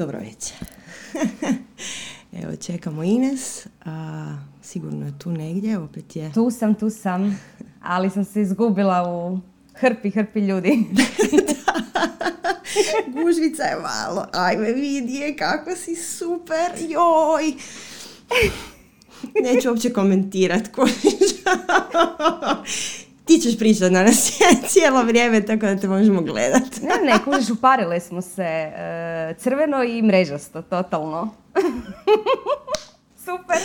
Dobro večer. Evo, čekamo Ines. A, sigurno je tu negdje, opet je... Tu sam, tu sam. Ali sam se izgubila u hrpi, hrpi ljudi. Gužvica je malo. Ajme vidje kako si super. Joj. Neću uopće komentirat ti ćeš pričati nas cijelo vrijeme tako da te možemo gledati. ne, ne, kužiš, uparile smo se e, crveno i mrežasto, totalno. Super.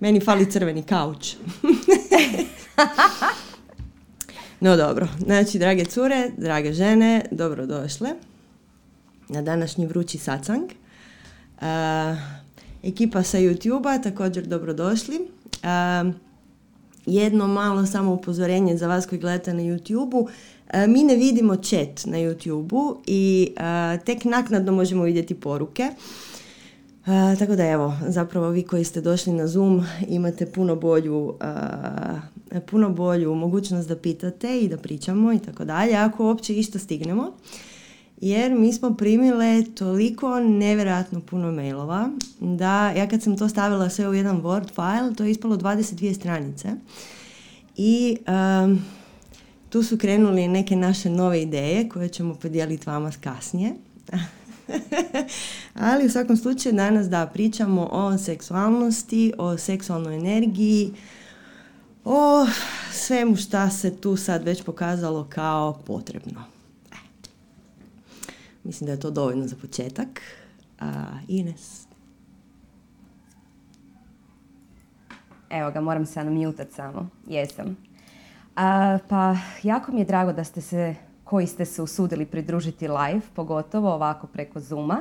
Meni fali crveni kauč. no dobro, znači drage cure, drage žene, dobrodošle na današnji vrući sacang. Uh, ekipa sa YouTube-a također dobrodošli. Uh, jedno malo samo upozorenje za vas koji gledate na YouTube-u. E, mi ne vidimo chat na YouTube-u i e, tek naknadno možemo vidjeti poruke. E, tako da evo, zapravo vi koji ste došli na Zoom imate puno bolju, puno bolju mogućnost da pitate i da pričamo i tako dalje, ako uopće išto stignemo jer mi smo primile toliko nevjerojatno puno mailova da ja kad sam to stavila sve u jedan Word file, to je ispalo 22 stranice. I tu su krenuli neke naše nove ideje koje ćemo podijeliti vama kasnije. Ali u svakom slučaju danas da pričamo o seksualnosti, o seksualnoj energiji, o svemu šta se tu sad već pokazalo kao potrebno. Mislim da je to dovoljno za početak. A, Ines? Evo ga, moram se unmutat samo. Jesam. A, pa, jako mi je drago da ste se, koji ste se usudili pridružiti live, pogotovo ovako preko Zuma.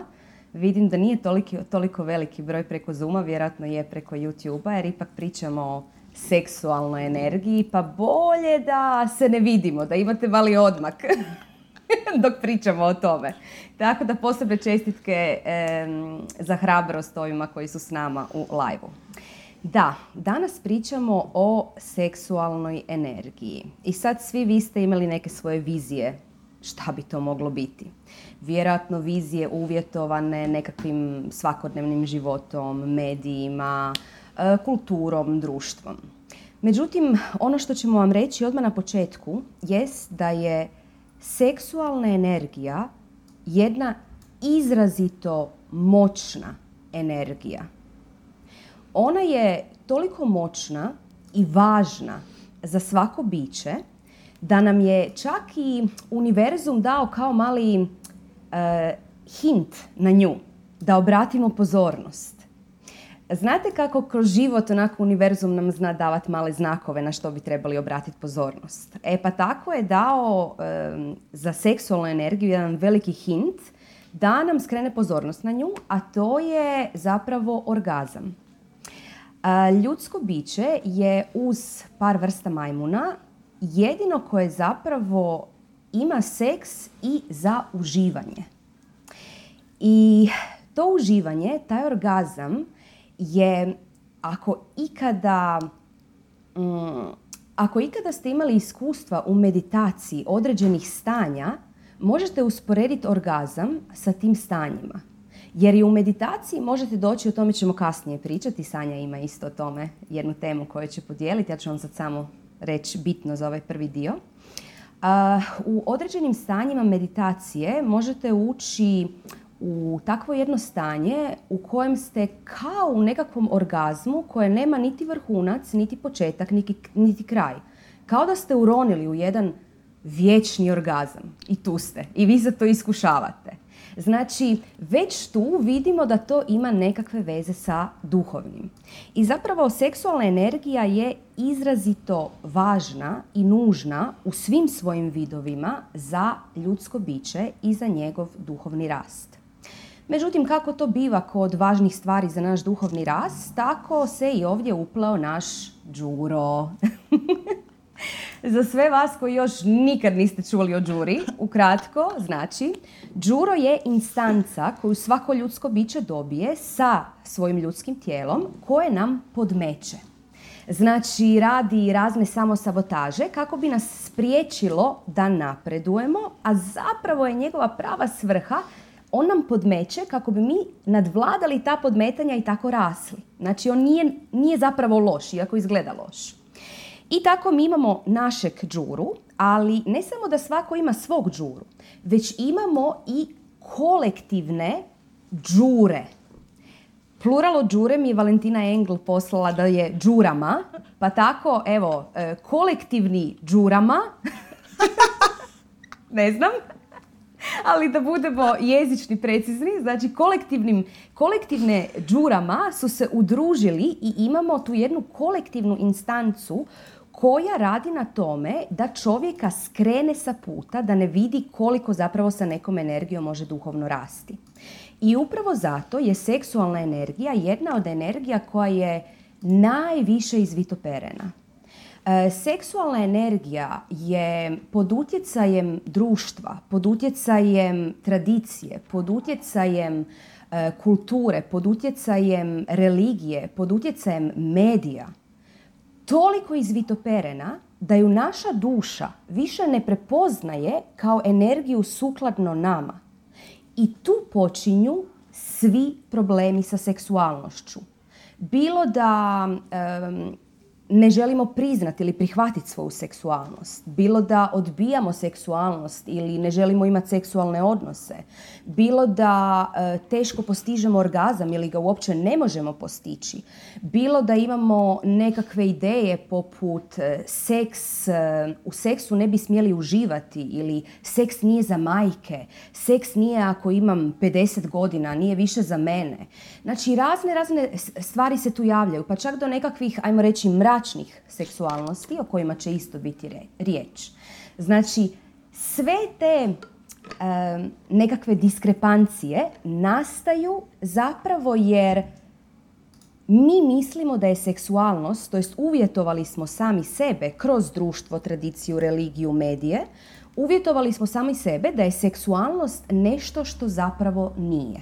Vidim da nije toliki, toliko veliki broj preko Zuma, vjerojatno je preko YouTube-a, jer ipak pričamo o seksualnoj energiji, pa bolje da se ne vidimo, da imate mali odmak. dok pričamo o tome. Tako da posebne čestitke za hrabrost ovima koji su s nama u live Da, danas pričamo o seksualnoj energiji. I sad svi vi ste imali neke svoje vizije šta bi to moglo biti. Vjerojatno vizije uvjetovane nekakvim svakodnevnim životom, medijima, e, kulturom, društvom. Međutim, ono što ćemo vam reći odmah na početku jest da je seksualna energija jedna izrazito moćna energija. Ona je toliko moćna i važna za svako biće da nam je čak i univerzum dao kao mali uh, hint na nju, da obratimo pozornost. Znate kako kroz život onako univerzum nam zna davati male znakove na što bi trebali obratiti pozornost? E pa tako je dao za seksualnu energiju jedan veliki hint da nam skrene pozornost na nju, a to je zapravo orgazam. ljudsko biće je uz par vrsta majmuna jedino koje zapravo ima seks i za uživanje. I to uživanje, taj orgazam, je ako ikada mm, ako ikada ste imali iskustva u meditaciji određenih stanja, možete usporediti orgazam sa tim stanjima. Jer i u meditaciji možete doći, o tome ćemo kasnije pričati, Sanja ima isto o tome jednu temu koju će podijeliti, ja ću vam sad samo reći bitno za ovaj prvi dio. u određenim stanjima meditacije možete ući u takvo jedno stanje u kojem ste kao u nekakvom orgazmu koje nema niti vrhunac, niti početak, niti, niti kraj. Kao da ste uronili u jedan vječni orgazam i tu ste i vi za to iskušavate. Znači, već tu vidimo da to ima nekakve veze sa duhovnim. I zapravo seksualna energija je izrazito važna i nužna u svim svojim vidovima za ljudsko biće i za njegov duhovni rast. Međutim, kako to biva kod važnih stvari za naš duhovni rast, tako se i ovdje uplao naš džuro. za sve vas koji još nikad niste čuli o džuri, ukratko, znači, džuro je instanca koju svako ljudsko biće dobije sa svojim ljudskim tijelom koje nam podmeće. Znači, radi razne samosabotaže kako bi nas spriječilo da napredujemo, a zapravo je njegova prava svrha on nam podmeće kako bi mi nadvladali ta podmetanja i tako rasli. Znači on nije, nije zapravo loš, iako izgleda loš. I tako mi imamo našeg džuru, ali ne samo da svako ima svog džuru, već imamo i kolektivne džure. Plural od džure mi je Valentina Engel poslala da je džurama, pa tako, evo, e, kolektivni džurama, ne znam, ali da budemo jezični precizni, znači kolektivnim, kolektivne džurama su se udružili i imamo tu jednu kolektivnu instancu koja radi na tome da čovjeka skrene sa puta, da ne vidi koliko zapravo sa nekom energijom može duhovno rasti. I upravo zato je seksualna energija jedna od energija koja je najviše izvitoperena. E, seksualna energija je pod utjecajem društva, pod utjecajem tradicije, pod utjecajem e, kulture, pod utjecajem religije, pod utjecajem medija toliko izvitoperena da ju naša duša više ne prepoznaje kao energiju sukladno nama. I tu počinju svi problemi sa seksualnošću. Bilo da ne želimo priznati ili prihvatiti svoju seksualnost, bilo da odbijamo seksualnost ili ne želimo imati seksualne odnose, bilo da e, teško postižemo orgazam ili ga uopće ne možemo postići, bilo da imamo nekakve ideje poput e, seks, e, u seksu ne bi smjeli uživati ili seks nije za majke, seks nije ako imam 50 godina, nije više za mene. Znači razne, razne stvari se tu javljaju, pa čak do nekakvih, ajmo reći, mračnih seksualnosti o kojima će isto biti riječ. Znači, sve te nekakve diskrepancije nastaju zapravo jer mi mislimo da je seksualnost, to jest uvjetovali smo sami sebe kroz društvo, tradiciju, religiju, medije, uvjetovali smo sami sebe da je seksualnost nešto što zapravo nije.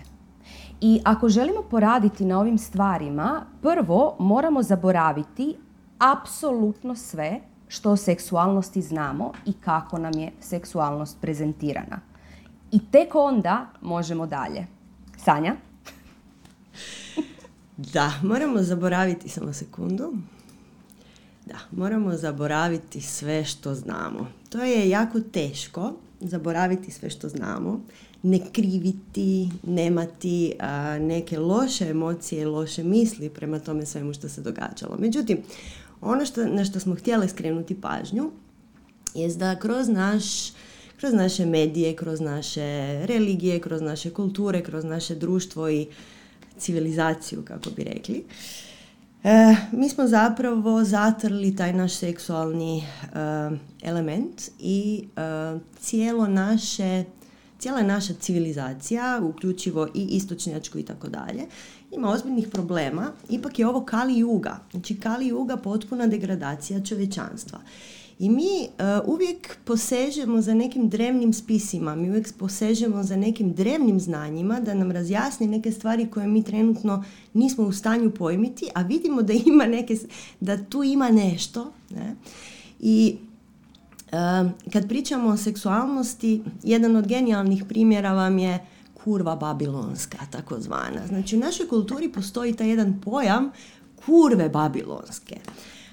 I ako želimo poraditi na ovim stvarima, prvo moramo zaboraviti apsolutno sve što o seksualnosti znamo i kako nam je seksualnost prezentirana. I tek onda možemo dalje. Sanja? da, moramo zaboraviti samo sekundu. Da, moramo zaboraviti sve što znamo. To je jako teško, zaboraviti sve što znamo, ne kriviti, nemati neke loše emocije, loše misli prema tome svemu što se događalo. Međutim, ono što, na što smo htjeli skrenuti pažnju je da kroz naš kroz naše medije, kroz naše religije, kroz naše kulture, kroz naše društvo i civilizaciju, kako bi rekli. E, mi smo zapravo zatrli taj naš seksualni e, element i e, cijelo naše cijela naša civilizacija, uključivo i istočnjačku i tako dalje, ima ozbiljnih problema. Ipak je ovo Kali Juga. Znači Kali Juga potpuna degradacija čovječanstva. I mi uh, uvijek posežemo za nekim drevnim spisima, mi uvijek posežemo za nekim drevnim znanjima da nam razjasni neke stvari koje mi trenutno nismo u stanju pojmiti, a vidimo da ima neke, da tu ima nešto. Ne? I kad pričamo o seksualnosti, jedan od genijalnih primjera vam je kurva babilonska, takozvana. Znači u našoj kulturi postoji taj jedan pojam kurve babilonske.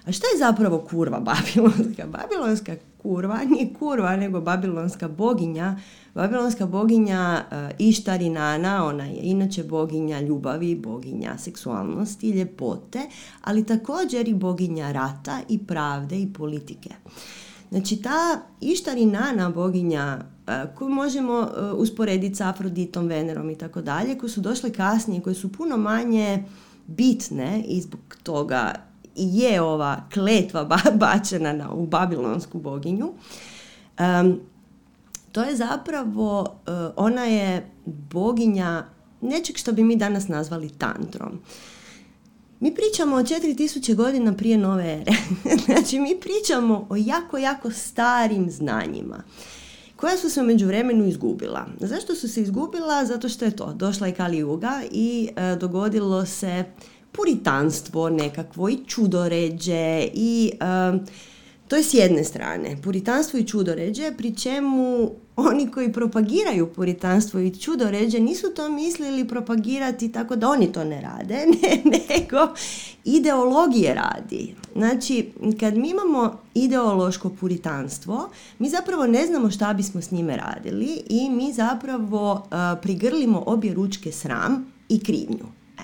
A šta je zapravo kurva babilonska? Babilonska kurva nije kurva, nego babilonska boginja. Babilonska boginja uh, Ištarinana, ona je inače boginja ljubavi, boginja seksualnosti, ljepote, ali također i boginja rata i pravde i politike. Znači ta Ištarinana boginja e, koju možemo e, usporediti s Afroditom, Venerom i tako dalje, koje su došle kasnije, koje su puno manje bitne i zbog toga je ova kletva bačena na, u babilonsku boginju. to je zapravo, e, ona je boginja nečeg što bi mi danas nazvali tantrom. Mi pričamo o 4000 godina prije nove ere. znači, mi pričamo o jako, jako starim znanjima koja su se u međuvremenu izgubila. Zašto su se izgubila? Zato što je to. Došla je Kali Juga i e, dogodilo se puritanstvo nekakvo i čudoređe i e, to je s jedne strane. Puritanstvo i čudoređe pri čemu oni koji propagiraju puritanstvo i čudoređe nisu to mislili propagirati tako da oni to ne rade, ne, nego ideologije radi. Znači, kad mi imamo ideološko puritanstvo, mi zapravo ne znamo šta bismo s njime radili i mi zapravo uh, prigrlimo obje ručke sram i krivnju. E.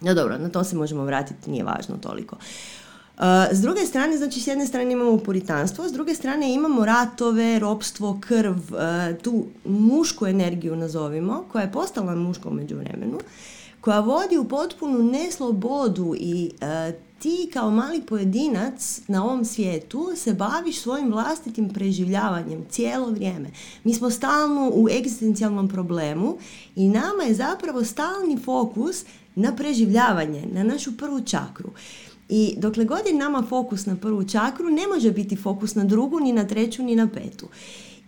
No dobro, na to se možemo vratiti, nije važno toliko. Uh, s druge strane, znači s jedne strane imamo puritanstvo, s druge strane imamo ratove, ropstvo, krv, uh, tu mušku energiju nazovimo, koja je postala muška u međuvremenu, koja vodi u potpunu neslobodu i uh, ti kao mali pojedinac na ovom svijetu se baviš svojim vlastitim preživljavanjem cijelo vrijeme. Mi smo stalno u egzistencijalnom problemu i nama je zapravo stalni fokus na preživljavanje, na našu prvu čakru. I dokle god je nama fokus na prvu čakru, ne može biti fokus na drugu, ni na treću, ni na petu.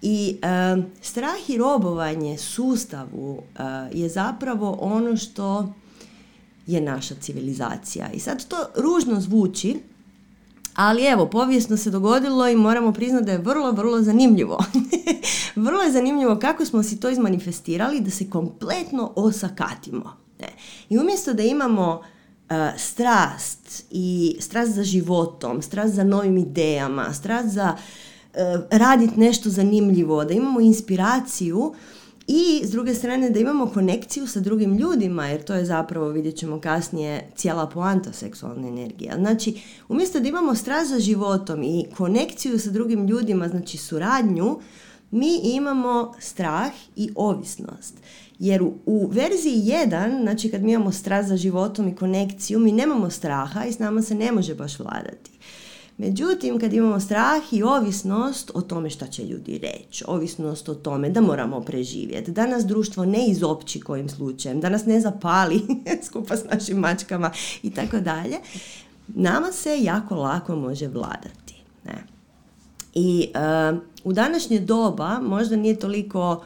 I uh, strah i robovanje sustavu uh, je zapravo ono što je naša civilizacija. I sad to ružno zvuči, ali evo, povijesno se dogodilo i moramo priznati da je vrlo, vrlo zanimljivo. vrlo je zanimljivo kako smo si to izmanifestirali da se kompletno osakatimo. Ne. I umjesto da imamo uh, strast i strast za životom, strast za novim idejama, strast za uh, raditi nešto zanimljivo, da imamo inspiraciju i s druge strane da imamo konekciju sa drugim ljudima, jer to je zapravo, vidjet ćemo kasnije, cijela poanta seksualne energije. Znači, umjesto da imamo strast za životom i konekciju sa drugim ljudima, znači suradnju, mi imamo strah i ovisnost. Jer u, u verziji 1, znači kad mi imamo strast za životom i konekciju, mi nemamo straha i s nama se ne može baš vladati. Međutim, kad imamo strah i ovisnost o tome šta će ljudi reći, ovisnost o tome da moramo preživjeti, da nas društvo ne izopći kojim slučajem, da nas ne zapali skupa s našim mačkama i tako dalje, nama se jako lako može vladati. Ne? I uh, u današnje doba možda nije toliko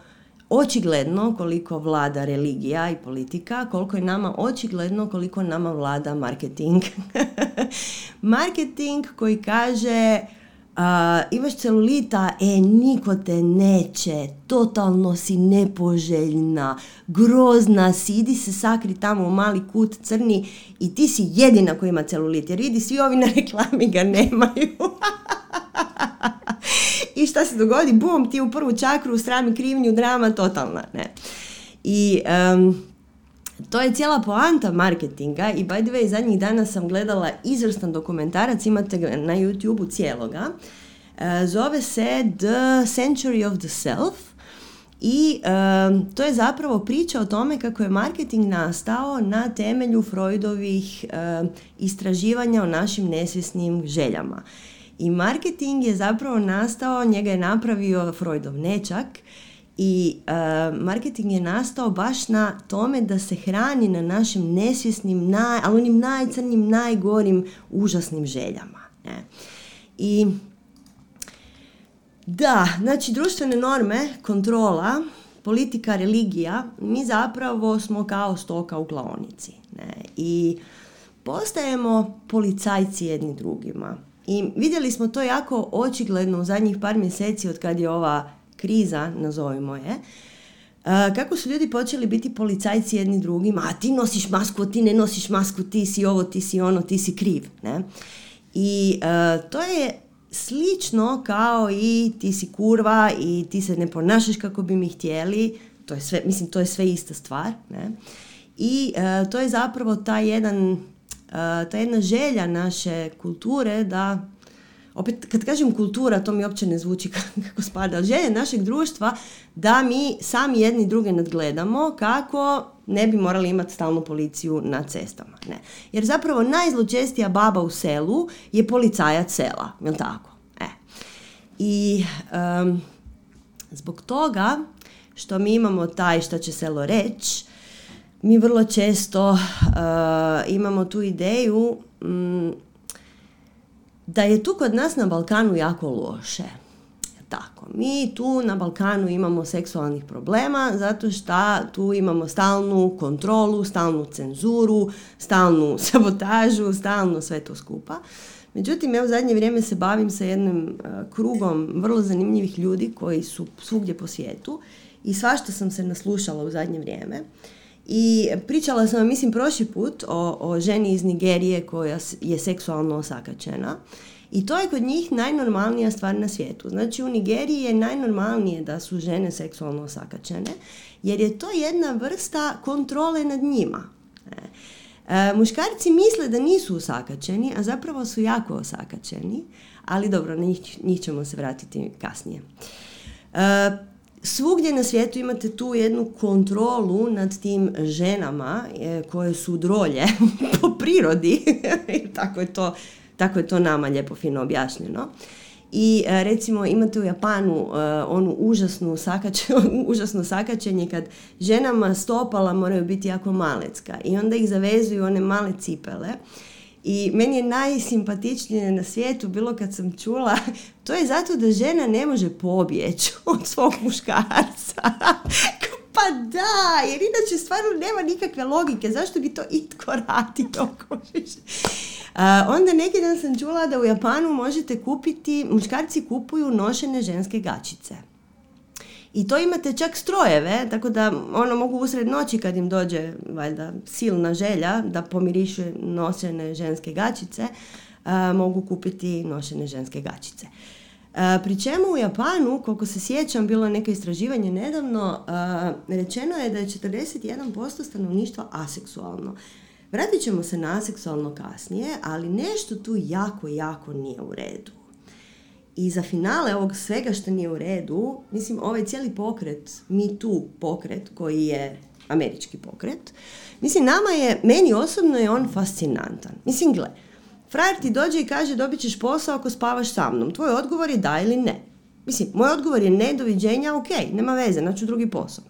očigledno koliko vlada religija i politika, koliko je nama očigledno koliko nama vlada marketing. marketing koji kaže uh, imaš celulita, e, niko te neće, totalno si nepoželjna, grozna si, idi se sakri tamo u mali kut crni i ti si jedina koja ima celulit, jer vidi, svi ovi na reklami ga nemaju. I šta se dogodi? Bum, ti u prvu čakru, srami krivnju, drama, totalna. Ne. I um, to je cijela poanta marketinga i by the way, zadnjih dana sam gledala izvrstan dokumentarac, imate ga na YouTube-u cijeloga. Uh, zove se The Century of the Self i um, to je zapravo priča o tome kako je marketing nastao na temelju Freudovih um, istraživanja o našim nesvjesnim željama. I marketing je zapravo nastao, njega je napravio Freudov nečak i uh, marketing je nastao baš na tome da se hrani na našim nesvjesnim, naj, ali onim najcrnim, najgorim, užasnim željama. Ne? I da, znači društvene norme, kontrola, politika, religija, mi zapravo smo kao stoka u klaonici. Ne? I postajemo policajci jedni drugima. I vidjeli smo to jako očigledno u zadnjih par mjeseci od kad je ova kriza, nazovimo je, kako su ljudi počeli biti policajci jedni drugima, a ti nosiš masku, ti ne nosiš masku, ti si ovo, ti si ono, ti si kriv. Ne? I to je slično kao i ti si kurva i ti se ne ponašaš kako bi mi htjeli, to je sve, mislim, to je sve ista stvar. Ne? I to je zapravo taj jedan ta jedna želja naše kulture da opet kad kažem kultura to mi uopće ne zvuči kako spada, želja našeg društva da mi sami jedni druge nadgledamo kako ne bi morali imati stalnu policiju na cestama. Ne. Jer zapravo najzločestija baba u selu je policajac sela, jel tako? E. I um, zbog toga što mi imamo taj što će selo reći, mi vrlo često uh, imamo tu ideju um, da je tu kod nas na Balkanu jako loše. Tako, mi tu na Balkanu imamo seksualnih problema zato što tu imamo stalnu kontrolu, stalnu cenzuru, stalnu sabotažu, stalno sve to skupa. Međutim, ja u zadnje vrijeme se bavim sa jednim e, krugom vrlo zanimljivih ljudi koji su svugdje po svijetu i svašta sam se naslušala u zadnje vrijeme. I pričala sam, mislim, prošli put o, o ženi iz Nigerije koja je seksualno osakačena. I to je kod njih najnormalnija stvar na svijetu. Znači u Nigeriji je najnormalnije da su žene seksualno osakačene, jer je to jedna vrsta kontrole nad njima. E, e muškarci misle da nisu osakačeni, a zapravo su jako osakačeni, ali dobro, na njih, njih ćemo se vratiti kasnije. E, svugdje na svijetu imate tu jednu kontrolu nad tim ženama e, koje su drolje po prirodi. tako, je to, tako je to nama lijepo fino objašnjeno. I e, recimo imate u Japanu uh, onu užasnu, sakač, užasno sakačenje kad ženama stopala moraju biti jako malecka i onda ih zavezuju one male cipele i meni je najsimpatičnije na svijetu bilo kad sam čula, to je zato da žena ne može pobjeći od svog muškarca. pa da, jer inače stvarno nema nikakve logike, zašto bi to itko radio? Uh, onda neki dan sam čula da u Japanu možete kupiti, muškarci kupuju nošene ženske gačice. I to imate čak strojeve, tako da ono mogu usred noći kad im dođe valjda silna želja da pomirišu nošene ženske gačice, mogu kupiti nošene ženske gačice. pri čemu u Japanu, koliko se sjećam, bilo je neko istraživanje nedavno, rečeno je da je 41% stanovništva aseksualno. Vratit ćemo se na aseksualno kasnije, ali nešto tu jako, jako nije u redu. I za finale ovog svega što nije u redu, mislim, ovaj cijeli pokret, mi tu pokret, koji je američki pokret, mislim, nama je, meni osobno je on fascinantan. Mislim, gle, frajer ti dođe i kaže dobit ćeš posao ako spavaš sa mnom. Tvoj odgovor je da ili ne. Mislim, moj odgovor je ne, doviđenja, ok, nema veze, naću drugi posao.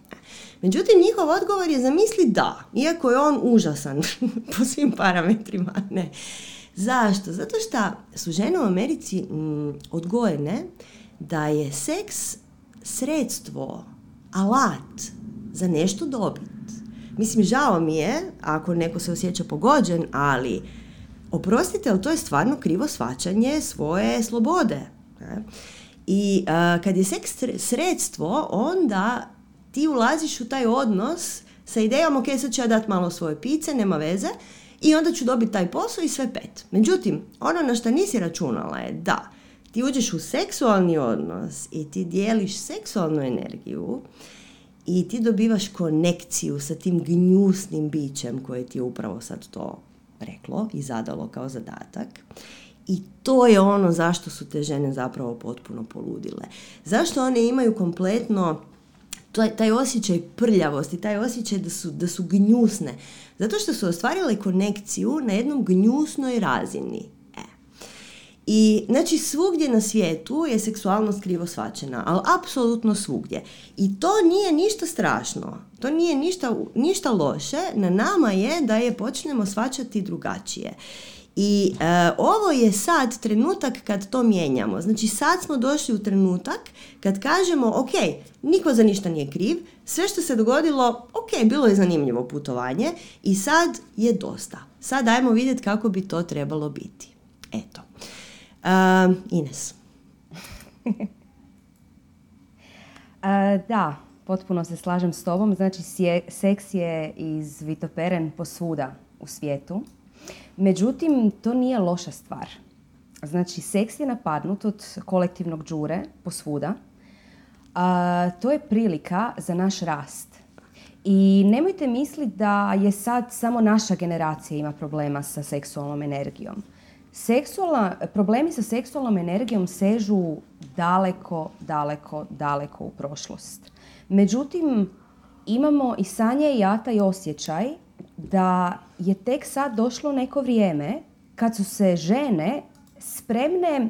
Međutim, njihov odgovor je zamisli da, iako je on užasan po svim parametrima, ne. Zašto? Zato što su žene u Americi mm, odgojene da je seks sredstvo, alat za nešto dobit. Mislim, žao mi je ako neko se osjeća pogođen, ali oprostite, ali to je stvarno krivo svačanje svoje slobode. I kad je seks sredstvo, onda ti ulaziš u taj odnos sa idejom, ok, sad ću ja dati malo svoje pice, nema veze, i onda ću dobiti taj posao i sve pet. Međutim, ono na što nisi računala je da ti uđeš u seksualni odnos i ti dijeliš seksualnu energiju i ti dobivaš konekciju sa tim gnjusnim bićem koje ti je upravo sad to reklo i zadalo kao zadatak. I to je ono zašto su te žene zapravo potpuno poludile. Zašto one imaju kompletno taj, taj osjećaj prljavosti, taj osjećaj da su, da su gnjusne. Zato što su ostvarile konekciju na jednom gnjusnoj razini. E. I znači svugdje na svijetu je seksualnost krivo svačena, ali apsolutno svugdje. I to nije ništa strašno, to nije ništa, ništa loše, na nama je da je počnemo svačati drugačije. I e, ovo je sad trenutak kad to mijenjamo. Znači sad smo došli u trenutak kad kažemo ok, niko za ništa nije kriv, sve što se dogodilo, ok, bilo je zanimljivo putovanje i sad je dosta. Sad dajmo vidjeti kako bi to trebalo biti. Eto. Uh, Ines. da, potpuno se slažem s tobom. Znači, seks je izvitoperen posvuda u svijetu. Međutim, to nije loša stvar. Znači, seks je napadnut od kolektivnog džure posvuda. A, to je prilika za naš rast. I nemojte misliti da je sad samo naša generacija ima problema sa seksualnom energijom. Seksualna, problemi sa seksualnom energijom sežu daleko, daleko, daleko u prošlost. Međutim, imamo i sanje i jata i osjećaj da je tek sad došlo neko vrijeme kad su se žene spremne,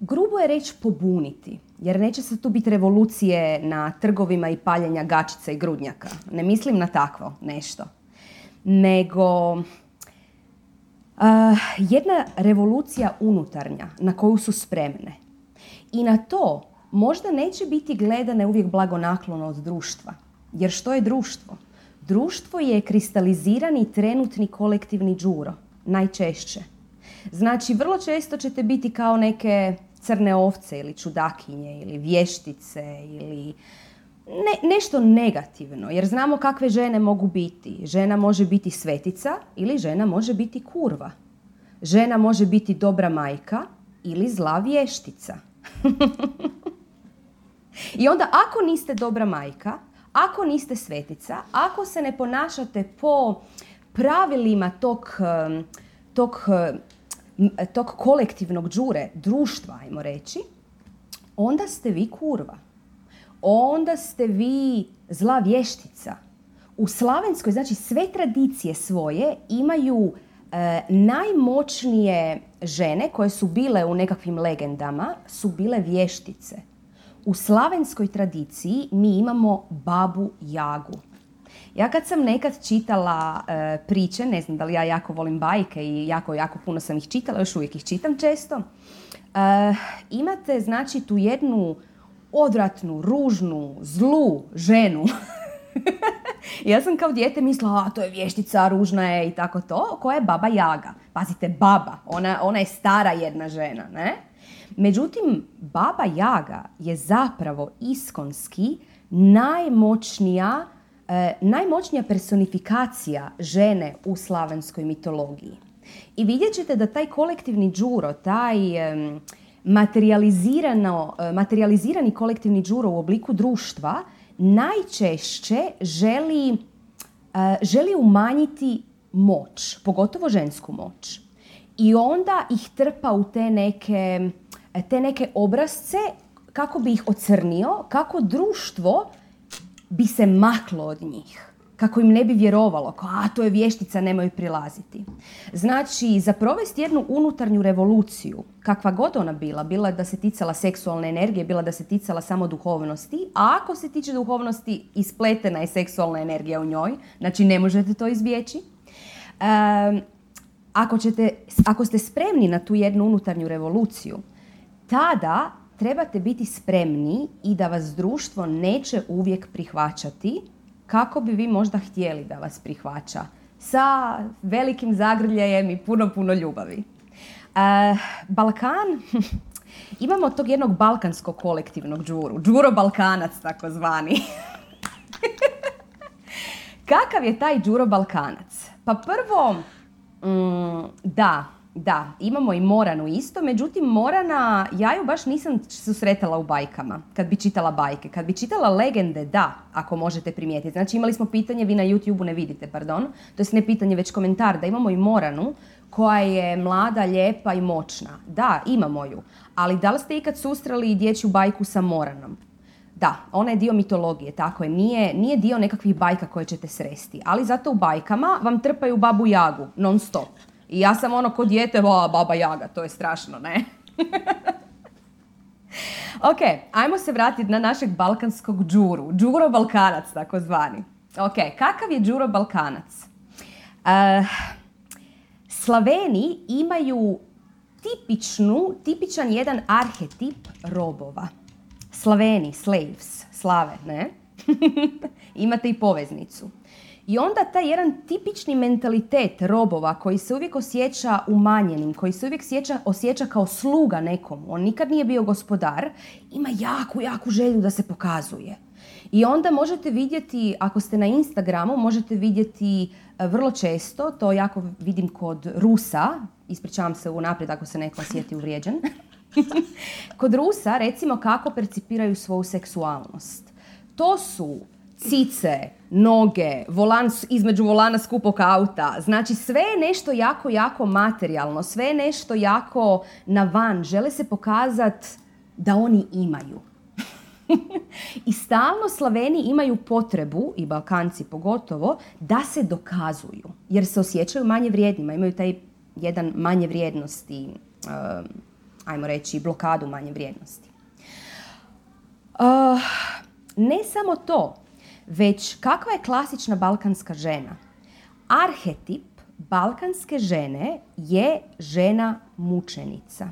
grubo je reći, pobuniti. Jer neće se tu biti revolucije na trgovima i paljenja gačica i grudnjaka. Ne mislim na takvo nešto. Nego uh, jedna revolucija unutarnja na koju su spremne. I na to možda neće biti gledane uvijek blagonaklono od društva. Jer što je društvo? Društvo je kristalizirani trenutni kolektivni džuro, najčešće. Znači, vrlo često ćete biti kao neke crne ovce ili čudakinje ili vještice ili ne, nešto negativno. Jer znamo kakve žene mogu biti. Žena može biti svetica ili žena može biti kurva. Žena može biti dobra majka ili zla vještica. I onda ako niste dobra majka, ako niste svetica, ako se ne ponašate po pravilima tog, tog, tog kolektivnog džure, društva, ajmo reći, onda ste vi kurva. Onda ste vi zla vještica. U Slavenskoj, znači sve tradicije svoje imaju e, najmoćnije žene koje su bile u nekakvim legendama su bile vještice. U slavenskoj tradiciji mi imamo babu Jagu. Ja kad sam nekad čitala e, priče, ne znam da li ja jako volim bajke i jako, jako puno sam ih čitala, još uvijek ih čitam često, e, imate znači tu jednu odvratnu, ružnu, zlu ženu. ja sam kao dijete mislila, a to je vještica, ružna je i tako to, koja je baba Jaga. Pazite, baba, ona, ona je stara jedna žena, ne? Međutim, baba Jaga je zapravo iskonski najmoćnija, e, najmoćnija personifikacija žene u slavenskoj mitologiji. I vidjet ćete da taj kolektivni džuro, taj e, materializirani kolektivni džuro u obliku društva najčešće želi, e, želi umanjiti moć, pogotovo žensku moć. I onda ih trpa u te neke te neke obrazce kako bi ih ocrnio, kako društvo bi se maklo od njih. Kako im ne bi vjerovalo, kao a to je vještica, nemoj prilaziti. Znači, za provesti jednu unutarnju revoluciju, kakva god ona bila, bila da se ticala seksualne energije, bila da se ticala samo duhovnosti, a ako se tiče duhovnosti, ispletena je seksualna energija u njoj, znači ne možete to izbjeći. ako, ćete, ako ste spremni na tu jednu unutarnju revoluciju, tada trebate biti spremni i da vas društvo neće uvijek prihvaćati kako bi vi možda htjeli da vas prihvaća. Sa velikim zagrljajem i puno, puno ljubavi. E, Balkan, imamo tog jednog balkanskog kolektivnog džuru. Džuro Balkanac takozvani. Kakav je taj džuro Balkanac? Pa prvo, mm, da, da, imamo i Moranu isto, međutim Morana, ja ju baš nisam susretala u bajkama, kad bi čitala bajke. Kad bi čitala legende, da, ako možete primijetiti. Znači imali smo pitanje, vi na YouTube-u ne vidite, pardon. To je ne pitanje, već komentar, da imamo i Moranu, koja je mlada, lijepa i moćna. Da, imamo ju. Ali da li ste ikad susreli dječju bajku sa Moranom? Da, ona je dio mitologije, tako je. Nije, nije dio nekakvih bajka koje ćete sresti. Ali zato u bajkama vam trpaju babu Jagu, non stop. I ja sam ono kod dijete, o, baba Jaga, to je strašno, ne? ok, ajmo se vratiti na našeg balkanskog džuru. Džuro Balkanac, takozvani. Ok, kakav je džuro Balkanac? Uh, Slaveni imaju tipičnu, tipičan jedan arhetip robova. Slaveni, slaves, slave, ne? Imate i poveznicu. I onda taj jedan tipični mentalitet robova koji se uvijek osjeća umanjenim, koji se uvijek osjeća, osjeća kao sluga nekomu, on nikad nije bio gospodar, ima jaku, jaku želju da se pokazuje. I onda možete vidjeti, ako ste na Instagramu, možete vidjeti e, vrlo često, to jako vidim kod Rusa, ispričavam se unaprijed ako se neko osjeti uvrijeđen, kod Rusa recimo kako percipiraju svoju seksualnost. To su cice, noge, volan, između volana skupog auta. Znači sve je nešto jako, jako materijalno, sve je nešto jako na van. Žele se pokazati da oni imaju. I stalno Slaveni imaju potrebu, i Balkanci pogotovo, da se dokazuju. Jer se osjećaju manje vrijednima, imaju taj jedan manje vrijednosti, uh, ajmo reći, blokadu manje vrijednosti. Uh, ne samo to, već kakva je klasična balkanska žena? Arhetip balkanske žene je žena mučenica.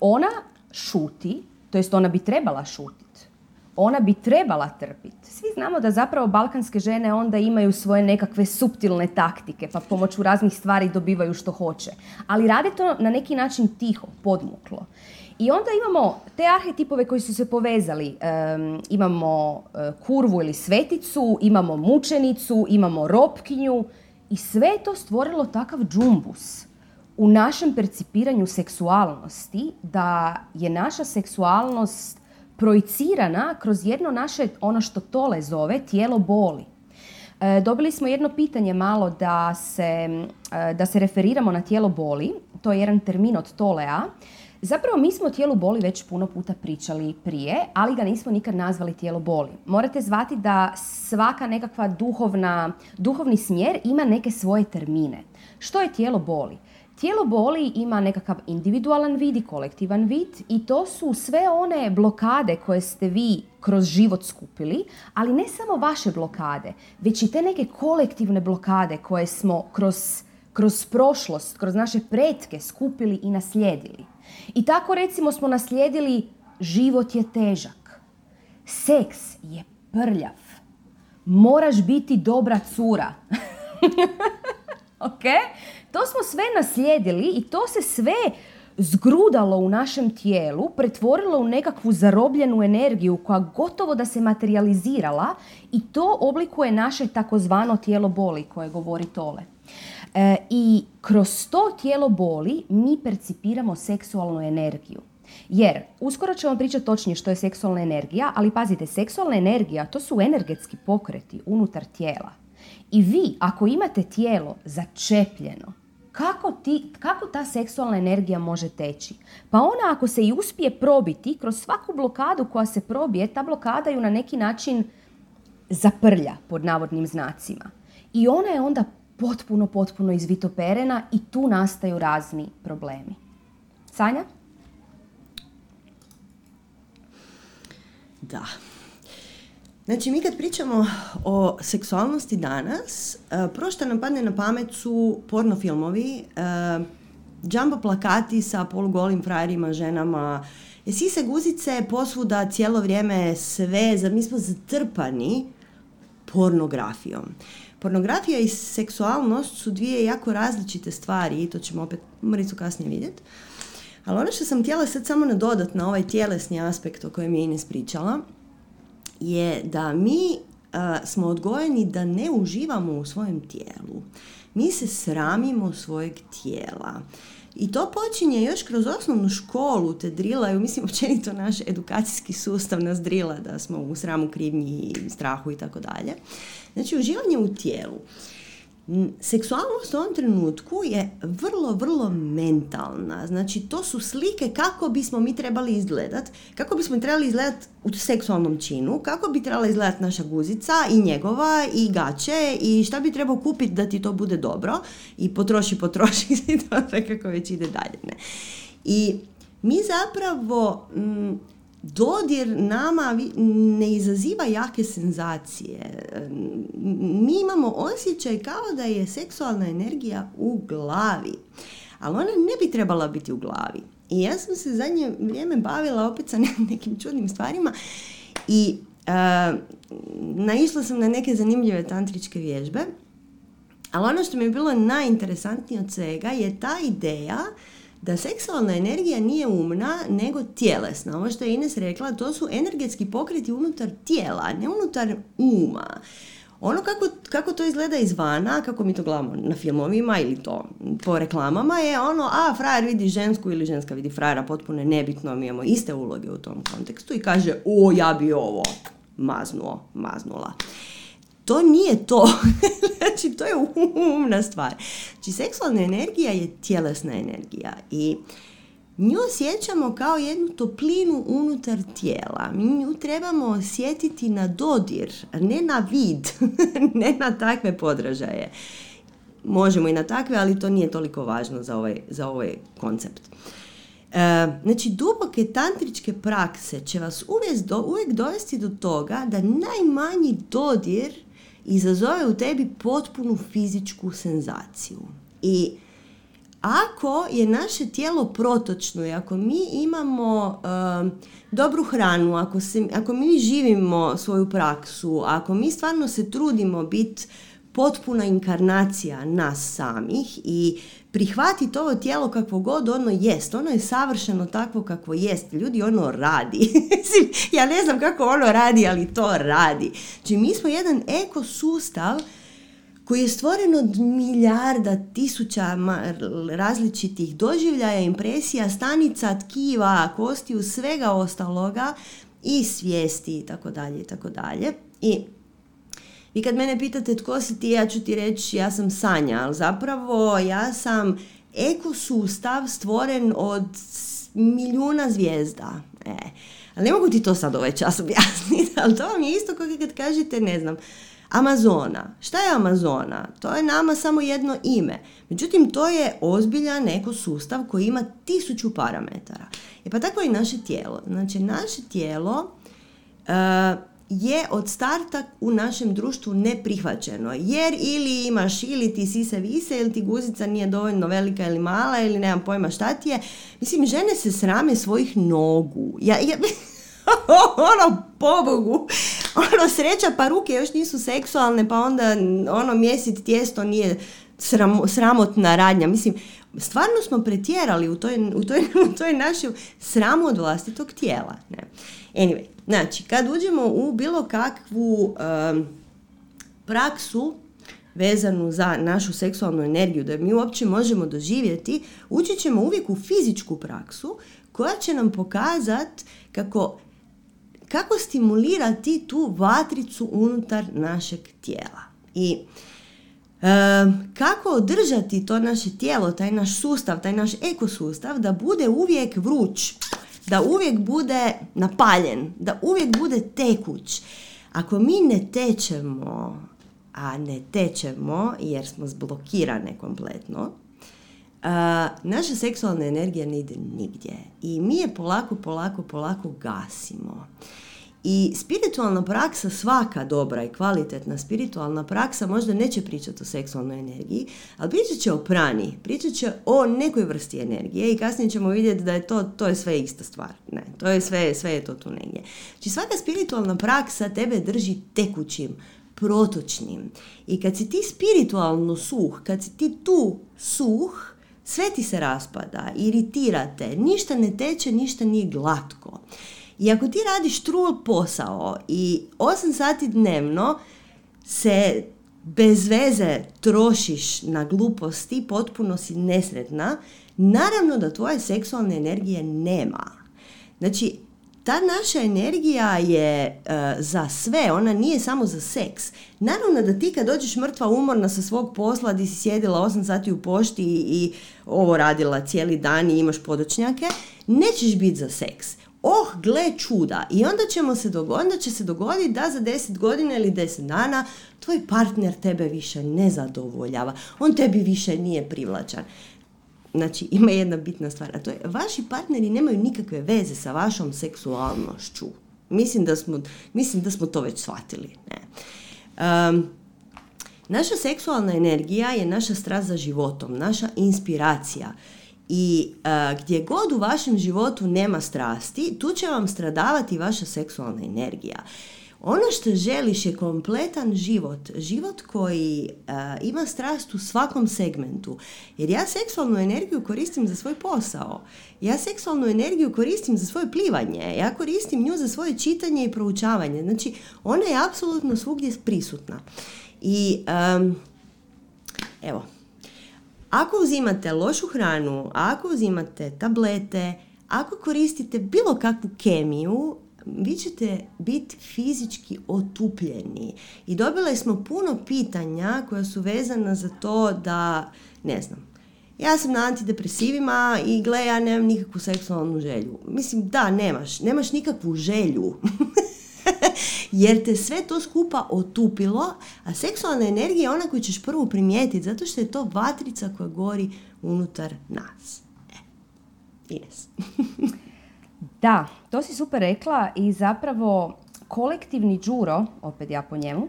Ona šuti, to jest ona bi trebala šutiti. ona bi trebala trpiti. Svi znamo da zapravo balkanske žene onda imaju svoje nekakve suptilne taktike, pa pomoću raznih stvari dobivaju što hoće. Ali rade to na neki način tiho, podmuklo. I onda imamo te arhetipove koji su se povezali. imamo e, kurvu ili sveticu, imamo mučenicu, imamo ropkinju i sve je to stvorilo takav džumbus u našem percipiranju seksualnosti da je naša seksualnost projicirana kroz jedno naše, ono što Tole zove, tijelo boli. E, dobili smo jedno pitanje malo da se, e, da se referiramo na tijelo boli. To je jedan termin od Tolea. Zapravo mi smo o tijelu boli već puno puta pričali prije, ali ga nismo nikad nazvali tijelo boli. Morate zvati da svaka nekakva duhovna, duhovni smjer ima neke svoje termine. Što je tijelo boli? Tijelo boli ima nekakav individualan vid i kolektivan vid i to su sve one blokade koje ste vi kroz život skupili, ali ne samo vaše blokade, već i te neke kolektivne blokade koje smo kroz, kroz prošlost, kroz naše pretke skupili i naslijedili. I tako recimo smo naslijedili život je težak, seks je prljav, moraš biti dobra cura. ok? To smo sve naslijedili i to se sve zgrudalo u našem tijelu, pretvorilo u nekakvu zarobljenu energiju koja gotovo da se materializirala i to oblikuje naše takozvano tijelo boli koje govori Tole. E, I kroz to tijelo boli mi percipiramo seksualnu energiju. Jer, uskoro ćemo pričati točnije što je seksualna energija, ali pazite, seksualna energija to su energetski pokreti unutar tijela. I vi, ako imate tijelo začepljeno, kako, ti, kako ta seksualna energija može teći? Pa ona ako se i uspije probiti, kroz svaku blokadu koja se probije, ta blokada ju na neki način zaprlja, pod navodnim znacima. I ona je onda potpuno, potpuno izvitoperena i tu nastaju razni problemi. Sanja? Da. Znači, mi kad pričamo o seksualnosti danas, e, prvo što nam padne na pamet su porno filmovi, džambo plakati sa polugolim frajerima, ženama, se guzice posvuda cijelo vrijeme sve, mi smo zatrpani pornografijom. Pornografija i seksualnost su dvije jako različite stvari i to ćemo opet Maricu kasnije vidjeti. Ali ono što sam htjela sad samo nadodat na ovaj tjelesni aspekt o kojem je Ines pričala, je da mi smo odgojeni da ne uživamo u svojem tijelu. Mi se sramimo svojeg tijela. I to počinje još kroz osnovnu školu, te drilaju, mislim općenito naš edukacijski sustav nas drila da smo u sramu, krivnji, strahu i tako dalje. Znači uživanje u tijelu. Seksualnost u ovom trenutku je vrlo, vrlo mentalna. Znači, to su slike kako bismo mi trebali izgledat, kako bismo trebali izgledat u seksualnom činu, kako bi trebala izgledat naša guzica i njegova i gaće i šta bi trebao kupiti da ti to bude dobro i potroši, potroši i to sve kako već ide dalje. Ne? I mi zapravo dodir nama ne izaziva jake senzacije. Mi imamo osjećaj kao da je seksualna energija u glavi. Ali ona ne bi trebala biti u glavi. I ja sam se zadnje vrijeme bavila opet sa nekim čudnim stvarima i uh, naišla sam na neke zanimljive tantričke vježbe. Ali ono što mi je bilo najinteresantnije od svega je ta ideja da seksualna energija nije umna, nego tjelesna. Ovo što je Ines rekla, to su energetski pokreti unutar tijela, ne unutar uma. Ono kako, kako to izgleda izvana, kako mi to gledamo na filmovima ili to po reklamama je ono, a frajer vidi žensku ili ženska vidi frajera, potpuno nebitno, mi imamo iste uloge u tom kontekstu i kaže, o, ja bi ovo maznuo, maznula. To nije to. znači, to je umna stvar. Znači, seksualna energija je tjelesna energija i nju osjećamo kao jednu toplinu unutar tijela. Mi nju trebamo osjetiti na dodir, ne na vid, ne na takve podražaje. Možemo i na takve, ali to nije toliko važno za ovaj, za ovaj koncept. E, znači, duboke tantričke prakse će vas uvijek, do, uvijek dovesti do toga da najmanji dodir izazove u tebi potpunu fizičku senzaciju. I ako je naše tijelo protočno i ako mi imamo dobru hranu, ako, se, ako mi živimo svoju praksu, ako mi stvarno se trudimo biti potpuna inkarnacija nas samih i prihvatiti ovo tijelo kakvo god ono jest. Ono je savršeno takvo kakvo jest. Ljudi, ono radi. ja ne znam kako ono radi, ali to radi. Znači, mi smo jedan ekosustav koji je stvoren od milijarda, tisuća različitih doživljaja, impresija, stanica, tkiva, kostiju, svega ostaloga i svijesti i tako dalje i tako dalje. I vi kad mene pitate tko si ti, ja ću ti reći ja sam Sanja, ali zapravo ja sam ekosustav stvoren od milijuna zvijezda. E, ali ne mogu ti to sad ovaj čas objasniti, ali to vam je isto kao kad kažete, ne znam, Amazona. Šta je Amazona? To je nama samo jedno ime. Međutim, to je ozbiljan ekosustav koji ima tisuću parametara. E pa tako i naše tijelo. Znači, naše tijelo uh, je od starta u našem društvu neprihvaćeno. Jer ili imaš ili ti sise vise ili ti guzica nije dovoljno velika ili mala ili nemam pojma šta ti je. Mislim, žene se srame svojih nogu. Ja, ja, ono, pobogu. Ono, sreća pa ruke još nisu seksualne pa onda ono mjesit tijesto nije sramotna radnja. Mislim, stvarno smo pretjerali u toj, u toj, u toj našoj sramu od vlastitog tijela. Ne? Anyway, znači, kad uđemo u bilo kakvu praksu vezanu za našu seksualnu energiju, da mi uopće možemo doživjeti, ući ćemo uvijek u fizičku praksu koja će nam pokazati kako, kako stimulirati tu vatricu unutar našeg tijela. I kako održati to naše tijelo, taj naš sustav, taj naš ekosustav da bude uvijek vruć, da uvijek bude napaljen, da uvijek bude tekuć. Ako mi ne tečemo, a ne tečemo jer smo zblokirane kompletno, naša seksualna energija ne ide nigdje i mi je polako, polako, polako gasimo. I spiritualna praksa, svaka dobra i kvalitetna spiritualna praksa možda neće pričati o seksualnoj energiji, ali pričat će o prani, pričat će o nekoj vrsti energije i kasnije ćemo vidjeti da je to, to je sve ista stvar. Ne, to je sve, sve je to tu negdje. Znači svaka spiritualna praksa tebe drži tekućim, protočnim. I kad si ti spiritualno suh, kad si ti tu suh, sve ti se raspada, iritirate, ništa ne teče, ništa nije glatko. I ako ti radiš trul posao i 8 sati dnevno se bez veze trošiš na gluposti, potpuno si nesretna, naravno da tvoje seksualne energije nema. Znači, ta naša energija je e, za sve, ona nije samo za seks. Naravno da ti kad dođeš mrtva umorna sa svog posla, di si sjedila 8 sati u pošti i, i ovo radila cijeli dan i imaš podočnjake, nećeš biti za seks oh, gle čuda. I onda, ćemo se dogoditi, onda će se dogoditi da za 10 godina ili 10 dana tvoj partner tebe više ne zadovoljava. On tebi više nije privlačan. Znači, ima jedna bitna stvar, a to je, vaši partneri nemaju nikakve veze sa vašom seksualnošću. Mislim da smo, mislim da smo to već shvatili. Ne. Um, naša seksualna energija je naša strast za životom, naša inspiracija. I uh, gdje god u vašem životu nema strasti, tu će vam stradavati vaša seksualna energija. Ono što želiš je kompletan život, život koji uh, ima strast u svakom segmentu. Jer ja seksualnu energiju koristim za svoj posao. Ja seksualnu energiju koristim za svoje plivanje. Ja koristim nju za svoje čitanje i proučavanje. Znači, ona je apsolutno svugdje prisutna. I um, evo, ako uzimate lošu hranu, ako uzimate tablete, ako koristite bilo kakvu kemiju, vi ćete biti fizički otupljeni. I dobile smo puno pitanja koja su vezana za to da, ne znam, ja sam na antidepresivima i gle, ja nemam nikakvu seksualnu želju. Mislim, da, nemaš. Nemaš nikakvu želju. jer te sve to skupa otupilo, a seksualna energija je ona koju ćeš prvo primijetiti, zato što je to vatrica koja gori unutar nas. E, da, to si super rekla i zapravo kolektivni džuro, opet ja po njemu,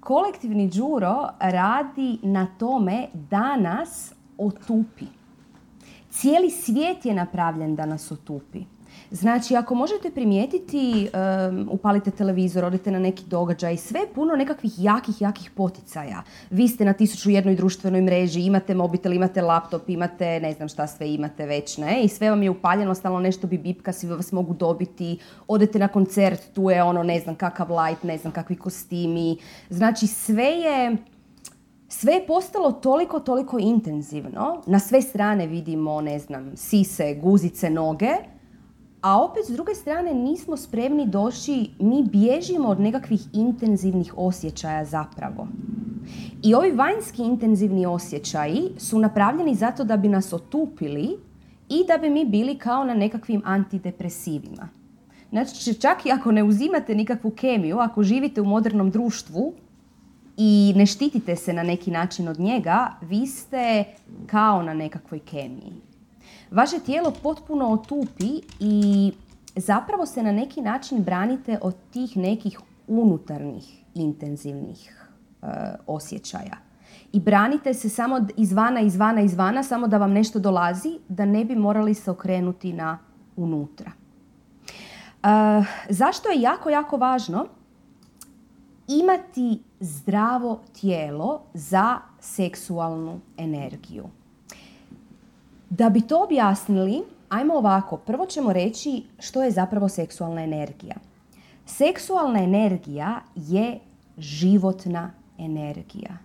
kolektivni džuro radi na tome da nas otupi. Cijeli svijet je napravljen da nas otupi. Znači, ako možete primijetiti, upalite televizor, odite na neki događaj, sve je puno nekakvih jakih, jakih poticaja. Vi ste na tisuću jednoj društvenoj mreži, imate mobitel, imate laptop, imate ne znam šta sve imate već, ne? I sve vam je upaljeno, stalno nešto bi bipka, svi vas mogu dobiti. Odete na koncert, tu je ono, ne znam kakav light, ne znam kakvi kostimi. Znači, sve je sve je postalo toliko, toliko intenzivno. Na sve strane vidimo, ne znam, sise, guzice, noge. A opet, s druge strane, nismo spremni doći, mi bježimo od nekakvih intenzivnih osjećaja zapravo. I ovi vanjski intenzivni osjećaji su napravljeni zato da bi nas otupili i da bi mi bili kao na nekakvim antidepresivima. Znači, čak i ako ne uzimate nikakvu kemiju, ako živite u modernom društvu, i ne štitite se na neki način od njega, vi ste kao na nekakvoj kemiji. Vaše tijelo potpuno otupi i zapravo se na neki način branite od tih nekih unutarnjih intenzivnih e, osjećaja. I branite se samo izvana, izvana, izvana, samo da vam nešto dolazi, da ne bi morali se okrenuti na unutra. E, zašto je jako, jako važno imati zdravo tijelo za seksualnu energiju. Da bi to objasnili, ajmo ovako. Prvo ćemo reći što je zapravo seksualna energija. Seksualna energija je životna energija.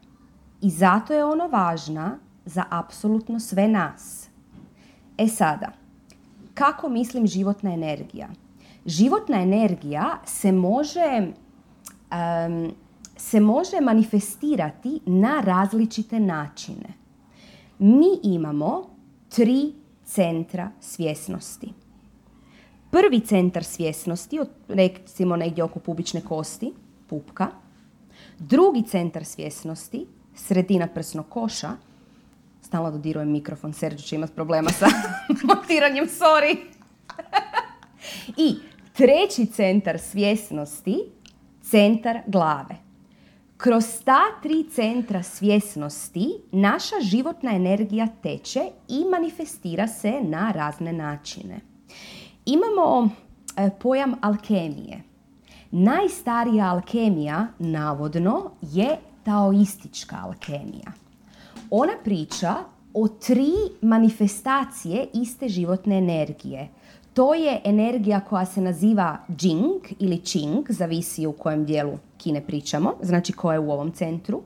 I zato je ono važna za apsolutno sve nas. E sada, kako mislim životna energija? Životna energija se može se može manifestirati na različite načine. Mi imamo tri centra svjesnosti. Prvi centar svjesnosti, recimo negdje oko pubične kosti, pupka. Drugi centar svjesnosti, sredina prsnog koša. Stalno dodirujem mikrofon, Serđo će imati problema sa montiranjem, sorry. I treći centar svjesnosti, centar glave. Kroz ta tri centra svjesnosti naša životna energija teče i manifestira se na razne načine. Imamo e, pojam alkemije. Najstarija alkemija, navodno, je taoistička alkemija. Ona priča o tri manifestacije iste životne energije – to je energija koja se naziva Jing ili Qing, zavisi u kojem dijelu Kine pričamo, znači koja je u ovom centru.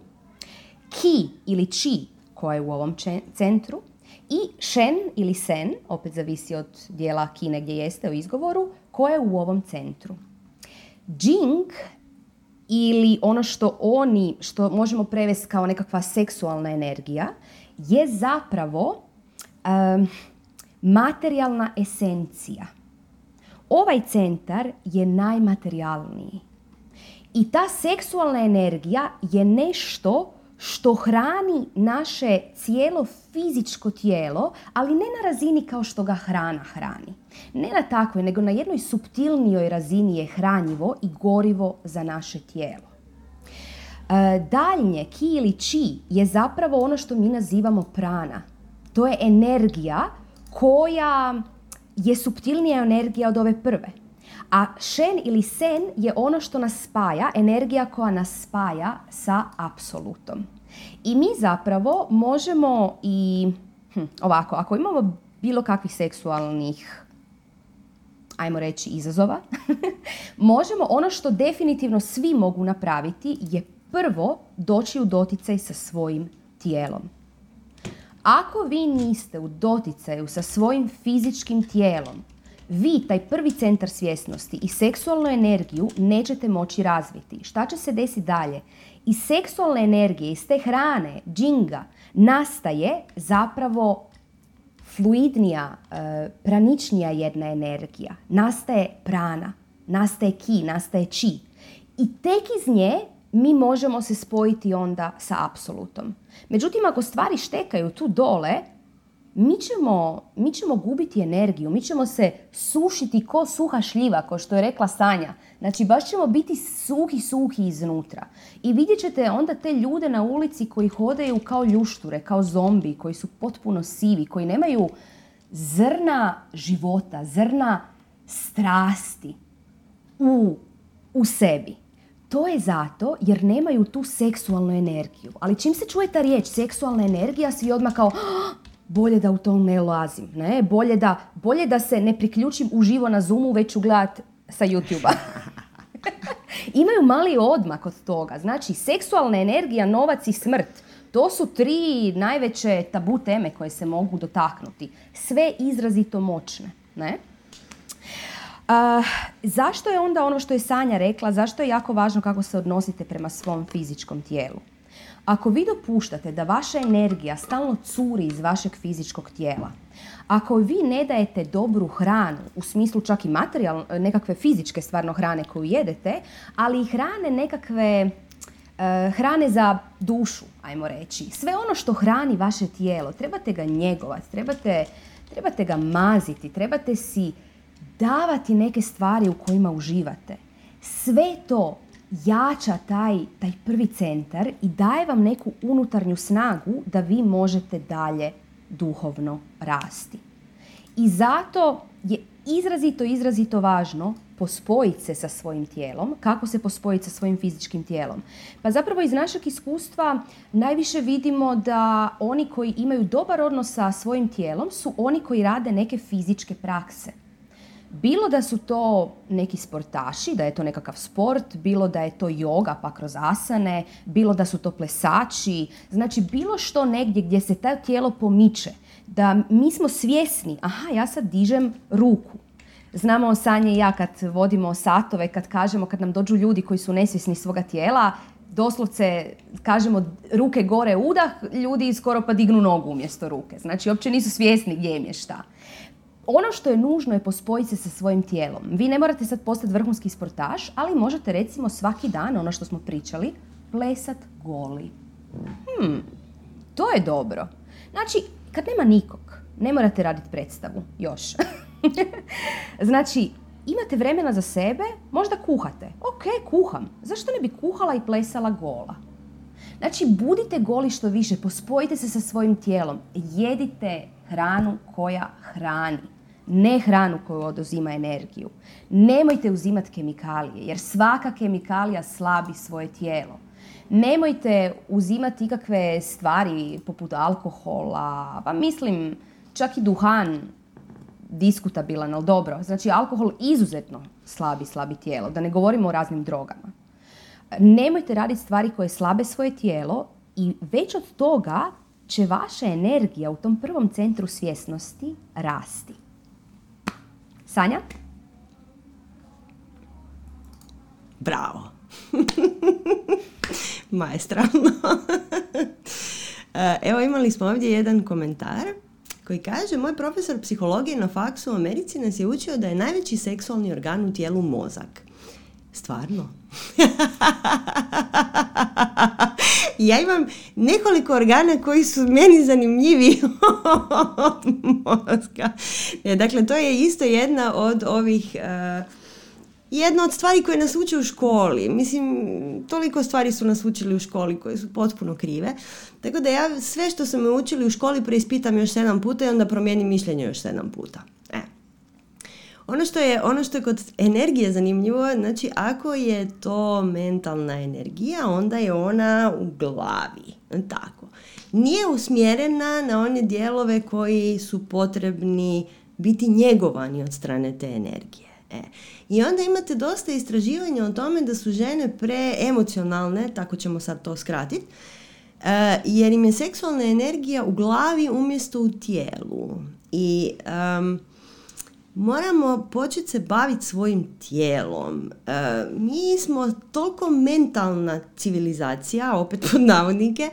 Ki ili Qi koja je u ovom centru. I Shen ili Sen, opet zavisi od dijela Kine gdje jeste u izgovoru, koja je u ovom centru. Jing ili ono što oni, što možemo prevesti kao nekakva seksualna energija, je zapravo materijalna esencija. Ovaj centar je najmaterijalniji. I ta seksualna energija je nešto što hrani naše cijelo fizičko tijelo, ali ne na razini kao što ga hrana hrani. Ne na takvoj, nego na jednoj subtilnijoj razini je hranjivo i gorivo za naše tijelo. E, daljnje, ki ili či, je zapravo ono što mi nazivamo prana. To je energija koja je subtilnija energija od ove prve. A šen ili sen je ono što nas spaja, energija koja nas spaja sa apsolutom. I mi zapravo možemo i hm, ovako, ako imamo bilo kakvih seksualnih ajmo reći izazova, možemo ono što definitivno svi mogu napraviti je prvo doći u doticaj sa svojim tijelom. Ako vi niste u doticaju sa svojim fizičkim tijelom, vi taj prvi centar svjesnosti i seksualnu energiju nećete moći razviti. Šta će se desiti dalje? Iz seksualne energije, iz te hrane, džinga, nastaje zapravo fluidnija, e, praničnija jedna energija. Nastaje prana, nastaje ki, nastaje či. I tek iz nje mi možemo se spojiti onda sa apsolutom. Međutim, ako stvari štekaju tu dole, mi ćemo, mi ćemo gubiti energiju, mi ćemo se sušiti ko suha šljiva, kao što je rekla Sanja. Znači, baš ćemo biti suhi, suhi iznutra. I vidjet ćete onda te ljude na ulici koji hodaju kao ljušture, kao zombi, koji su potpuno sivi, koji nemaju zrna života, zrna strasti u, u sebi. To je zato jer nemaju tu seksualnu energiju. Ali čim se čuje ta riječ seksualna energija, svi odmah kao "Ah, bolje da u to ne lazim. Ne? Bolje, da, bolje da se ne priključim uživo na Zoomu, već ću gledat sa YouTube-a. Imaju mali odmak od toga. Znači, seksualna energija, novac i smrt. To su tri najveće tabu teme koje se mogu dotaknuti. Sve izrazito moćne. Ne? A, zašto je onda ono što je Sanja rekla, zašto je jako važno kako se odnosite prema svom fizičkom tijelu? Ako vi dopuštate da vaša energija stalno curi iz vašeg fizičkog tijela, ako vi ne dajete dobru hranu, u smislu čak i materijalne, nekakve fizičke stvarno hrane koju jedete, ali i hrane nekakve e, hrane za dušu, ajmo reći. Sve ono što hrani vaše tijelo, trebate ga njegovati, trebate, trebate ga maziti, trebate si davati neke stvari u kojima uživate. Sve to jača taj, taj prvi centar i daje vam neku unutarnju snagu da vi možete dalje duhovno rasti. I zato je izrazito, izrazito važno pospojiti se sa svojim tijelom. Kako se pospojiti sa svojim fizičkim tijelom? Pa zapravo iz našeg iskustva najviše vidimo da oni koji imaju dobar odnos sa svojim tijelom su oni koji rade neke fizičke prakse. Bilo da su to neki sportaši, da je to nekakav sport, bilo da je to yoga pa kroz asane, bilo da su to plesači, znači bilo što negdje gdje se to tijelo pomiče, da mi smo svjesni, aha ja sad dižem ruku. Znamo Sanje i ja kad vodimo satove, kad kažemo, kad nam dođu ljudi koji su nesvjesni svoga tijela, doslovce kažemo ruke gore udah, ljudi skoro pa dignu nogu umjesto ruke. Znači uopće nisu svjesni gdje im je šta ono što je nužno je pospojiti se sa svojim tijelom. Vi ne morate sad postati vrhunski sportaš, ali možete recimo svaki dan, ono što smo pričali, plesat goli. Hmm, to je dobro. Znači, kad nema nikog, ne morate raditi predstavu, još. znači, imate vremena za sebe, možda kuhate. Ok, kuham. Zašto ne bi kuhala i plesala gola? Znači, budite goli što više, pospojite se sa svojim tijelom, jedite hranu koja hrani ne hranu koju oduzima energiju. Nemojte uzimati kemikalije, jer svaka kemikalija slabi svoje tijelo. Nemojte uzimati ikakve stvari poput alkohola, pa mislim čak i duhan diskutabilan, ali dobro. Znači alkohol izuzetno slabi, slabi tijelo, da ne govorimo o raznim drogama. Nemojte raditi stvari koje slabe svoje tijelo i već od toga će vaša energija u tom prvom centru svjesnosti rasti. Sanja? Bravo. Maestralno. E, evo imali smo ovdje jedan komentar koji kaže moj profesor psihologije na faksu u Americi nas je učio da je najveći seksualni organ u tijelu mozak. Stvarno? ja imam nekoliko organa koji su meni zanimljivi od mozga. E, dakle, to je isto jedna od ovih... Uh, jedna od stvari koje nas uče u školi. Mislim, toliko stvari su nas učili u školi koje su potpuno krive. Tako da ja sve što su me učili u školi preispitam još sedam puta i onda promijenim mišljenje još sedam puta. Ono što je, ono što je kod energije zanimljivo, znači ako je to mentalna energija, onda je ona u glavi. Tako. Nije usmjerena na one dijelove koji su potrebni biti njegovani od strane te energije. E. I onda imate dosta istraživanja o tome da su žene preemocionalne, tako ćemo sad to skratiti, e, jer im je seksualna energija u glavi umjesto u tijelu. I moramo početi se baviti svojim tijelom. E, mi smo toliko mentalna civilizacija, opet pod navodnike,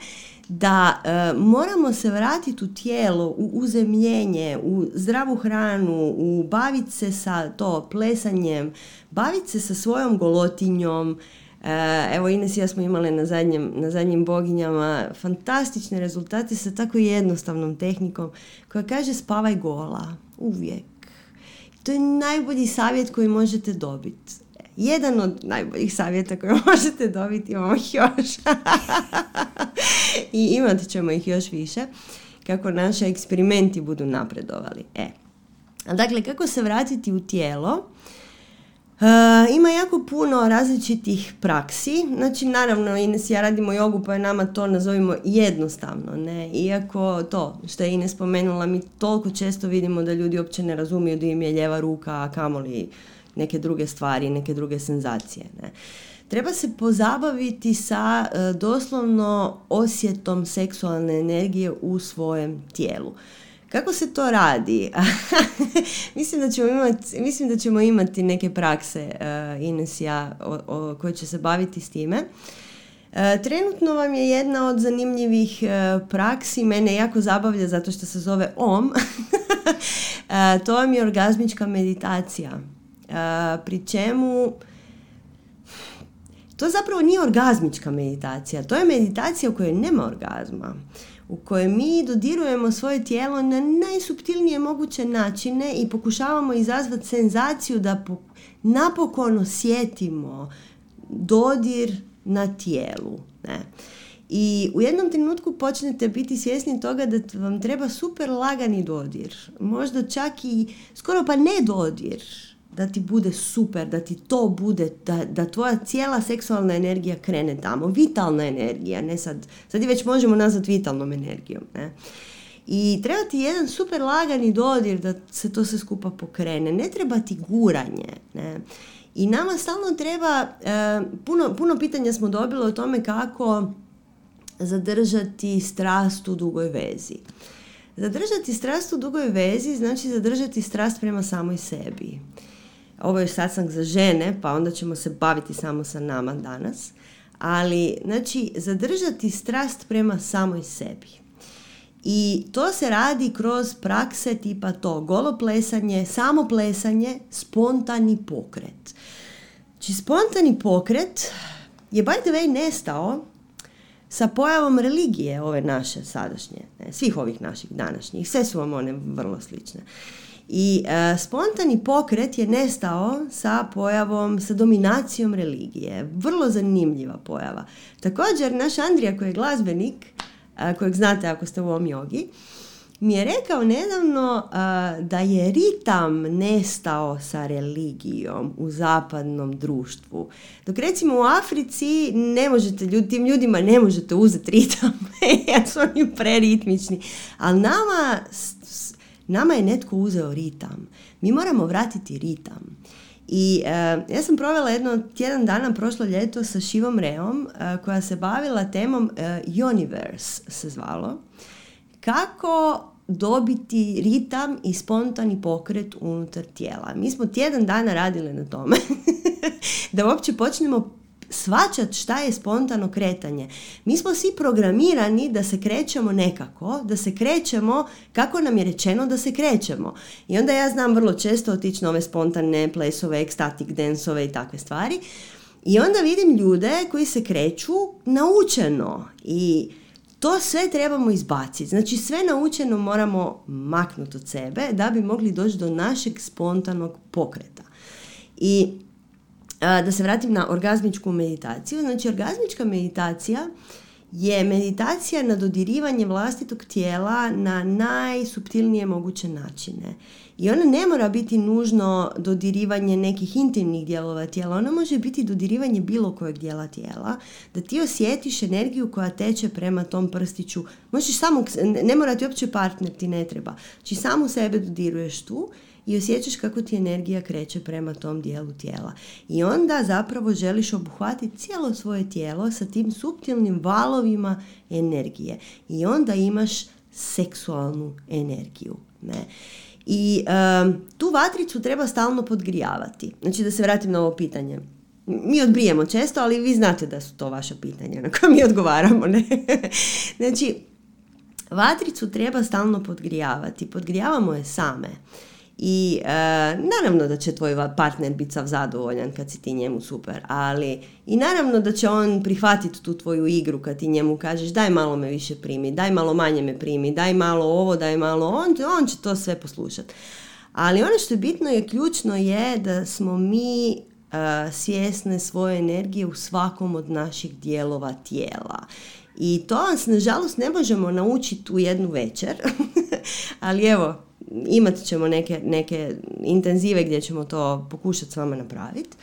da e, moramo se vratiti u tijelo, u uzemljenje, u zdravu hranu, u baviti se sa to plesanjem, baviti se sa svojom golotinjom. E, evo Ines i ja smo imali na zadnjem, na zadnjim boginjama fantastične rezultate sa tako jednostavnom tehnikom koja kaže spavaj gola, uvijek to je najbolji savjet koji možete dobiti. Jedan od najboljih savjeta koje možete dobiti, imamo ih još. I imat ćemo ih još više. kako naši eksperimenti budu napredovali. E. Dakle, kako se vratiti u tijelo? Uh, ima jako puno različitih praksi, znači naravno Ines ja radimo jogu pa je nama to nazovimo jednostavno, ne, iako to što je Ines spomenula mi toliko često vidimo da ljudi uopće ne razumiju da im je ljeva ruka, a kamoli neke druge stvari, neke druge senzacije, ne. Treba se pozabaviti sa uh, doslovno osjetom seksualne energije u svojem tijelu. Kako se to radi? mislim, da ćemo imati, mislim da ćemo imati neke prakse, uh, Ines ja, o, koje će se baviti s time. Uh, trenutno vam je jedna od zanimljivih uh, praksi, mene jako zabavlja zato što se zove OM. to vam je orgazmička meditacija. Pri čemu to zapravo nije orgazmička meditacija, to je meditacija u kojoj nema orgazma u kojoj mi dodirujemo svoje tijelo na najsubtilnije moguće načine i pokušavamo izazvati senzaciju da napokon osjetimo dodir na tijelu. Ne? I u jednom trenutku počnete biti svjesni toga da vam treba super lagani dodir. Možda čak i skoro pa ne dodir da ti bude super, da ti to bude, da, da tvoja cijela seksualna energija krene tamo. Vitalna energija, ne sad, sad je već možemo nazvati vitalnom energijom. Ne? I treba ti jedan super lagani dodir da se to sve skupa pokrene. Ne treba ti guranje. Ne? I nama stalno treba, e, puno, puno pitanja smo dobili o tome kako zadržati strast u dugoj vezi. Zadržati strast u dugoj vezi znači zadržati strast prema samoj sebi ovo je sastanak za žene, pa onda ćemo se baviti samo sa nama danas. Ali, znači, zadržati strast prema samoj sebi. I to se radi kroz prakse tipa to, golo plesanje, samo plesanje, spontani pokret. Znači, spontani pokret je by the way nestao sa pojavom religije ove naše sadašnje, ne, svih ovih naših današnjih, sve su vam one vrlo slične. I e, spontani pokret je nestao sa pojavom, sa dominacijom religije. Vrlo zanimljiva pojava. Također, naš Andrija koji je glazbenik, e, kojeg znate ako ste u ovom jogi, mi je rekao nedavno e, da je ritam nestao sa religijom u zapadnom društvu. Dok recimo u Africi ne možete, ljud, tim ljudima ne možete uzeti ritam, jer su oni preritmični. Ali nama Nama je netko uzeo ritam. Mi moramo vratiti ritam. I uh, ja sam provela jedno tjedan dana prošlo ljeto sa Šivom Reom uh, koja se bavila temom uh, Universe se zvalo. Kako dobiti ritam i spontani pokret unutar tijela. Mi smo tjedan dana radili na tome da uopće počnemo svačat šta je spontano kretanje. Mi smo svi programirani da se krećemo nekako, da se krećemo kako nam je rečeno da se krećemo. I onda ja znam vrlo često otići na ove spontane plesove, ekstatik densove i takve stvari. I onda vidim ljude koji se kreću naučeno i to sve trebamo izbaciti. Znači sve naučeno moramo maknuti od sebe da bi mogli doći do našeg spontanog pokreta. I da se vratim na orgazmičku meditaciju. Znači, orgazmička meditacija je meditacija na dodirivanje vlastitog tijela na najsubtilnije moguće načine. I ona ne mora biti nužno dodirivanje nekih intimnih dijelova tijela, ona može biti dodirivanje bilo kojeg dijela tijela, da ti osjetiš energiju koja teče prema tom prstiću. Možeš samo, ne mora ti uopće partner, ti ne treba. Znači samo sebe dodiruješ tu i osjećaš kako ti energija kreće prema tom dijelu tijela. I onda zapravo želiš obuhvatiti cijelo svoje tijelo sa tim suptilnim valovima energije. I onda imaš seksualnu energiju. Ne? I tu vatricu treba stalno podgrijavati. Znači da se vratim na ovo pitanje. Mi odbrijemo često, ali vi znate da su to vaša pitanja na koja mi odgovaramo. Ne? znači, vatricu treba stalno podgrijavati. Podgrijavamo je same. I e, naravno da će tvoj partner biti sav zadovoljan kad si ti njemu super, ali i naravno da će on prihvatiti tu tvoju igru kad ti njemu kažeš daj malo me više primi, daj malo manje me primi, daj malo ovo, daj malo on, on će to sve poslušati. Ali ono što je bitno je ključno je da smo mi uh, svjesne svoje energije u svakom od naših dijelova tijela. I to vas, nažalost, ne možemo naučiti u jednu večer, ali evo, imat ćemo neke, neke intenzive gdje ćemo to pokušati s vama napraviti.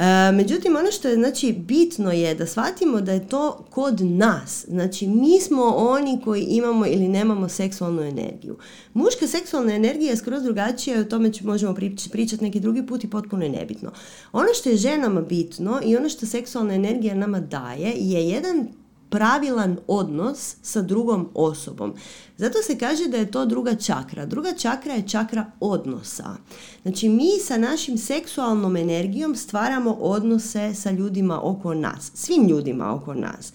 E, međutim, ono što je znači, bitno je da shvatimo da je to kod nas. Znači, mi smo oni koji imamo ili nemamo seksualnu energiju. Muška seksualna energija je skroz drugačija i o tome možemo pričati neki drugi put i potpuno je nebitno. Ono što je ženama bitno i ono što seksualna energija nama daje je jedan pravilan odnos sa drugom osobom. Zato se kaže da je to druga čakra. Druga čakra je čakra odnosa. Znači mi sa našim seksualnom energijom stvaramo odnose sa ljudima oko nas, svim ljudima oko nas.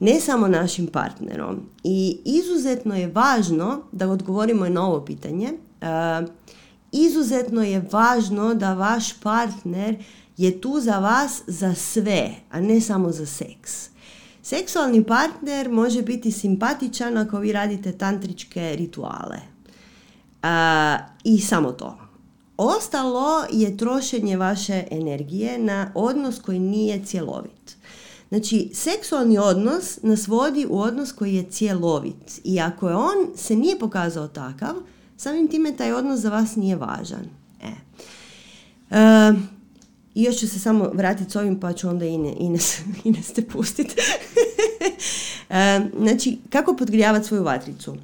Ne samo našim partnerom. I izuzetno je važno da odgovorimo na ovo pitanje. Uh, izuzetno je važno da vaš partner je tu za vas za sve, a ne samo za seks. Seksualni partner može biti simpatičan ako vi radite tantričke rituale. I samo to. Ostalo je trošenje vaše energije na odnos koji nije cjelovit. Znači, seksualni odnos nas vodi u odnos koji je cjelovit. I ako je on se nije pokazao takav, samim time taj odnos za vas nije važan. E. E, i još ću se samo vratiti s ovim pa ću onda Ine, Ines, Ines te pustiti. E, znači, kako podgrijavati svoju vatricu?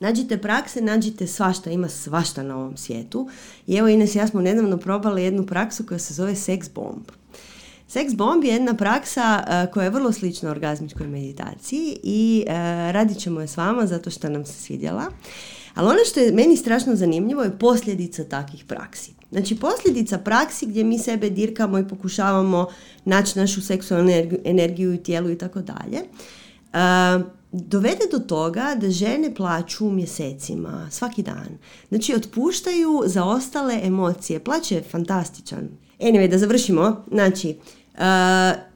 Nađite prakse, nađite svašta, ima svašta na ovom svijetu. I evo Ines ja smo nedavno probali jednu praksu koja se zove sex bomb. Sex bomb je jedna praksa e, koja je vrlo slična orgazmičkoj meditaciji i uh, radit ćemo je s vama zato što nam se svidjela. Ali ono što je meni strašno zanimljivo je posljedica takvih praksi. Znači posljedica praksi gdje mi sebe dirkamo i pokušavamo naći našu seksualnu energiju i tijelu i tako dalje, dovede do toga da žene plaću mjesecima, svaki dan. Znači otpuštaju za ostale emocije. Plaće je fantastičan. Anyway, da završimo. Znači,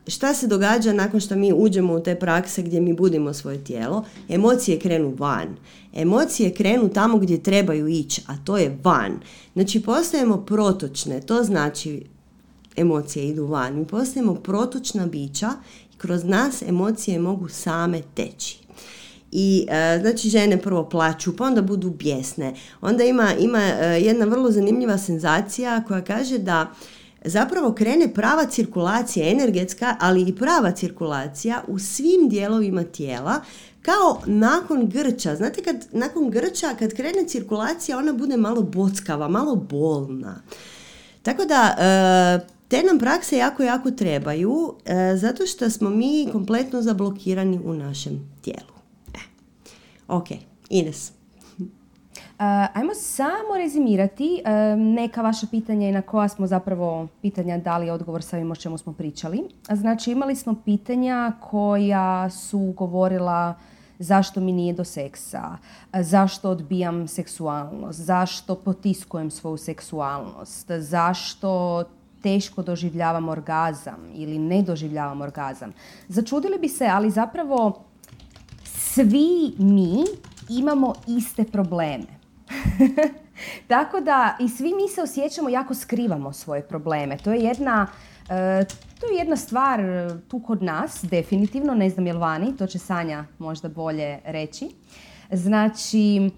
šta se događa nakon što mi uđemo u te prakse gdje mi budimo svoje tijelo? Emocije krenu van. Emocije krenu tamo gdje trebaju ići, a to je van. Znači postajemo protočne, to znači emocije idu van. Mi postajemo protočna bića i kroz nas emocije mogu same teći. I e, znači žene prvo plaću, pa onda budu bijesne. Onda ima, ima e, jedna vrlo zanimljiva senzacija koja kaže da zapravo krene prava cirkulacija energetska, ali i prava cirkulacija u svim dijelovima tijela kao nakon grča. Znate kad nakon grča kad krene cirkulacija ona bude malo bockava, malo bolna. Tako da e, te nam prakse jako, jako trebaju e, zato što smo mi kompletno zablokirani u našem tijelu. E. Ok, Ines. Uh, ajmo samo rezimirati uh, neka vaša pitanja i na koja smo zapravo pitanja dali odgovor sa ovim o čemu smo pričali. Znači imali smo pitanja koja su govorila zašto mi nije do seksa, zašto odbijam seksualnost, zašto potiskujem svoju seksualnost, zašto teško doživljavam orgazam ili ne doživljavam orgazam. Začudili bi se, ali zapravo svi mi imamo iste probleme. Tako da i svi mi se osjećamo jako skrivamo svoje probleme. To je jedna, e, to je jedna stvar tu kod nas, definitivno, ne znam jel vani, to će Sanja možda bolje reći. Znači,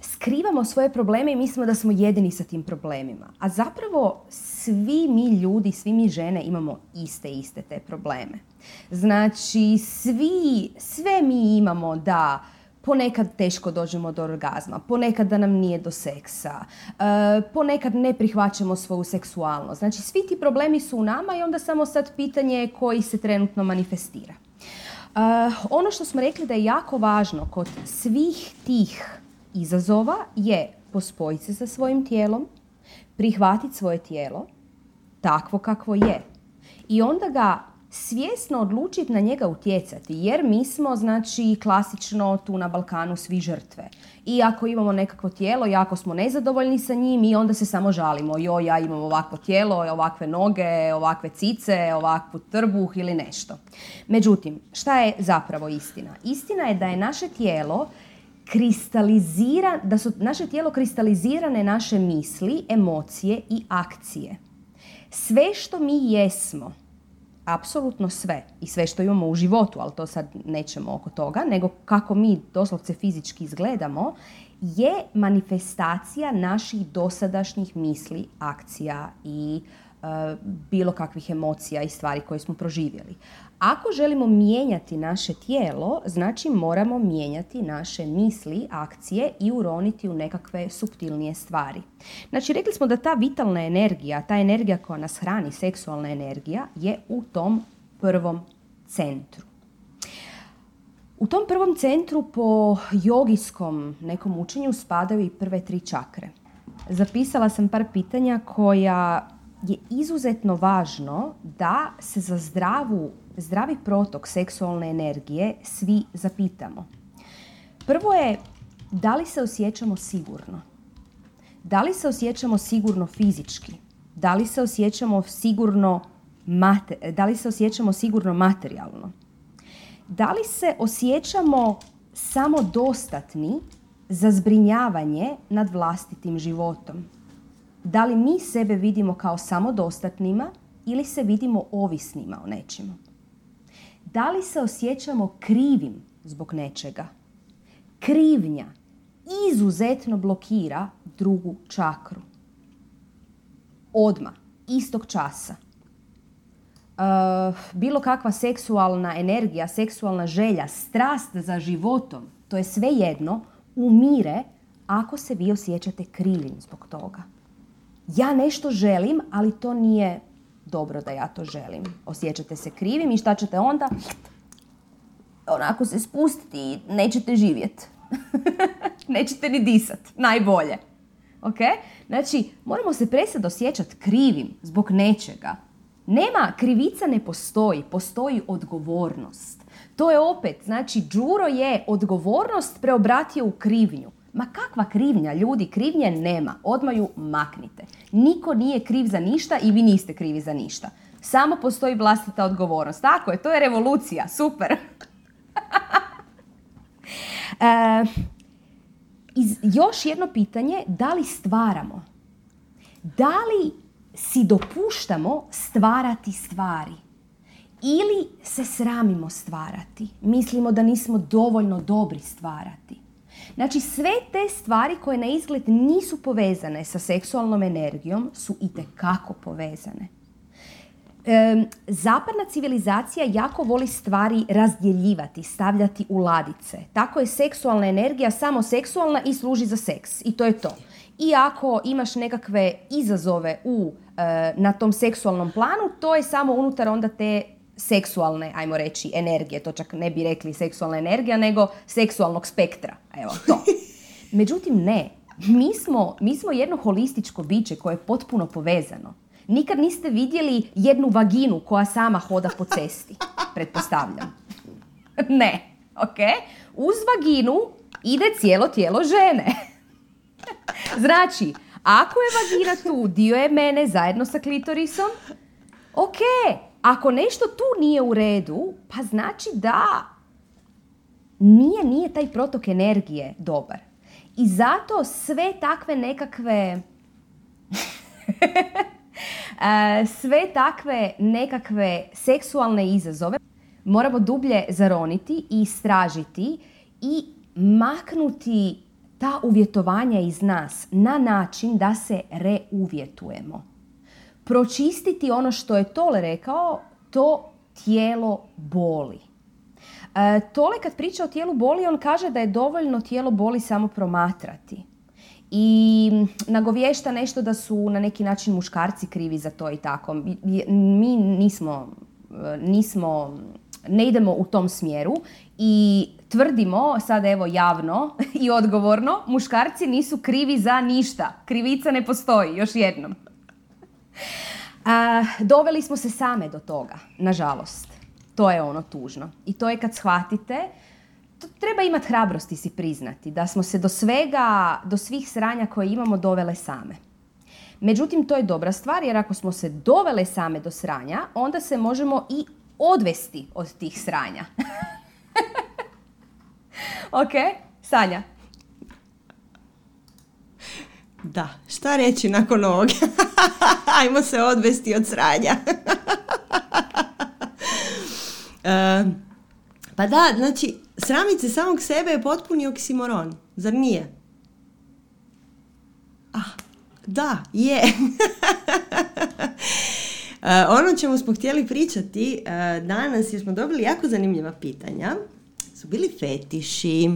skrivamo svoje probleme i mislimo da smo jedini sa tim problemima. A zapravo svi mi ljudi, svi mi žene imamo iste, iste te probleme. Znači, svi, sve mi imamo da ponekad teško dođemo do orgazma, ponekad da nam nije do seksa, e, ponekad ne prihvaćamo svoju seksualnost. Znači svi ti problemi su u nama i onda samo sad pitanje koji se trenutno manifestira. E, ono što smo rekli da je jako važno kod svih tih izazova je pospojiti se sa svojim tijelom, prihvatiti svoje tijelo takvo kakvo je i onda ga svjesno odlučiti na njega utjecati, jer mi smo, znači, klasično tu na Balkanu svi žrtve. I ako imamo nekakvo tijelo, jako smo nezadovoljni sa njim i onda se samo žalimo. Jo, ja imam ovakvo tijelo, ovakve noge, ovakve cice, ovakvu trbuh ili nešto. Međutim, šta je zapravo istina? Istina je da je naše tijelo kristalizira, da su naše tijelo kristalizirane naše misli, emocije i akcije. Sve što mi jesmo, apsolutno sve i sve što imamo u životu, ali to sad nećemo oko toga, nego kako mi doslovce fizički izgledamo, je manifestacija naših dosadašnjih misli, akcija i e, bilo kakvih emocija i stvari koje smo proživjeli. Ako želimo mijenjati naše tijelo, znači moramo mijenjati naše misli, akcije i uroniti u nekakve subtilnije stvari. Znači, rekli smo da ta vitalna energija, ta energija koja nas hrani, seksualna energija, je u tom prvom centru. U tom prvom centru po jogijskom nekom učenju spadaju i prve tri čakre. Zapisala sam par pitanja koja je izuzetno važno da se za zdravu zdravi protok seksualne energije svi zapitamo. Prvo je da li se osjećamo sigurno? Da li se osjećamo sigurno fizički? Da li se osjećamo sigurno da li se osjećamo sigurno materijalno? Da li se osjećamo samodostatni za zbrinjavanje nad vlastitim životom? Da li mi sebe vidimo kao samodostatnima ili se vidimo ovisnima o nečemu? Da li se osjećamo krivim zbog nečega. Krivnja izuzetno blokira drugu čakru. Odma, istog časa. Uh, bilo kakva seksualna energija, seksualna želja, strast za životom, to je sve jedno, umire ako se vi osjećate krivim zbog toga. Ja nešto želim, ali to nije dobro da ja to želim. Osjećate se krivim i šta ćete onda? Onako se spustiti i nećete živjeti. nećete ni disat. Najbolje. Ok? Znači, moramo se prestati osjećati krivim zbog nečega. Nema, krivica ne postoji, postoji odgovornost. To je opet, znači, Đuro je odgovornost preobratio u krivnju. Ma kakva krivnja, ljudi, krivnje nema. Odmah ju maknite. Niko nije kriv za ništa i vi niste krivi za ništa. Samo postoji vlastita odgovornost. Tako je, to je revolucija. Super. e, još jedno pitanje, da li stvaramo? Da li si dopuštamo stvarati stvari? Ili se sramimo stvarati? Mislimo da nismo dovoljno dobri stvarati? Znači sve te stvari koje na izgled nisu povezane sa seksualnom energijom su i kako povezane. zapadna civilizacija jako voli stvari razdjeljivati, stavljati u ladice. Tako je seksualna energija samo seksualna i služi za seks. I to je to. I ako imaš nekakve izazove u, e, na tom seksualnom planu, to je samo unutar onda te seksualne, ajmo reći, energije, to čak ne bi rekli seksualna energija, nego seksualnog spektra. Evo, to. Međutim, ne. Mi smo, mi smo jedno holističko biće koje je potpuno povezano. Nikad niste vidjeli jednu vaginu koja sama hoda po cesti, pretpostavljam. Ne, ok? Uz vaginu ide cijelo tijelo žene. Znači, ako je vagina tu, dio je mene zajedno sa klitorisom, ok, ako nešto tu nije u redu, pa znači da nije, nije taj protok energije dobar. I zato sve takve nekakve e, sve takve nekakve seksualne izazove moramo dublje zaroniti i istražiti i maknuti ta uvjetovanja iz nas na način da se reuvjetujemo pročistiti ono što je Tole rekao, to tijelo boli. E, Tole kad priča o tijelu boli, on kaže da je dovoljno tijelo boli samo promatrati. I nagovješta nešto da su na neki način muškarci krivi za to i tako. Mi nismo, e, nismo ne idemo u tom smjeru i tvrdimo, sad evo javno i odgovorno, muškarci nisu krivi za ništa. Krivica ne postoji, još jednom. A, doveli smo se same do toga, nažalost. To je ono tužno. I to je kad shvatite, to treba imati hrabrosti si priznati, da smo se do svega, do svih sranja koje imamo dovele same. Međutim, to je dobra stvar jer ako smo se dovele same do sranja, onda se možemo i odvesti od tih sranja. ok, Sanja. Da, šta reći nakon ovoga? Ajmo se odvesti od sranja. pa da, znači, sramiti se samog sebe je potpuni oksimoron, zar nije? Ah, da, je. ono čemu smo htjeli pričati danas, jer smo dobili jako zanimljiva pitanja, su bili fetiši.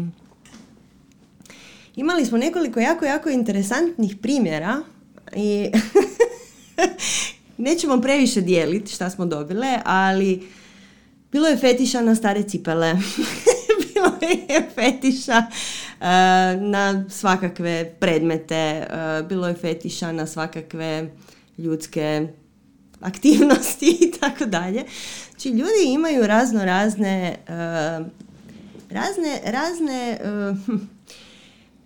Imali smo nekoliko jako, jako interesantnih primjera i nećemo previše dijeliti šta smo dobile, ali bilo je fetiša na stare cipele. bilo je fetiša uh, na svakakve predmete, uh, bilo je fetiša na svakakve ljudske aktivnosti i tako dalje. Znači ljudi imaju razno razne uh, razne razne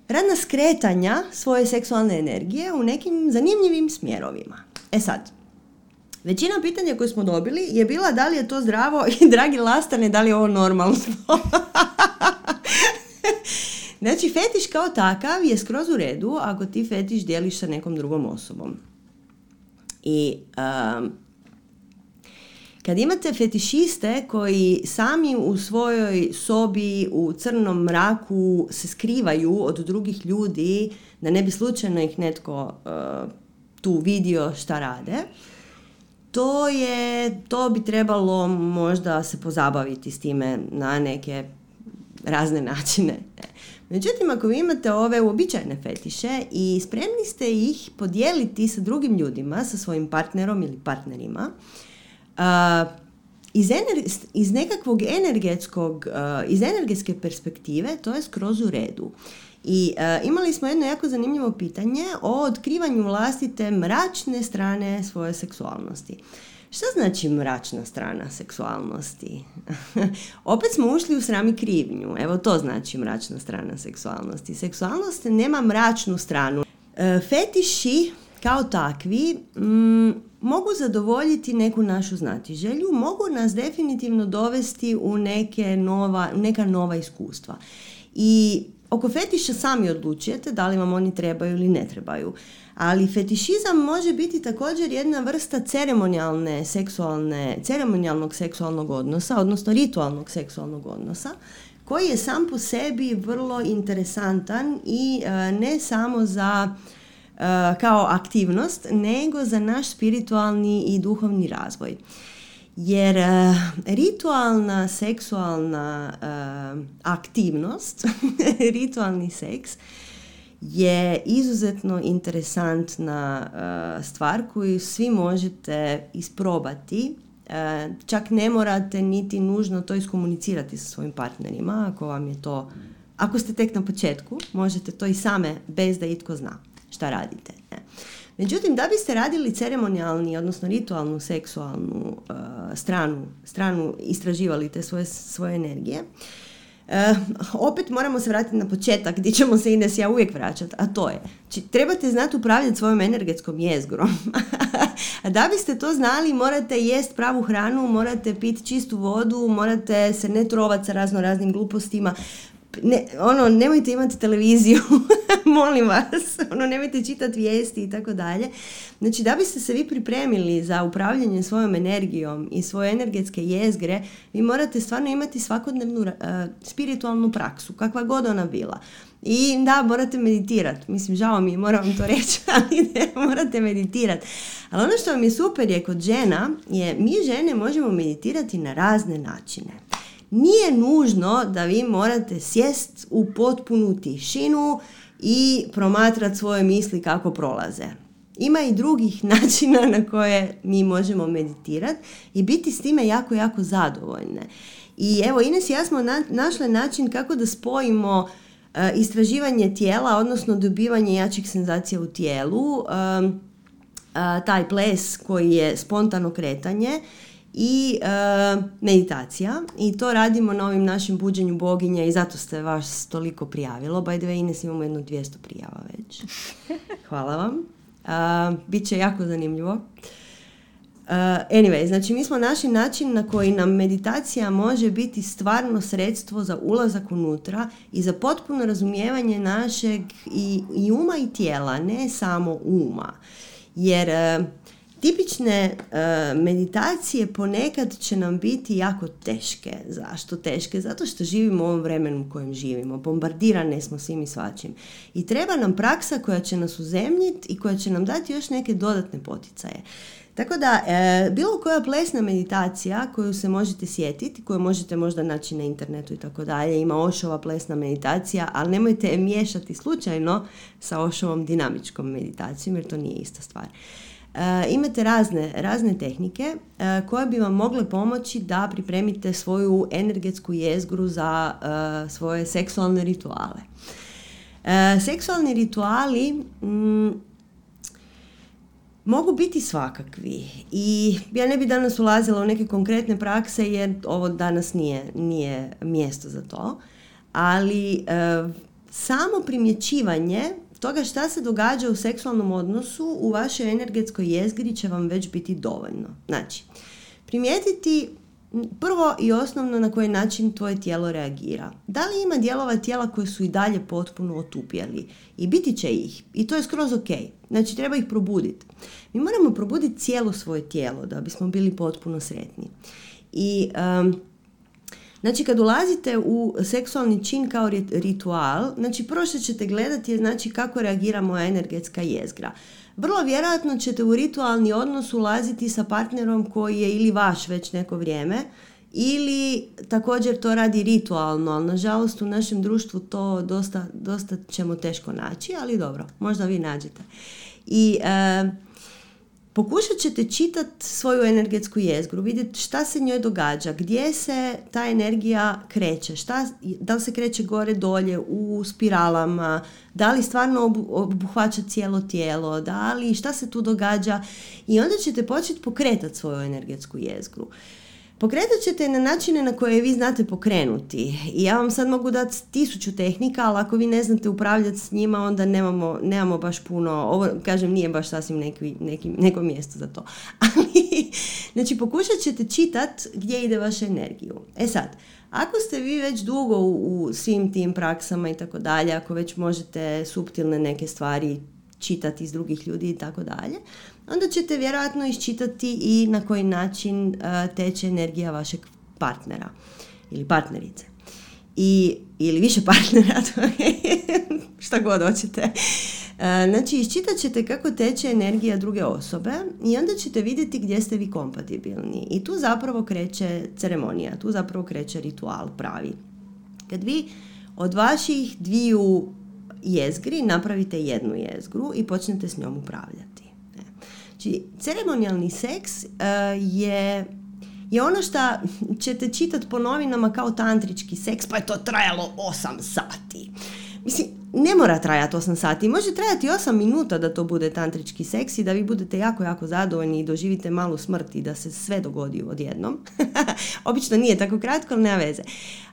radna skretanja svoje seksualne energije u nekim zanimljivim smjerovima. E sad, Većina pitanja koje smo dobili je bila da li je to zdravo i dragi lastane, da li je ovo normalno. znači, fetiš kao takav je skroz u redu ako ti fetiš dijeliš sa nekom drugom osobom. I um, kad imate fetišiste koji sami u svojoj sobi u crnom mraku se skrivaju od drugih ljudi da ne bi slučajno ih netko uh, tu vidio šta rade, to je, to bi trebalo možda se pozabaviti s time na neke razne načine. Međutim, ako vi imate ove uobičajene fetiše i spremni ste ih podijeliti sa drugim ljudima, sa svojim partnerom ili partnerima, iz, iz nekakvog energetskog, iz energetske perspektive to je skroz u redu. I imali smo jedno jako zanimljivo pitanje o otkrivanju vlastite mračne strane svoje seksualnosti. Šta znači mračna strana seksualnosti? Opet smo ušli u srami krivnju. Evo to znači mračna strana seksualnosti. Seksualnost nema mračnu stranu. E, fetiši kao takvi mm, mogu zadovoljiti neku našu znatiželju, mogu nas definitivno dovesti u neke nova, neka nova iskustva. I oko fetiša sami odlučujete da li vam oni trebaju ili ne trebaju. Ali fetišizam može biti također jedna vrsta ceremonijalne seksualne, ceremonijalnog seksualnog odnosa, odnosno ritualnog seksualnog odnosa, koji je sam po sebi vrlo interesantan i e, ne samo za kao aktivnost, nego za naš spiritualni i duhovni razvoj. Jer uh, ritualna seksualna uh, aktivnost, ritualni seks, je izuzetno interesantna stvar koju svi možete isprobati. Čak ne morate niti nužno to iskomunicirati sa svojim partnerima, ako vam je to, ako ste tek na početku, možete to i same bez da itko zna šta radite. Ne? Međutim, da biste radili ceremonijalni, odnosno ritualnu seksualnu uh, stranu, stranu, istraživali te svoje, svoje energije, uh, opet moramo se vratiti na početak gdje ćemo se Ines ja uvijek vraćati, a to je, či, trebate znati upravljati svojom energetskom jezgrom. a da biste to znali, morate jest pravu hranu, morate piti čistu vodu, morate se ne trovati sa razno raznim glupostima, ne, ono, nemojte imati televiziju, molim vas, ono, nemojte čitati vijesti i tako dalje. Znači, da biste se vi pripremili za upravljanje svojom energijom i svoje energetske jezgre, vi morate stvarno imati svakodnevnu uh, spiritualnu praksu, kakva god ona bila. I da, morate meditirati. Mislim, žao mi, moram vam to reći, ali ne, morate meditirati. Ali ono što vam je super je kod žena, je mi žene možemo meditirati na razne načine nije nužno da vi morate sjest u potpunu tišinu i promatrati svoje misli kako prolaze. Ima i drugih načina na koje mi možemo meditirati i biti s time jako, jako zadovoljne. I evo, Ines i ja smo na, našli način kako da spojimo e, istraživanje tijela, odnosno dobivanje jačih senzacija u tijelu, uh, taj ples koji je spontano kretanje i e, meditacija i to radimo na ovim našim buđenju boginja i zato ste vas toliko prijavilo. By the way, Ines imamo jedno 200 prijava već. Hvala vam. Uh, Biće jako zanimljivo. Uh, anyway, znači mi smo našli način na koji nam meditacija može biti stvarno sredstvo za ulazak unutra i za potpuno razumijevanje našeg i, i uma i tijela, ne samo uma. Jer tipične e, meditacije ponekad će nam biti jako teške. Zašto teške? Zato što živimo u ovom vremenu u kojem živimo. Bombardirane smo svim i svačim. I treba nam praksa koja će nas uzemljiti i koja će nam dati još neke dodatne poticaje. Tako da, e, bilo koja plesna meditacija koju se možete sjetiti, koju možete možda naći na internetu i tako dalje, ima Ošova plesna meditacija, ali nemojte je miješati slučajno sa Ošovom dinamičkom meditacijom, jer to nije ista stvar. E, imate razne, razne tehnike e, koje bi vam mogle pomoći da pripremite svoju energetsku jezgru za e, svoje seksualne rituale. Seksualni rituali mm, mogu biti svakakvi i ja ne bi danas ulazila u neke konkretne prakse jer ovo danas nije, nije mjesto za to, ali samo primjećivanje toga šta se događa u seksualnom odnosu u vašoj energetskoj jezgri će vam već biti dovoljno. Znači, primijetiti prvo i osnovno na koji način tvoje tijelo reagira. Da li ima dijelova tijela koji su i dalje potpuno otupjeli? I biti će ih. I to je skroz ok. Znači, treba ih probuditi. Mi moramo probuditi cijelo svoje tijelo da bismo bili potpuno sretni. I Znači kad ulazite u seksualni čin kao ritual, znači prvo što ćete gledati je znači kako reagira moja energetska jezgra. Vrlo vjerojatno ćete u ritualni odnos ulaziti sa partnerom koji je ili vaš već neko vrijeme ili također to radi ritualno, ali nažalost u našem društvu to dosta, dosta ćemo teško naći, ali dobro, možda vi nađete. I e, Pokušat ćete čitati svoju energetsku jezgru, vidjeti šta se njoj događa, gdje se ta energija kreće, šta, da li se kreće gore dolje u spiralama, da li stvarno obuhvaća cijelo tijelo, da li šta se tu događa i onda ćete početi pokretati svoju energetsku jezgru. Pokretat ćete na načine na koje vi znate pokrenuti. I ja vam sad mogu dati tisuću tehnika, ali ako vi ne znate upravljati s njima, onda nemamo, nemamo baš puno, ovo kažem nije baš sasvim neki, neki, neko mjesto za to. Ali, znači pokušat ćete čitat gdje ide vaša energiju. E sad, ako ste vi već dugo u, u svim tim praksama i tako dalje, ako već možete suptilne neke stvari čitati iz drugih ljudi i tako dalje, onda ćete vjerojatno iščitati i na koji način e, teče energija vašeg partnera ili partnerice. I, ili više partnera, šta god hoćete. E, znači, iščitat ćete kako teče energija druge osobe i onda ćete vidjeti gdje ste vi kompatibilni. I tu zapravo kreće ceremonija, tu zapravo kreće ritual pravi. Kad vi od vaših dviju jezgri napravite jednu jezgru i počnete s njom upravljati. Znači, ceremonijalni seks uh, je je ono što ćete čitati po novinama kao tantrički seks, pa je to trajalo 8 sati. Mislim, ne mora trajati 8 sati, može trajati 8 minuta da to bude tantrički seks i da vi budete jako, jako zadovoljni i doživite malu smrt i da se sve dogodi odjednom. Obično nije tako kratko, ali nema veze.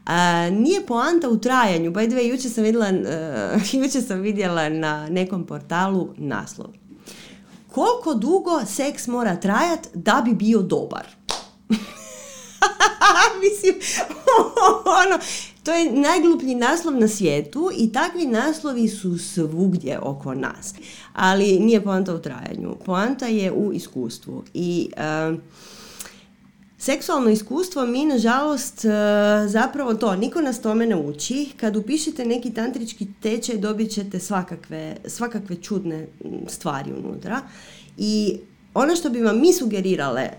A, nije poanta u trajanju. By the way, jučer sam vidjela, uh, jučer sam vidjela na nekom portalu naslov koliko dugo seks mora trajati da bi bio dobar. Mislim, ono, to je najgluplji naslov na svijetu i takvi naslovi su svugdje oko nas. Ali nije poanta u trajanju. Poanta je u iskustvu. I Seksualno iskustvo mi nažalost e, zapravo to, niko nas tome ne uči. Kad upišete neki tantrički tečaj dobit ćete svakakve, svakakve čudne stvari unutra. I ono što bi vam mi sugerirale e,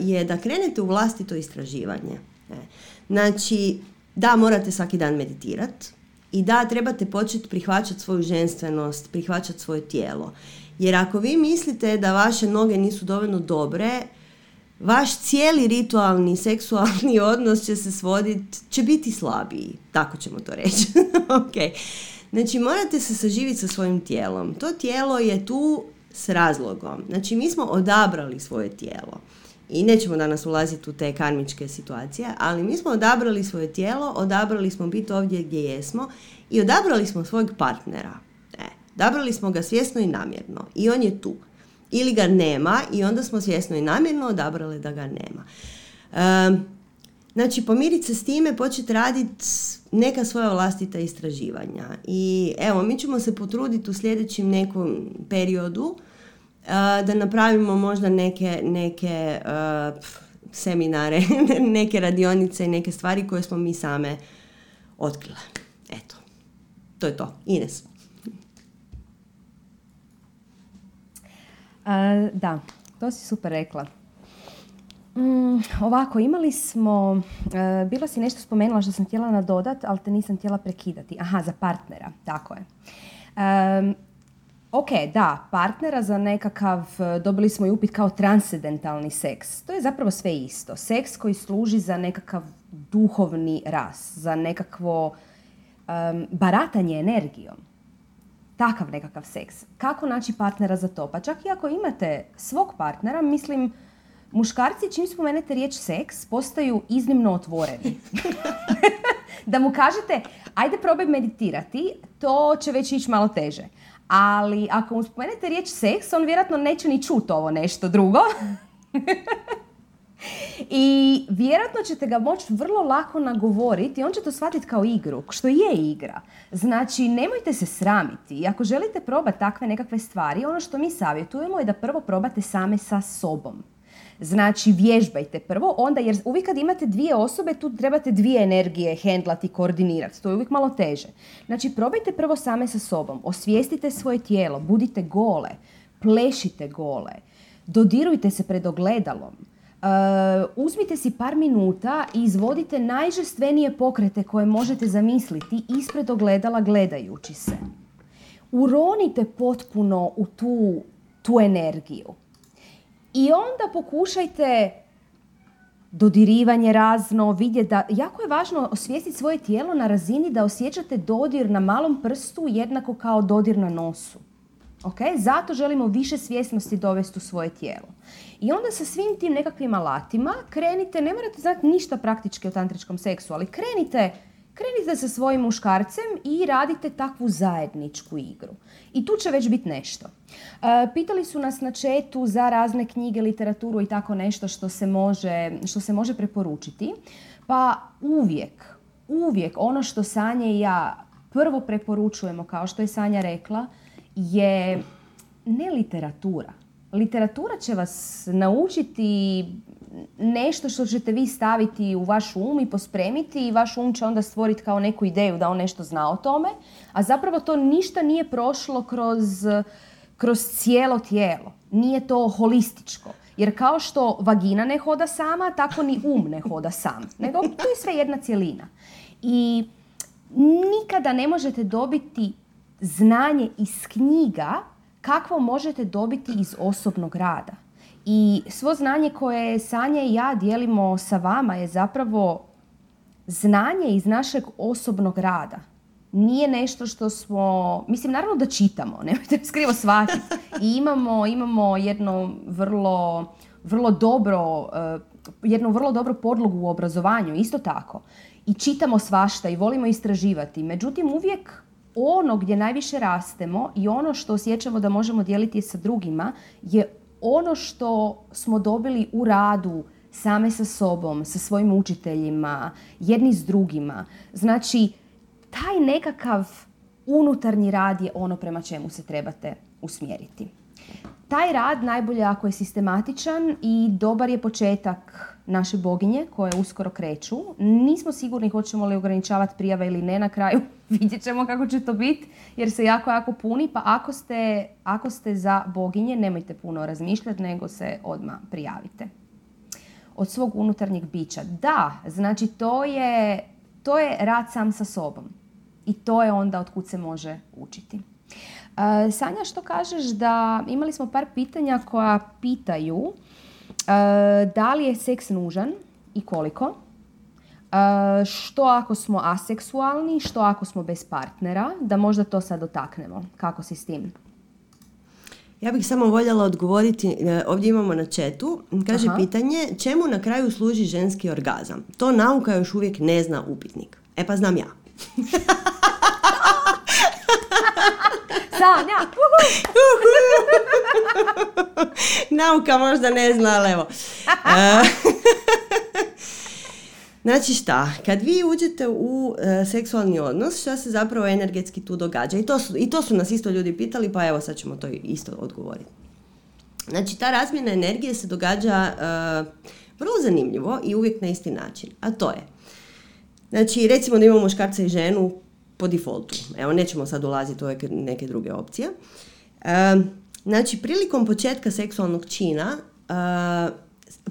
je da krenete u vlastito istraživanje. E, znači, da, morate svaki dan meditirati i da, trebate početi prihvaćati svoju ženstvenost, prihvaćati svoje tijelo. Jer ako vi mislite da vaše noge nisu dovoljno dobre, vaš cijeli ritualni seksualni odnos će se svoditi, će biti slabiji, tako ćemo to reći. ok. Znači morate se saživiti sa svojim tijelom. To tijelo je tu s razlogom. Znači mi smo odabrali svoje tijelo. I nećemo danas ulaziti u te karmičke situacije, ali mi smo odabrali svoje tijelo, odabrali smo biti ovdje gdje jesmo i odabrali smo svojeg partnera. E, odabrali smo ga svjesno i namjerno i on je tu ili ga nema i onda smo svjesno i namjerno odabrali da ga nema. znači, pomiriti se s time, početi raditi neka svoja vlastita istraživanja. I evo, mi ćemo se potruditi u sljedećem nekom periodu da napravimo možda neke, neke seminare, neke radionice i neke stvari koje smo mi same otkrile. Eto, to je to. Ines. Da, to si super rekla. Mm, ovako, imali smo, uh, bilo si nešto spomenula što sam htjela nadodat, ali te nisam htjela prekidati. Aha, za partnera, tako je. Um, ok, da, partnera za nekakav, dobili smo i upit kao transcendentalni seks. To je zapravo sve isto. Seks koji služi za nekakav duhovni ras, za nekakvo um, baratanje energijom. Takav nekakav seks. Kako naći partnera za to? Pa čak i ako imate svog partnera, mislim, muškarci čim spomenete riječ seks postaju iznimno otvoreni. da mu kažete, ajde probaj meditirati, to će već ići malo teže. Ali ako mu spomenete riječ seks, on vjerojatno neće ni čuti ovo nešto drugo. I vjerojatno ćete ga moći vrlo lako nagovoriti i on će to shvatiti kao igru, što je igra. Znači, nemojte se sramiti. I ako želite probati takve nekakve stvari, ono što mi savjetujemo je da prvo probate same sa sobom. Znači, vježbajte prvo, onda jer uvijek kad imate dvije osobe, tu trebate dvije energije hendlati, koordinirati. To je uvijek malo teže. Znači, probajte prvo same sa sobom. Osvijestite svoje tijelo, budite gole, plešite gole, dodirujte se pred ogledalom. Uh, uzmite si par minuta i izvodite najžestvenije pokrete koje možete zamisliti ispred ogledala gledajući se. Uronite potpuno u tu, tu energiju. I onda pokušajte dodirivanje razno, vidjeti da, jako je važno osvijestiti svoje tijelo na razini da osjećate dodir na malom prstu jednako kao dodir na nosu. Ok? Zato želimo više svjesnosti dovesti u svoje tijelo. I onda sa svim tim nekakvim alatima krenite, ne morate znati ništa praktički o tantričkom seksu, ali krenite krenite sa svojim muškarcem i radite takvu zajedničku igru. I tu će već biti nešto. E, pitali su nas na četu za razne knjige, literaturu i tako nešto što se može, što se može preporučiti. Pa uvijek, uvijek ono što Sanja i ja prvo preporučujemo, kao što je Sanja rekla, je ne literatura. Literatura će vas naučiti nešto što ćete vi staviti u vaš um i pospremiti i vaš um će onda stvoriti kao neku ideju da on nešto zna o tome, a zapravo to ništa nije prošlo kroz, kroz cijelo tijelo. Nije to holističko. Jer kao što vagina ne hoda sama, tako ni um ne hoda sam. Nego to je sve jedna cjelina. I nikada ne možete dobiti znanje iz knjiga kakvo možete dobiti iz osobnog rada. I svo znanje koje Sanja i ja dijelimo sa vama je zapravo znanje iz našeg osobnog rada. Nije nešto što smo, mislim naravno da čitamo, nemojte skrivo shvatiti. I imamo, imamo jedno vrlo, vrlo dobro, uh, jednu vrlo dobru podlogu u obrazovanju, isto tako. I čitamo svašta i volimo istraživati. Međutim, uvijek ono gdje najviše rastemo i ono što osjećamo da možemo dijeliti sa drugima je ono što smo dobili u radu same sa sobom, sa svojim učiteljima, jedni s drugima. Znači, taj nekakav unutarnji rad je ono prema čemu se trebate usmjeriti. Taj rad najbolje ako je sistematičan i dobar je početak naše boginje koje uskoro kreću. Nismo sigurni hoćemo li ograničavati prijave ili ne na kraju. Vidjet ćemo kako će to biti jer se jako, jako puni. Pa ako ste, ako ste za boginje nemojte puno razmišljati nego se odmah prijavite. Od svog unutarnjeg bića. Da, znači to je, to je rad sam sa sobom. I to je onda od kud se može učiti. E, Sanja, što kažeš da imali smo par pitanja koja pitaju E, da li je seks nužan i koliko? E, što ako smo aseksualni, što ako smo bez partnera, da možda to sad dotaknemo. Kako si s tim? Ja bih samo voljela odgovoriti, ovdje imamo na četu, kaže pitanje, čemu na kraju služi ženski orgazam? To nauka još uvijek ne zna upitnik. E pa znam ja. Sanja! Nauka možda ne zna, ali evo. E, znači šta, kad vi uđete u e, seksualni odnos, šta se zapravo energetski tu događa? I to, su, I to su nas isto ljudi pitali, pa evo sad ćemo to isto odgovoriti. Znači, ta razmjena energije se događa vrlo zanimljivo i uvijek na isti način. A to je, znači, recimo da imamo muškarca i ženu po defaultu. Evo, nećemo sad ulaziti u neke druge opcije. Znači, prilikom početka seksualnog čina,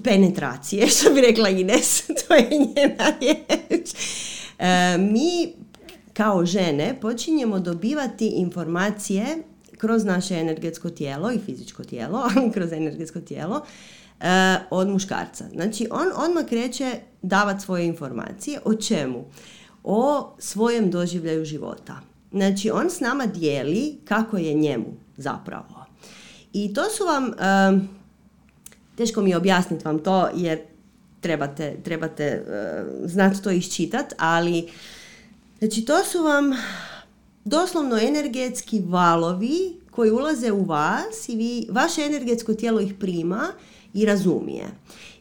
penetracije, što bi rekla Ines, to je njena riječ, mi kao žene počinjemo dobivati informacije kroz naše energetsko tijelo i fizičko tijelo, ali kroz energetsko tijelo, od muškarca. Znači, on odmah kreće davati svoje informacije. O čemu? O svojem doživljaju života. Znači, on s nama dijeli kako je njemu zapravo. I to su vam, teško mi je objasniti vam to jer trebate, trebate znati to iščitati, ali znači to su vam doslovno energetski valovi koji ulaze u vas i vi, vaše energetsko tijelo ih prima i razumije.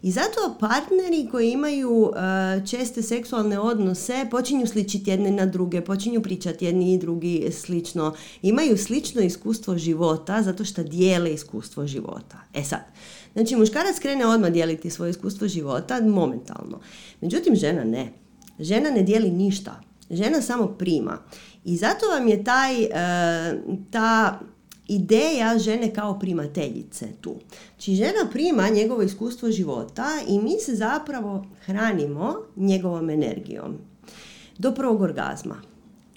I zato partneri koji imaju e, česte seksualne odnose počinju sličiti jedne na druge, počinju pričati jedni i drugi slično, imaju slično iskustvo života zato što dijele iskustvo života. E sad, znači muškarac krene odmah dijeliti svoje iskustvo života momentalno. Međutim, žena ne. Žena ne dijeli ništa. Žena samo prima. I zato vam je taj, e, ta ideja žene kao primateljice tu. Znači žena prima njegovo iskustvo života i mi se zapravo hranimo njegovom energijom. Do prvog orgazma.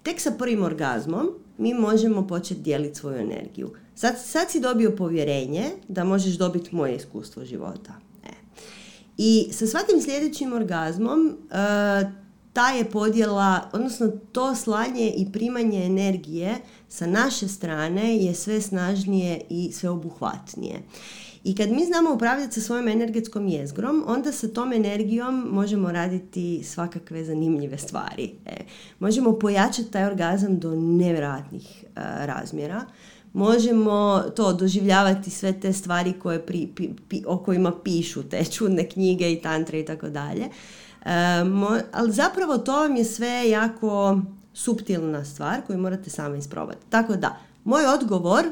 Tek sa prvim orgazmom mi možemo početi dijeliti svoju energiju. Sad, sad si dobio povjerenje da možeš dobiti moje iskustvo života. E. I sa svakim sljedećim orgazmom uh, ta je podjela, odnosno to slanje i primanje energije sa naše strane je sve snažnije i sve obuhvatnije. I kad mi znamo upravljati sa svojom energetskom jezgrom, onda sa tom energijom možemo raditi svakakve zanimljive stvari. E, možemo pojačati taj orgazam do nevjerojatnih e, razmjera. Možemo to doživljavati sve te stvari koje pri, o kojima pišu te čudne knjige i tantre i tako dalje. E, ali zapravo to vam je sve jako suptilna stvar koju morate sami isprobati. Tako da, moj odgovor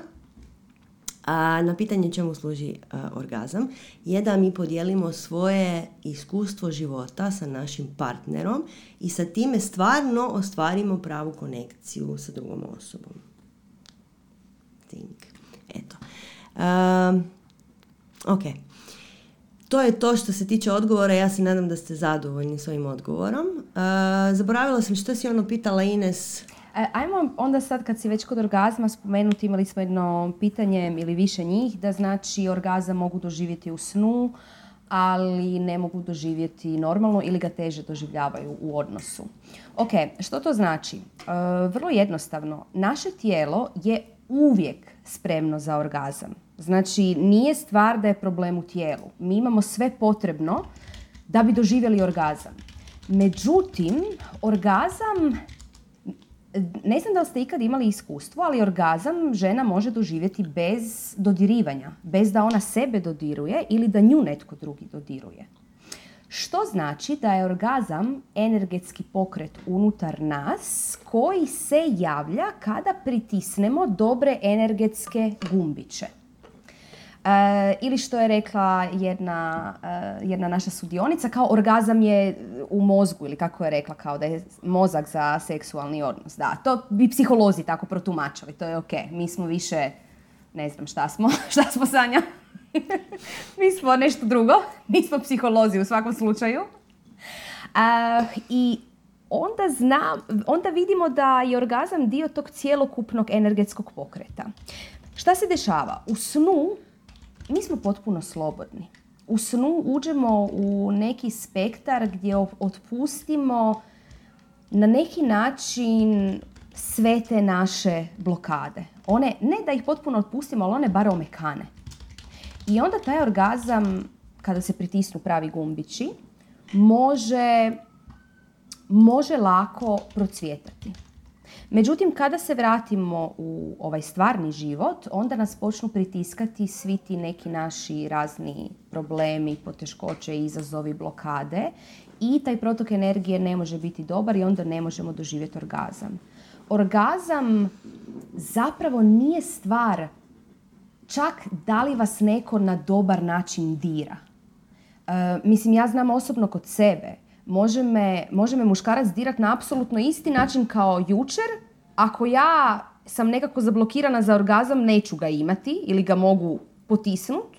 a, na pitanje čemu služi orgazam je da mi podijelimo svoje iskustvo života sa našim partnerom i sa time stvarno ostvarimo pravu konekciju sa drugom osobom. Think. Eto. ok. To je to što se tiče odgovora. Ja se nadam da ste zadovoljni svojim odgovorom. Uh, zaboravila sam što si ono pitala Ines. E, ajmo onda sad kad si već kod orgazma spomenuti, imali smo jedno pitanje ili više njih, da znači orgazam mogu doživjeti u snu, ali ne mogu doživjeti normalno ili ga teže doživljavaju u odnosu. Ok, što to znači? E, vrlo jednostavno, naše tijelo je uvijek spremno za orgazam. Znači, nije stvar da je problem u tijelu. Mi imamo sve potrebno da bi doživjeli orgazam. Međutim, orgazam, ne znam da li ste ikad imali iskustvo, ali orgazam žena može doživjeti bez dodirivanja, bez da ona sebe dodiruje ili da nju netko drugi dodiruje. Što znači da je orgazam energetski pokret unutar nas koji se javlja kada pritisnemo dobre energetske gumbiće. E, ili što je rekla jedna, e, jedna naša sudionica, kao orgazam je u mozgu ili kako je rekla, kao da je mozak za seksualni odnos. Da, to bi psiholozi tako protumačali, to je ok. Mi smo više, ne znam šta smo, šta smo Sanja? Mi smo nešto drugo, mi smo psiholozi u svakom slučaju. Uh, I onda, zna, onda vidimo da je orgazam dio tog cjelokupnog energetskog pokreta. Šta se dešava? U snu mi smo potpuno slobodni. U snu uđemo u neki spektar gdje otpustimo na neki način sve te naše blokade. One, ne da ih potpuno otpustimo, ali one bar omekane. I onda taj orgazam, kada se pritisnu pravi gumbići, može, može lako procvjetati. Međutim, kada se vratimo u ovaj stvarni život, onda nas počnu pritiskati svi ti neki naši razni problemi, poteškoće, izazovi, blokade i taj protok energije ne može biti dobar i onda ne možemo doživjeti orgazam. Orgazam zapravo nije stvar čak da li vas neko na dobar način dira. E, mislim, ja znam osobno kod sebe. Može me, može me muškarac dirat na apsolutno isti način kao jučer. Ako ja sam nekako zablokirana za orgazam, neću ga imati ili ga mogu potisnut.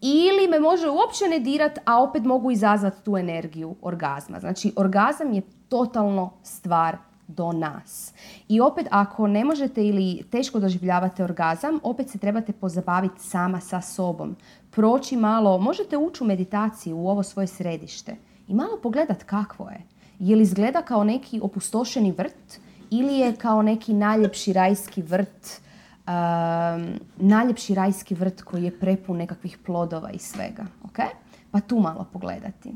Ili me može uopće ne dirat, a opet mogu izazvati tu energiju orgazma. Znači, orgazam je totalno stvar do nas. I opet ako ne možete ili teško doživljavate orgazam, opet se trebate pozabaviti sama sa sobom. Proći malo, možete ući u meditaciju u ovo svoje središte i malo pogledat kakvo je. Je li izgleda kao neki opustošeni vrt ili je kao neki najljepši rajski vrt, um, najljepši rajski vrt koji je prepun nekakvih plodova i svega. Okay? Pa tu malo pogledati.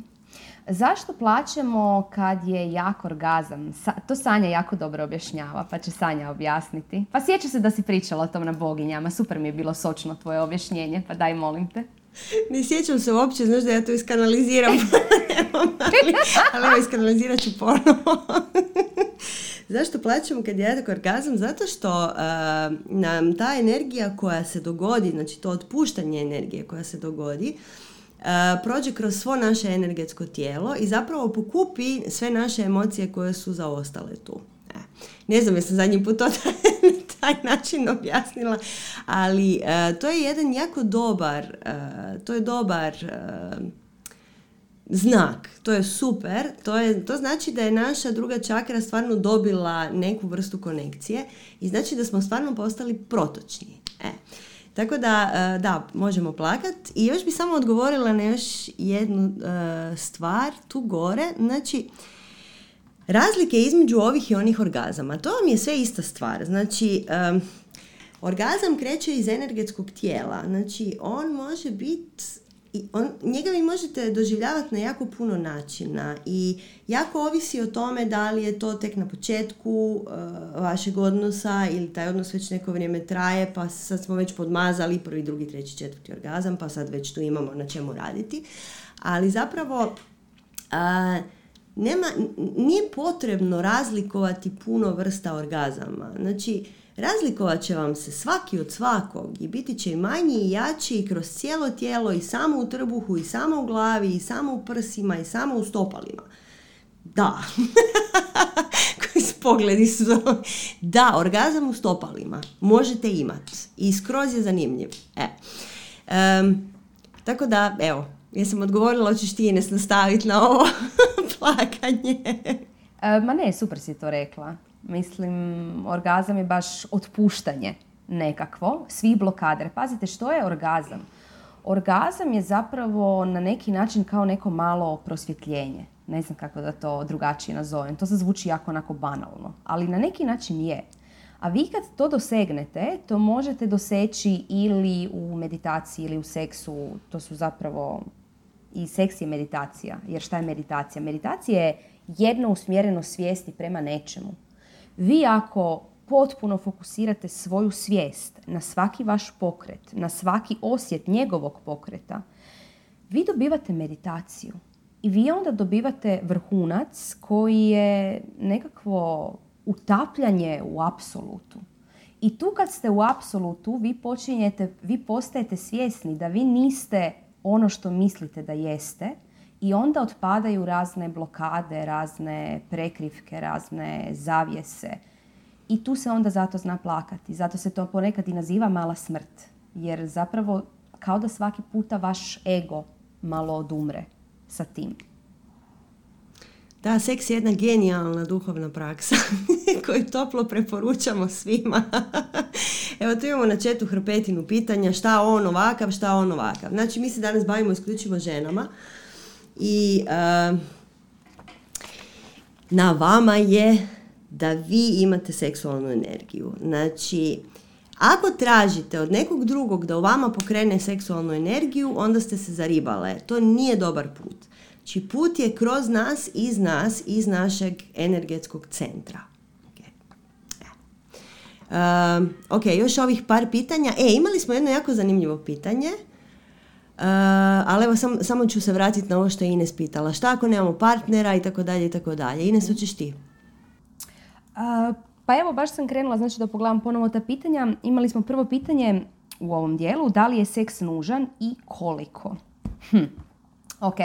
Zašto plaćemo kad je jak orgazam? to Sanja jako dobro objašnjava, pa će Sanja objasniti. Pa sjeća se da si pričala o tom na boginjama. Super mi je bilo sočno tvoje objašnjenje, pa daj molim te. Ne sjećam se uopće, znaš da ja to iskanaliziram, ali, ali evo iskanalizirat ću ponovo. Zašto plaćamo kad je jak orgazam? Zato što uh, nam ta energija koja se dogodi, znači to otpuštanje energije koja se dogodi, E, prođe kroz svo naše energetsko tijelo i zapravo pokupi sve naše emocije koje su zaostale tu. E, ne znam jesam zadnji put to taj način objasnila, ali e, to je jedan jako dobar, to je dobar znak, to je super, to, je, to znači da je naša druga čakra stvarno dobila neku vrstu konekcije i znači da smo stvarno postali protočni. E. Tako da, da, možemo plakat. I još bi samo odgovorila na još jednu stvar tu gore. Znači, razlike između ovih i onih orgazama. To vam je sve ista stvar. Znači, e, orgazam kreće iz energetskog tijela. Znači, on može biti i on, njega vi možete doživljavati na jako puno načina i jako ovisi o tome da li je to tek na početku uh, vašeg odnosa ili taj odnos već neko vrijeme traje pa sad smo već podmazali prvi, drugi, treći, četvrti orgazam pa sad već tu imamo na čemu raditi. Ali zapravo uh, nema, nije potrebno razlikovati puno vrsta orgazama. Znači, Razlikovat će vam se svaki od svakog i biti će i manji i jači i kroz cijelo tijelo i samo u trbuhu i samo u glavi i samo u prsima i samo u stopalima. Da. Koji pogledi su Da, orgazam u stopalima. Možete imati. I skroz je zanimljiv. E. tako da, evo, jesam odgovorila, hoćeš ti Ines nastaviti na ovo plakanje. E, ma ne, super si to rekla. Mislim, orgazam je baš otpuštanje nekakvo, svi blokade. Pazite, što je orgazam? Orgazam je zapravo na neki način kao neko malo prosvjetljenje. Ne znam kako da to drugačije nazovem. To se zvuči jako onako banalno. Ali na neki način je. A vi kad to dosegnete, to možete doseći ili u meditaciji ili u seksu. To su zapravo i seks meditacija. Jer šta je meditacija? Meditacija je jedno usmjereno svijesti prema nečemu. Vi ako potpuno fokusirate svoju svijest na svaki vaš pokret, na svaki osjet njegovog pokreta, vi dobivate meditaciju. I vi onda dobivate vrhunac koji je nekakvo utapljanje u apsolutu. I tu kad ste u apsolutu, vi počinjete, vi postajete svjesni da vi niste ono što mislite da jeste i onda otpadaju razne blokade, razne prekrivke, razne zavjese. I tu se onda zato zna plakati. Zato se to ponekad i naziva mala smrt. Jer zapravo kao da svaki puta vaš ego malo odumre sa tim. Da, seks je jedna genijalna duhovna praksa koju toplo preporučamo svima. Evo tu imamo na četu hrpetinu pitanja šta on ovakav, šta on ovakav. Znači mi se danas bavimo isključivo ženama i uh, na vama je da vi imate seksualnu energiju. Znači, ako tražite od nekog drugog da u vama pokrene seksualnu energiju, onda ste se zaribale. To nije dobar put. Znači, put je kroz nas, iz nas, iz našeg energetskog centra. Ok, još ovih par pitanja. E, imali smo jedno jako zanimljivo pitanje. Uh, ali evo sam, samo ću se vratiti na ovo što je Ines pitala. Šta ako nemamo partnera i tako dalje i tako dalje. Ines, hoćeš ti? Uh, pa evo, baš sam krenula, znači da pogledam ponovo ta pitanja. Imali smo prvo pitanje u ovom dijelu. Da li je seks nužan i koliko? Hm. Ok.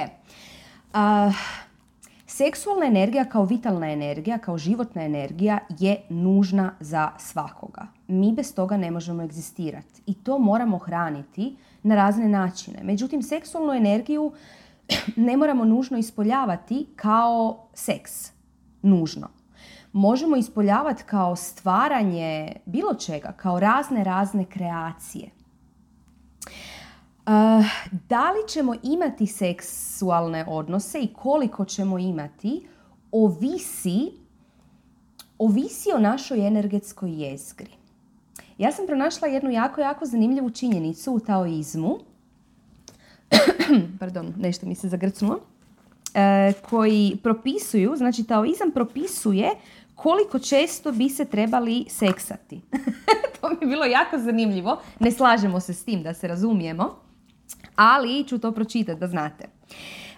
Seksualna energija kao vitalna energija, kao životna energija je nužna za svakoga. Mi bez toga ne možemo egzistirati i to moramo hraniti na razne načine. Međutim, seksualnu energiju ne moramo nužno ispoljavati kao seks. Nužno. Možemo ispoljavati kao stvaranje bilo čega, kao razne razne kreacije. Uh, da li ćemo imati seksualne odnose i koliko ćemo imati, ovisi, ovisi o našoj energetskoj jezgri. Ja sam pronašla jednu jako, jako zanimljivu činjenicu u taoizmu. Pardon, nešto mi se zagrcnulo. E, koji propisuju, znači taoizam propisuje koliko često bi se trebali seksati. to mi je bilo jako zanimljivo. Ne slažemo se s tim da se razumijemo, ali ću to pročitati da znate.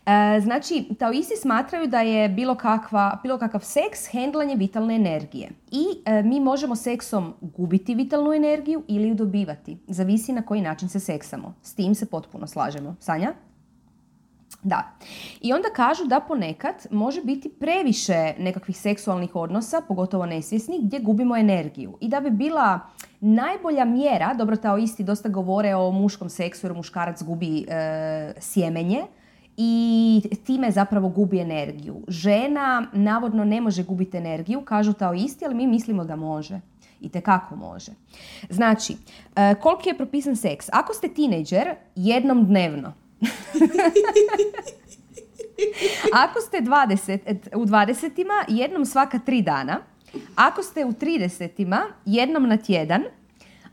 E, znači, taoisti smatraju da je bilo, kakva, bilo kakav seks hendlanje vitalne energije. I e, mi možemo seksom gubiti vitalnu energiju ili ju dobivati. Zavisi na koji način se seksamo. S tim se potpuno slažemo. Sanja? Da. I onda kažu da ponekad može biti previše nekakvih seksualnih odnosa, pogotovo nesvjesnih, gdje gubimo energiju. I da bi bila najbolja mjera, dobro taoisti dosta govore o muškom seksu jer muškarac gubi e, sjemenje, i time zapravo gubi energiju. Žena navodno ne može gubiti energiju, kažu tao isti, ali mi mislimo da može. I kako može. Znači, e, koliki je propisan seks? Ako ste tinejdžer, jednom dnevno. Ako ste 20, u 20 jednom svaka tri dana. Ako ste u 30 jednom na tjedan.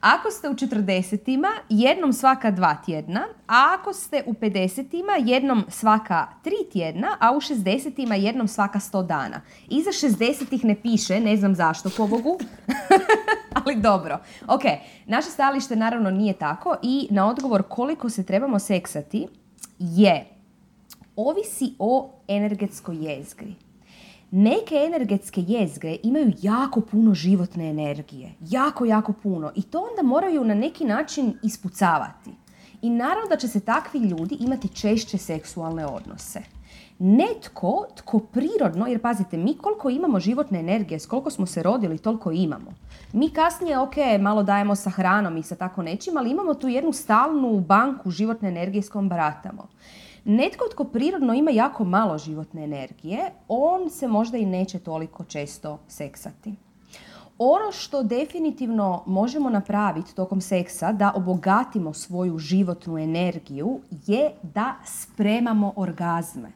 Ako ste u 40 jednom svaka dva tjedna, a ako ste u 50 jednom svaka tri tjedna, a u 60 jednom svaka 100 dana. Iza 60 ne piše, ne znam zašto, pobogu, ali dobro. Ok, naše stajalište naravno nije tako i na odgovor koliko se trebamo seksati je ovisi o energetskoj jezgri. Neke energetske jezgre imaju jako puno životne energije. Jako, jako puno. I to onda moraju na neki način ispucavati. I naravno da će se takvi ljudi imati češće seksualne odnose. Netko tko prirodno, jer pazite, mi koliko imamo životne energije, s koliko smo se rodili, toliko imamo. Mi kasnije, ok, malo dajemo sa hranom i sa tako nečim, ali imamo tu jednu stalnu banku životne energije s kojom baratamo. Netko tko prirodno ima jako malo životne energije, on se možda i neće toliko često seksati. Ono što definitivno možemo napraviti tokom seksa da obogatimo svoju životnu energiju je da spremamo orgazme.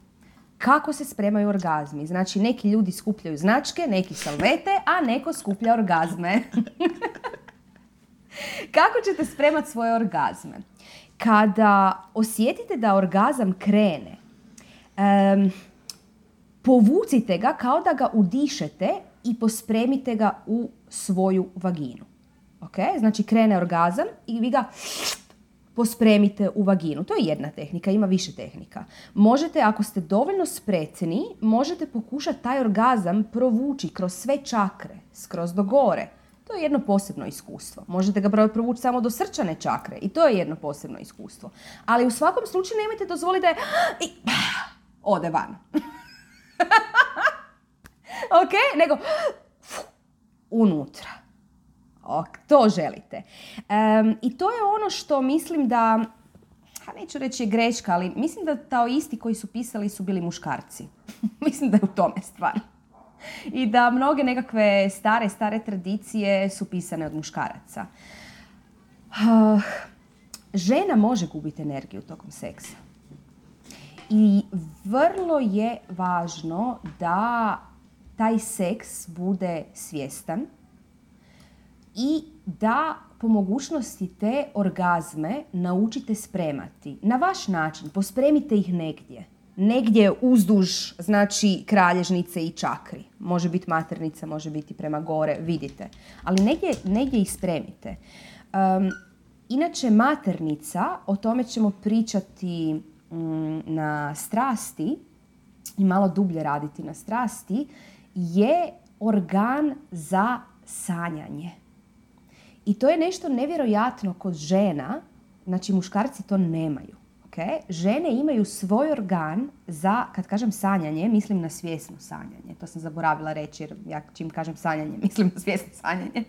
Kako se spremaju orgazmi? Znači, neki ljudi skupljaju značke, neki salvete, a neko skuplja orgazme. Kako ćete spremati svoje orgazme? Kada osjetite da orgazam krene, um, povucite ga kao da ga udišete i pospremite ga u svoju vaginu. Ok? Znači krene orgazam i vi ga pospremite u vaginu. To je jedna tehnika, ima više tehnika. Možete, ako ste dovoljno spretni, možete pokušati taj orgazam provući kroz sve čakre, skroz do gore, to je jedno posebno iskustvo. Možete ga provući samo do srčane čakre i to je jedno posebno iskustvo. Ali u svakom slučaju nemojte dozvoliti da je i ode van. ok? Nego unutra. Ok, to želite. I to je ono što mislim da, ha neću reći greška, ali mislim da tao isti koji su pisali su bili muškarci. mislim da je u tome stvar i da mnoge nekakve stare, stare tradicije su pisane od muškaraca. Ah, žena može gubiti energiju tokom seksa. I vrlo je važno da taj seks bude svjestan i da po mogućnosti te orgazme naučite spremati. Na vaš način, pospremite ih negdje negdje uzduž znači kralježnice i čakri. Može biti maternica, može biti prema gore, vidite. Ali negdje, negdje ih spremite. inače, maternica, o tome ćemo pričati mm, na strasti i malo dublje raditi na strasti, je organ za sanjanje. I to je nešto nevjerojatno kod žena, znači muškarci to nemaju. Okay? Žene imaju svoj organ za, kad kažem sanjanje, mislim na svjesno sanjanje. To sam zaboravila reći jer ja čim kažem sanjanje, mislim na svjesno sanjanje.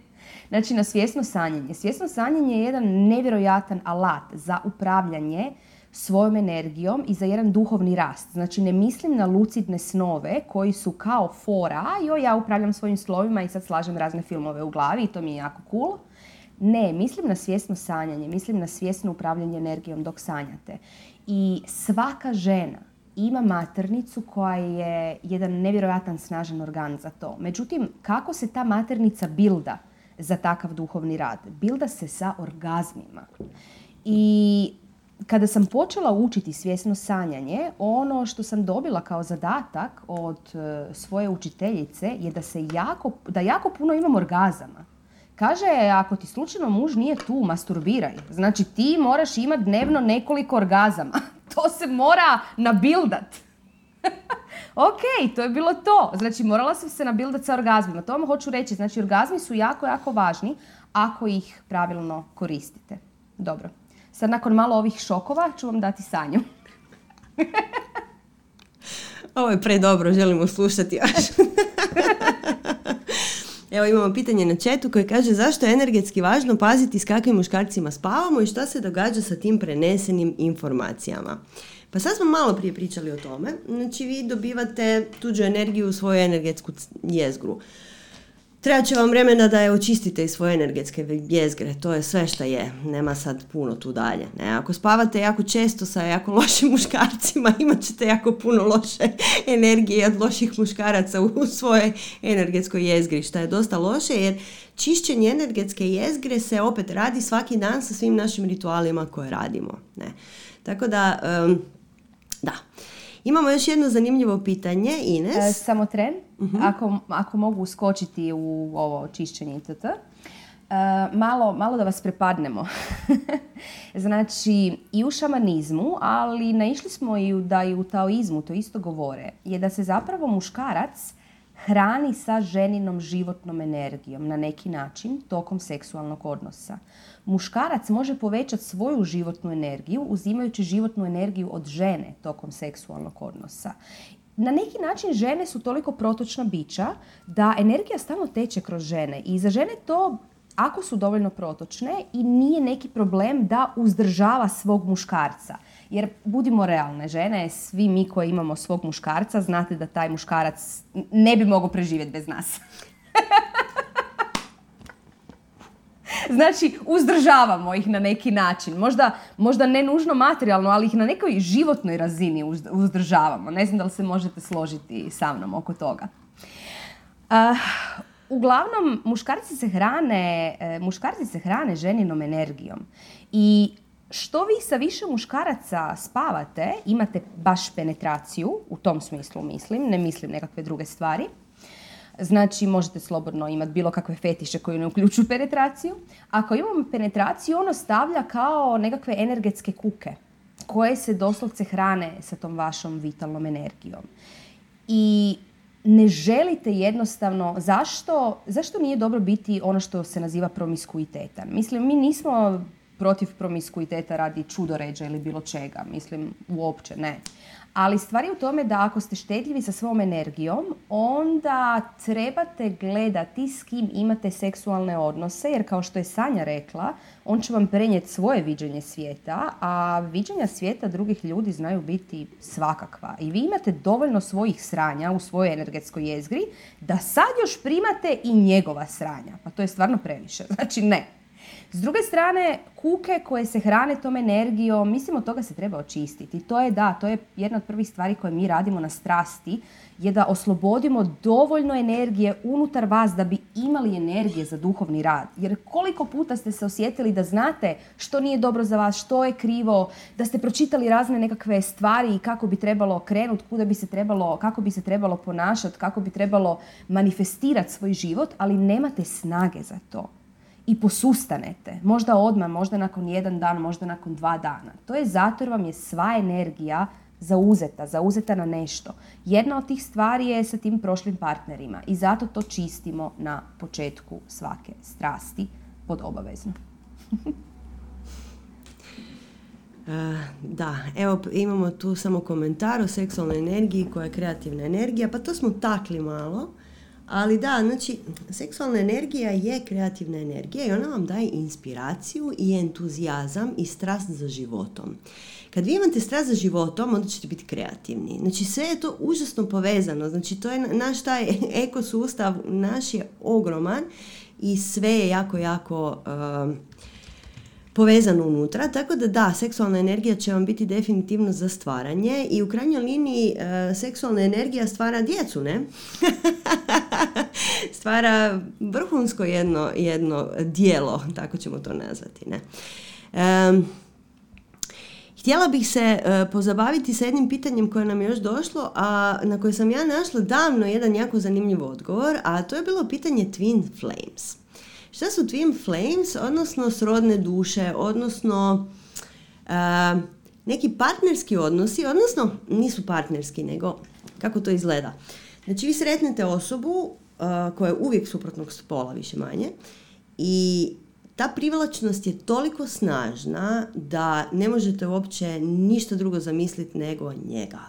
Znači na svjesno sanjanje. Svjesno sanjanje je jedan nevjerojatan alat za upravljanje svojom energijom i za jedan duhovni rast. Znači ne mislim na lucidne snove koji su kao fora, joj ja upravljam svojim slovima i sad slažem razne filmove u glavi i to mi je jako cool. Ne, mislim na svjesno sanjanje, mislim na svjesno upravljanje energijom dok sanjate. I svaka žena ima maternicu koja je jedan nevjerojatan snažan organ za to. Međutim, kako se ta maternica bilda za takav duhovni rad? Bilda se sa orgazmima. I kada sam počela učiti svjesno sanjanje, ono što sam dobila kao zadatak od e, svoje učiteljice je da se jako, da jako puno imam orgazama. Kaže, ako ti slučajno muž nije tu, masturbiraj. Znači ti moraš imati dnevno nekoliko orgazama. To se mora nabildat. ok, to je bilo to. Znači morala sam se nabildat sa orgazmima. To vam hoću reći. Znači orgazmi su jako, jako važni ako ih pravilno koristite. Dobro. Sad nakon malo ovih šokova ću vam dati sanju. Ovo je predobro, želimo slušati još. Evo imamo pitanje na četu koje kaže zašto je energetski važno paziti s kakvim muškarcima spavamo i šta se događa sa tim prenesenim informacijama. Pa sad smo malo prije pričali o tome. Znači vi dobivate tuđu energiju u svoju energetsku jezgru. Treba će vam vremena da je očistite iz svoje energetske jezgre, to je sve što je, nema sad puno tu dalje. Ne? Ako spavate jako često sa jako lošim muškarcima, imat ćete jako puno loše energije od loših muškaraca u svojoj energetskoj jezgri, što je dosta loše jer čišćenje energetske jezgre se opet radi svaki dan sa svim našim ritualima koje radimo. Ne? Tako da, da. Imamo još jedno zanimljivo pitanje, Ines. E, samo tren, uh ako, ako mogu uskočiti u ovo čišćenje TT. E, malo, malo da vas prepadnemo. znači, i u šamanizmu, ali naišli smo i da i u taoizmu to isto govore, je da se zapravo muškarac hrani sa ženinom životnom energijom na neki način tokom seksualnog odnosa. Muškarac može povećati svoju životnu energiju uzimajući životnu energiju od žene tokom seksualnog odnosa. Na neki način žene su toliko protočna bića da energija stalno teče kroz žene i za žene to ako su dovoljno protočne i nije neki problem da uzdržava svog muškarca. Jer budimo realne žene, svi mi koji imamo svog muškarca, znate da taj muškarac ne bi mogao preživjeti bez nas. znači, uzdržavamo ih na neki način. Možda, možda ne nužno materijalno, ali ih na nekoj životnoj razini uzdržavamo. Ne znam da li se možete složiti sa mnom oko toga. Uh, uglavnom, muškarci se hrane, e, muškarci se hrane ženinom energijom. I što vi sa više muškaraca spavate, imate baš penetraciju, u tom smislu mislim, ne mislim nekakve druge stvari. Znači, možete slobodno imati bilo kakve fetiše koji ne uključuju penetraciju. Ako imamo penetraciju, ono stavlja kao nekakve energetske kuke koje se doslovce hrane sa tom vašom vitalnom energijom. I ne želite jednostavno, zašto, zašto nije dobro biti ono što se naziva promiskuitetan? Mislim, mi nismo protiv promiskuiteta radi čudoređa ili bilo čega. Mislim, uopće ne. Ali stvar je u tome da ako ste štedljivi sa svom energijom, onda trebate gledati s kim imate seksualne odnose, jer kao što je Sanja rekla, on će vam prenijeti svoje viđenje svijeta, a viđenja svijeta drugih ljudi znaju biti svakakva. I vi imate dovoljno svojih sranja u svojoj energetskoj jezgri da sad još primate i njegova sranja. Pa to je stvarno previše. Znači ne, s druge strane, kuke koje se hrane tom energijom, mislim od toga se treba očistiti. To je da, to je jedna od prvih stvari koje mi radimo na strasti, je da oslobodimo dovoljno energije unutar vas da bi imali energije za duhovni rad. Jer koliko puta ste se osjetili da znate što nije dobro za vas, što je krivo, da ste pročitali razne nekakve stvari i kako bi trebalo krenuti, kuda bi se trebalo, kako bi se trebalo ponašati, kako bi trebalo manifestirati svoj život, ali nemate snage za to i posustanete. Možda odmah, možda nakon jedan dan, možda nakon dva dana. To je zato jer vam je sva energija zauzeta, zauzeta na nešto. Jedna od tih stvari je sa tim prošlim partnerima i zato to čistimo na početku svake strasti pod obavezno. da, evo imamo tu samo komentar o seksualnoj energiji koja je kreativna energija, pa to smo takli malo. Ali da, znači, seksualna energija je kreativna energija i ona vam daje inspiraciju i entuzijazam i strast za životom. Kad vi imate strast za životom, onda ćete biti kreativni. Znači, sve je to užasno povezano. Znači, to je naš taj ekosustav, naš je ogroman i sve je jako, jako um, povezano unutra, tako da da, seksualna energija će vam biti definitivno za stvaranje i u krajnjoj liniji uh, seksualna energija stvara djecu, ne? stvara vrhunsko jedno, jedno dijelo, tako ćemo to nazvati, ne? Um, Htjela bih se uh, pozabaviti sa jednim pitanjem koje nam je još došlo, a na koje sam ja našla davno jedan jako zanimljiv odgovor, a to je bilo pitanje Twin Flames. Šta su Twin Flames, odnosno srodne duše, odnosno uh, neki partnerski odnosi, odnosno nisu partnerski, nego kako to izgleda. Znači vi sretnete osobu uh, koja je uvijek suprotnog spola, više manje, i ta privlačnost je toliko snažna da ne možete uopće ništa drugo zamisliti nego njega.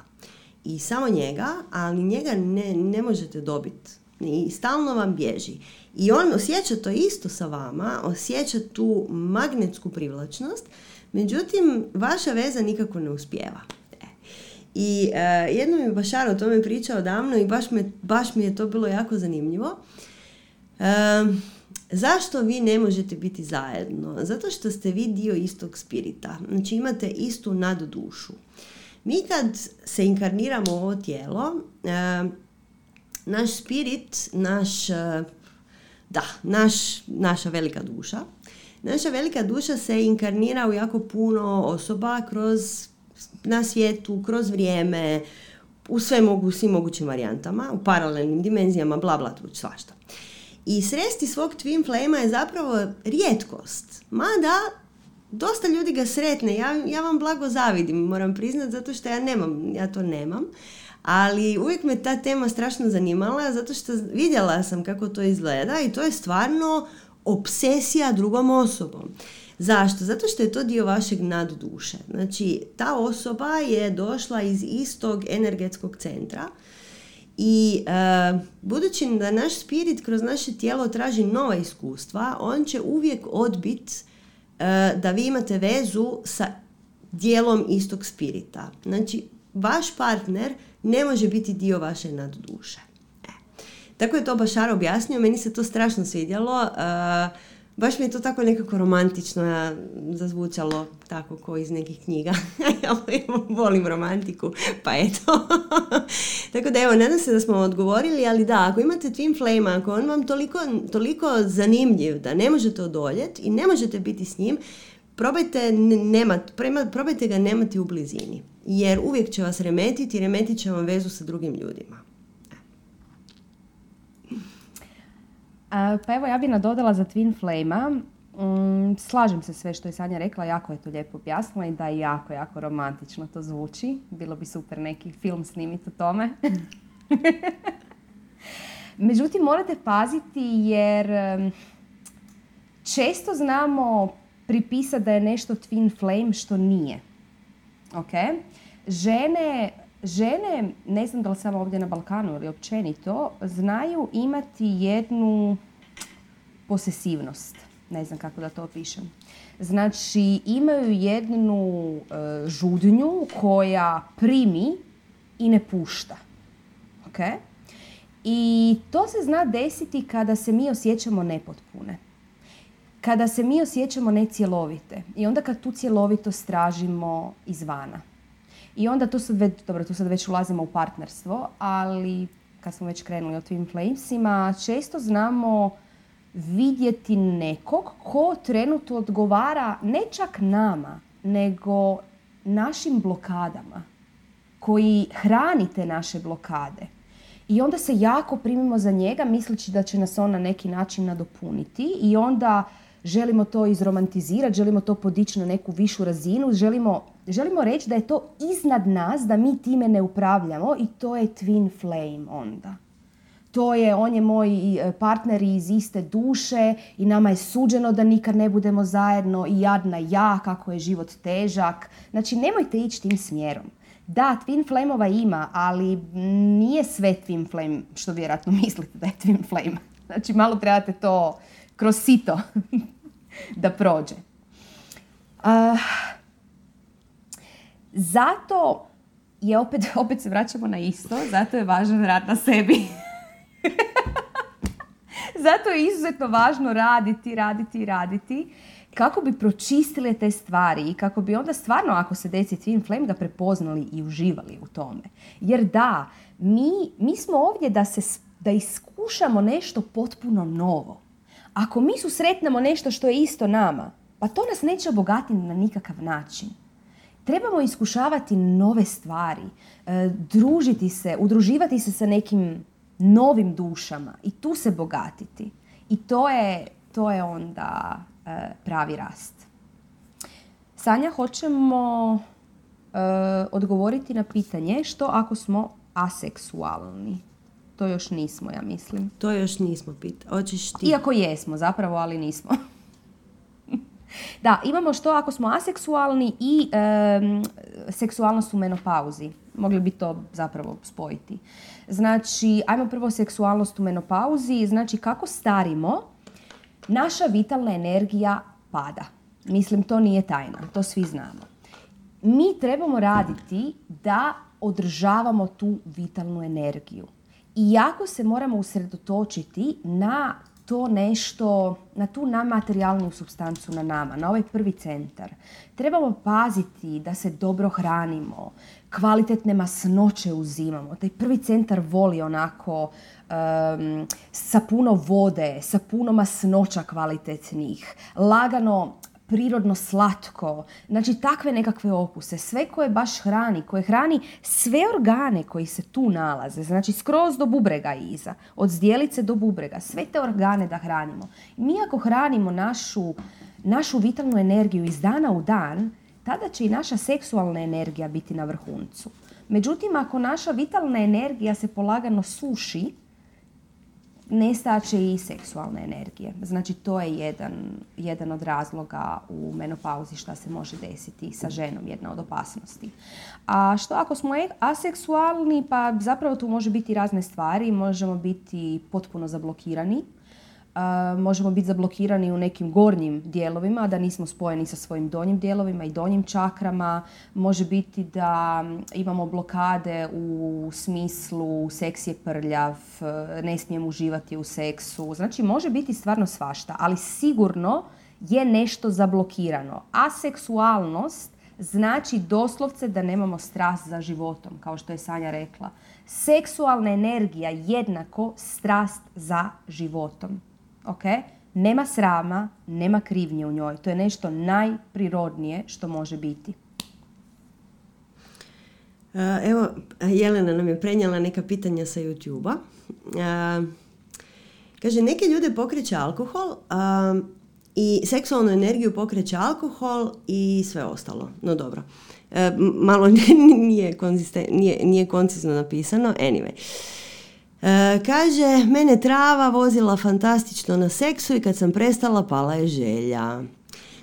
I samo njega, ali njega ne, ne možete dobiti. I stalno vam bježi. I on osjeća to isto sa vama, osjeća tu magnetsku privlačnost, međutim, vaša veza nikako ne uspjeva. E. I uh, jedno mi je Bašar o tome pričao davno i baš, me, baš mi je to bilo jako zanimljivo. Zašto vi ne možete biti zajedno? Zato što ste vi dio istog spirita. Znači imate istu naddušu. Mi kad se inkarniramo u ovo tijelo, naš spirit, naš, da, naš, naša velika duša, naša velika duša se inkarnira u jako puno osoba kroz, na svijetu, kroz vrijeme, u sve mogu, svim mogućim varijantama, u paralelnim dimenzijama, bla bla, svašta. I sresti svog twin flame je zapravo rijetkost. Mada, dosta ljudi ga sretne. Ja, ja vam blago zavidim, moram priznati, zato što ja nemam, ja to nemam. Ali uvijek me ta tema strašno zanimala, zato što vidjela sam kako to izgleda i to je stvarno obsesija drugom osobom. Zašto? Zato što je to dio vašeg nadduše. Znači, ta osoba je došla iz istog energetskog centra, i uh, budući da naš spirit kroz naše tijelo traži nova iskustva, on će uvijek odbit uh, da vi imate vezu sa dijelom istog spirita. Znači, vaš partner ne može biti dio vaše nadduše. E. Tako je to Bašar objasnio, meni se to strašno svidjelo. Uh, baš mi je to tako nekako romantično zazvučalo, tako ko iz nekih knjiga. ja volim romantiku, pa eto. tako da evo, nadam se da smo odgovorili, ali da, ako imate Twin Flame, ako on vam toliko, toliko zanimljiv da ne možete odoljeti i ne možete biti s njim, probajte, nemat, probajte ga nemati u blizini. Jer uvijek će vas remetiti i remetit će vam vezu sa drugim ljudima. pa evo ja bih nadodala za Twin Flame-a. Mm, slažem se sve što je Sanja rekla, jako je to lijepo objasnila i da je jako, jako romantično to zvuči. Bilo bi super neki film snimiti o tome. Međutim, morate paziti jer često znamo pripisati da je nešto twin flame što nije. Ok? Žene žene, ne znam da li samo ovdje na Balkanu ili općenito, znaju imati jednu posesivnost. Ne znam kako da to opišem. Znači, imaju jednu e, žudnju koja primi i ne pušta. Ok? I to se zna desiti kada se mi osjećamo nepotpune. Kada se mi osjećamo necjelovite. I onda kad tu cjelovitost tražimo izvana. I onda tu sad već, dobro, tu sad već ulazimo u partnerstvo, ali kad smo već krenuli o Twin Flamesima, često znamo vidjeti nekog ko trenutno odgovara ne čak nama, nego našim blokadama, koji hranite naše blokade. I onda se jako primimo za njega misleći da će nas on na neki način nadopuniti i onda želimo to izromantizirati, želimo to podići na neku višu razinu, želimo, želimo reći da je to iznad nas, da mi time ne upravljamo i to je twin flame onda. to je, on je moj e, partner iz iste duše i nama je suđeno da nikad ne budemo zajedno i jadna ja, kako je život težak. Znači, nemojte ići tim smjerom. Da, twin flameova ima, ali nije sve twin flame što vjerojatno mislite da je twin flame. Znači, malo trebate to kroz sito da prođe. Uh, zato je opet, opet se vraćamo na isto, zato je važan rad na sebi. zato je izuzetno važno raditi, raditi, raditi kako bi pročistile te stvari i kako bi onda stvarno ako se desi twin flame ga prepoznali i uživali u tome. Jer da, mi, mi smo ovdje da, se, da iskušamo nešto potpuno novo. Ako mi susretnemo nešto što je isto nama, pa to nas neće obogatiti na nikakav način. Trebamo iskušavati nove stvari, e, družiti se, udruživati se sa nekim novim dušama i tu se bogatiti. I to je, to je onda e, pravi rast. Sanja, hoćemo e, odgovoriti na pitanje što ako smo aseksualni? To još nismo, ja mislim. To još nismo pitali. Hoćeš ti? Iako jesmo zapravo, ali nismo. Da, imamo što ako smo aseksualni i seksualnost u menopauzi. Mogli bi to zapravo spojiti. Znači, ajmo prvo seksualnost u menopauzi. Znači, kako starimo, naša vitalna energija pada. Mislim, to nije tajna, to svi znamo. Mi trebamo raditi da održavamo tu vitalnu energiju. I jako se moramo usredotočiti na to nešto, na tu namaterijalnu substancu na nama, na ovaj prvi centar. Trebamo paziti da se dobro hranimo, kvalitetne masnoće uzimamo. Taj prvi centar voli onako sa puno vode, sa puno masnoća kvalitetnih, lagano prirodno slatko, znači takve nekakve okuse, sve koje baš hrani, koje hrani sve organe koji se tu nalaze, znači skroz do bubrega iza, od zdjelice do bubrega, sve te organe da hranimo. Mi ako hranimo našu, našu vitalnu energiju iz dana u dan, tada će i naša seksualna energija biti na vrhuncu. Međutim, ako naša vitalna energija se polagano suši, nestaće i seksualne energije. Znači to je jedan, jedan od razloga u menopauzi šta se može desiti sa ženom, jedna od opasnosti. A što ako smo e, aseksualni, pa zapravo tu može biti razne stvari, možemo biti potpuno zablokirani, možemo biti zablokirani u nekim gornjim dijelovima, da nismo spojeni sa svojim donjim dijelovima i donjim čakrama. Može biti da imamo blokade u smislu seks je prljav, ne smijem uživati u seksu. Znači može biti stvarno svašta, ali sigurno je nešto zablokirano. Aseksualnost znači doslovce da nemamo strast za životom, kao što je Sanja rekla. Seksualna energija jednako strast za životom ok? Nema srama, nema krivnje u njoj. To je nešto najprirodnije što može biti. Evo, Jelena nam je prenijela neka pitanja sa YouTube-a. Kaže, neke ljude pokreće alkohol i seksualnu energiju pokreće alkohol i sve ostalo. No dobro. E, malo nije, nije, nije koncizno napisano. Anyway. E, kaže, mene trava vozila fantastično na seksu i kad sam prestala pala je želja.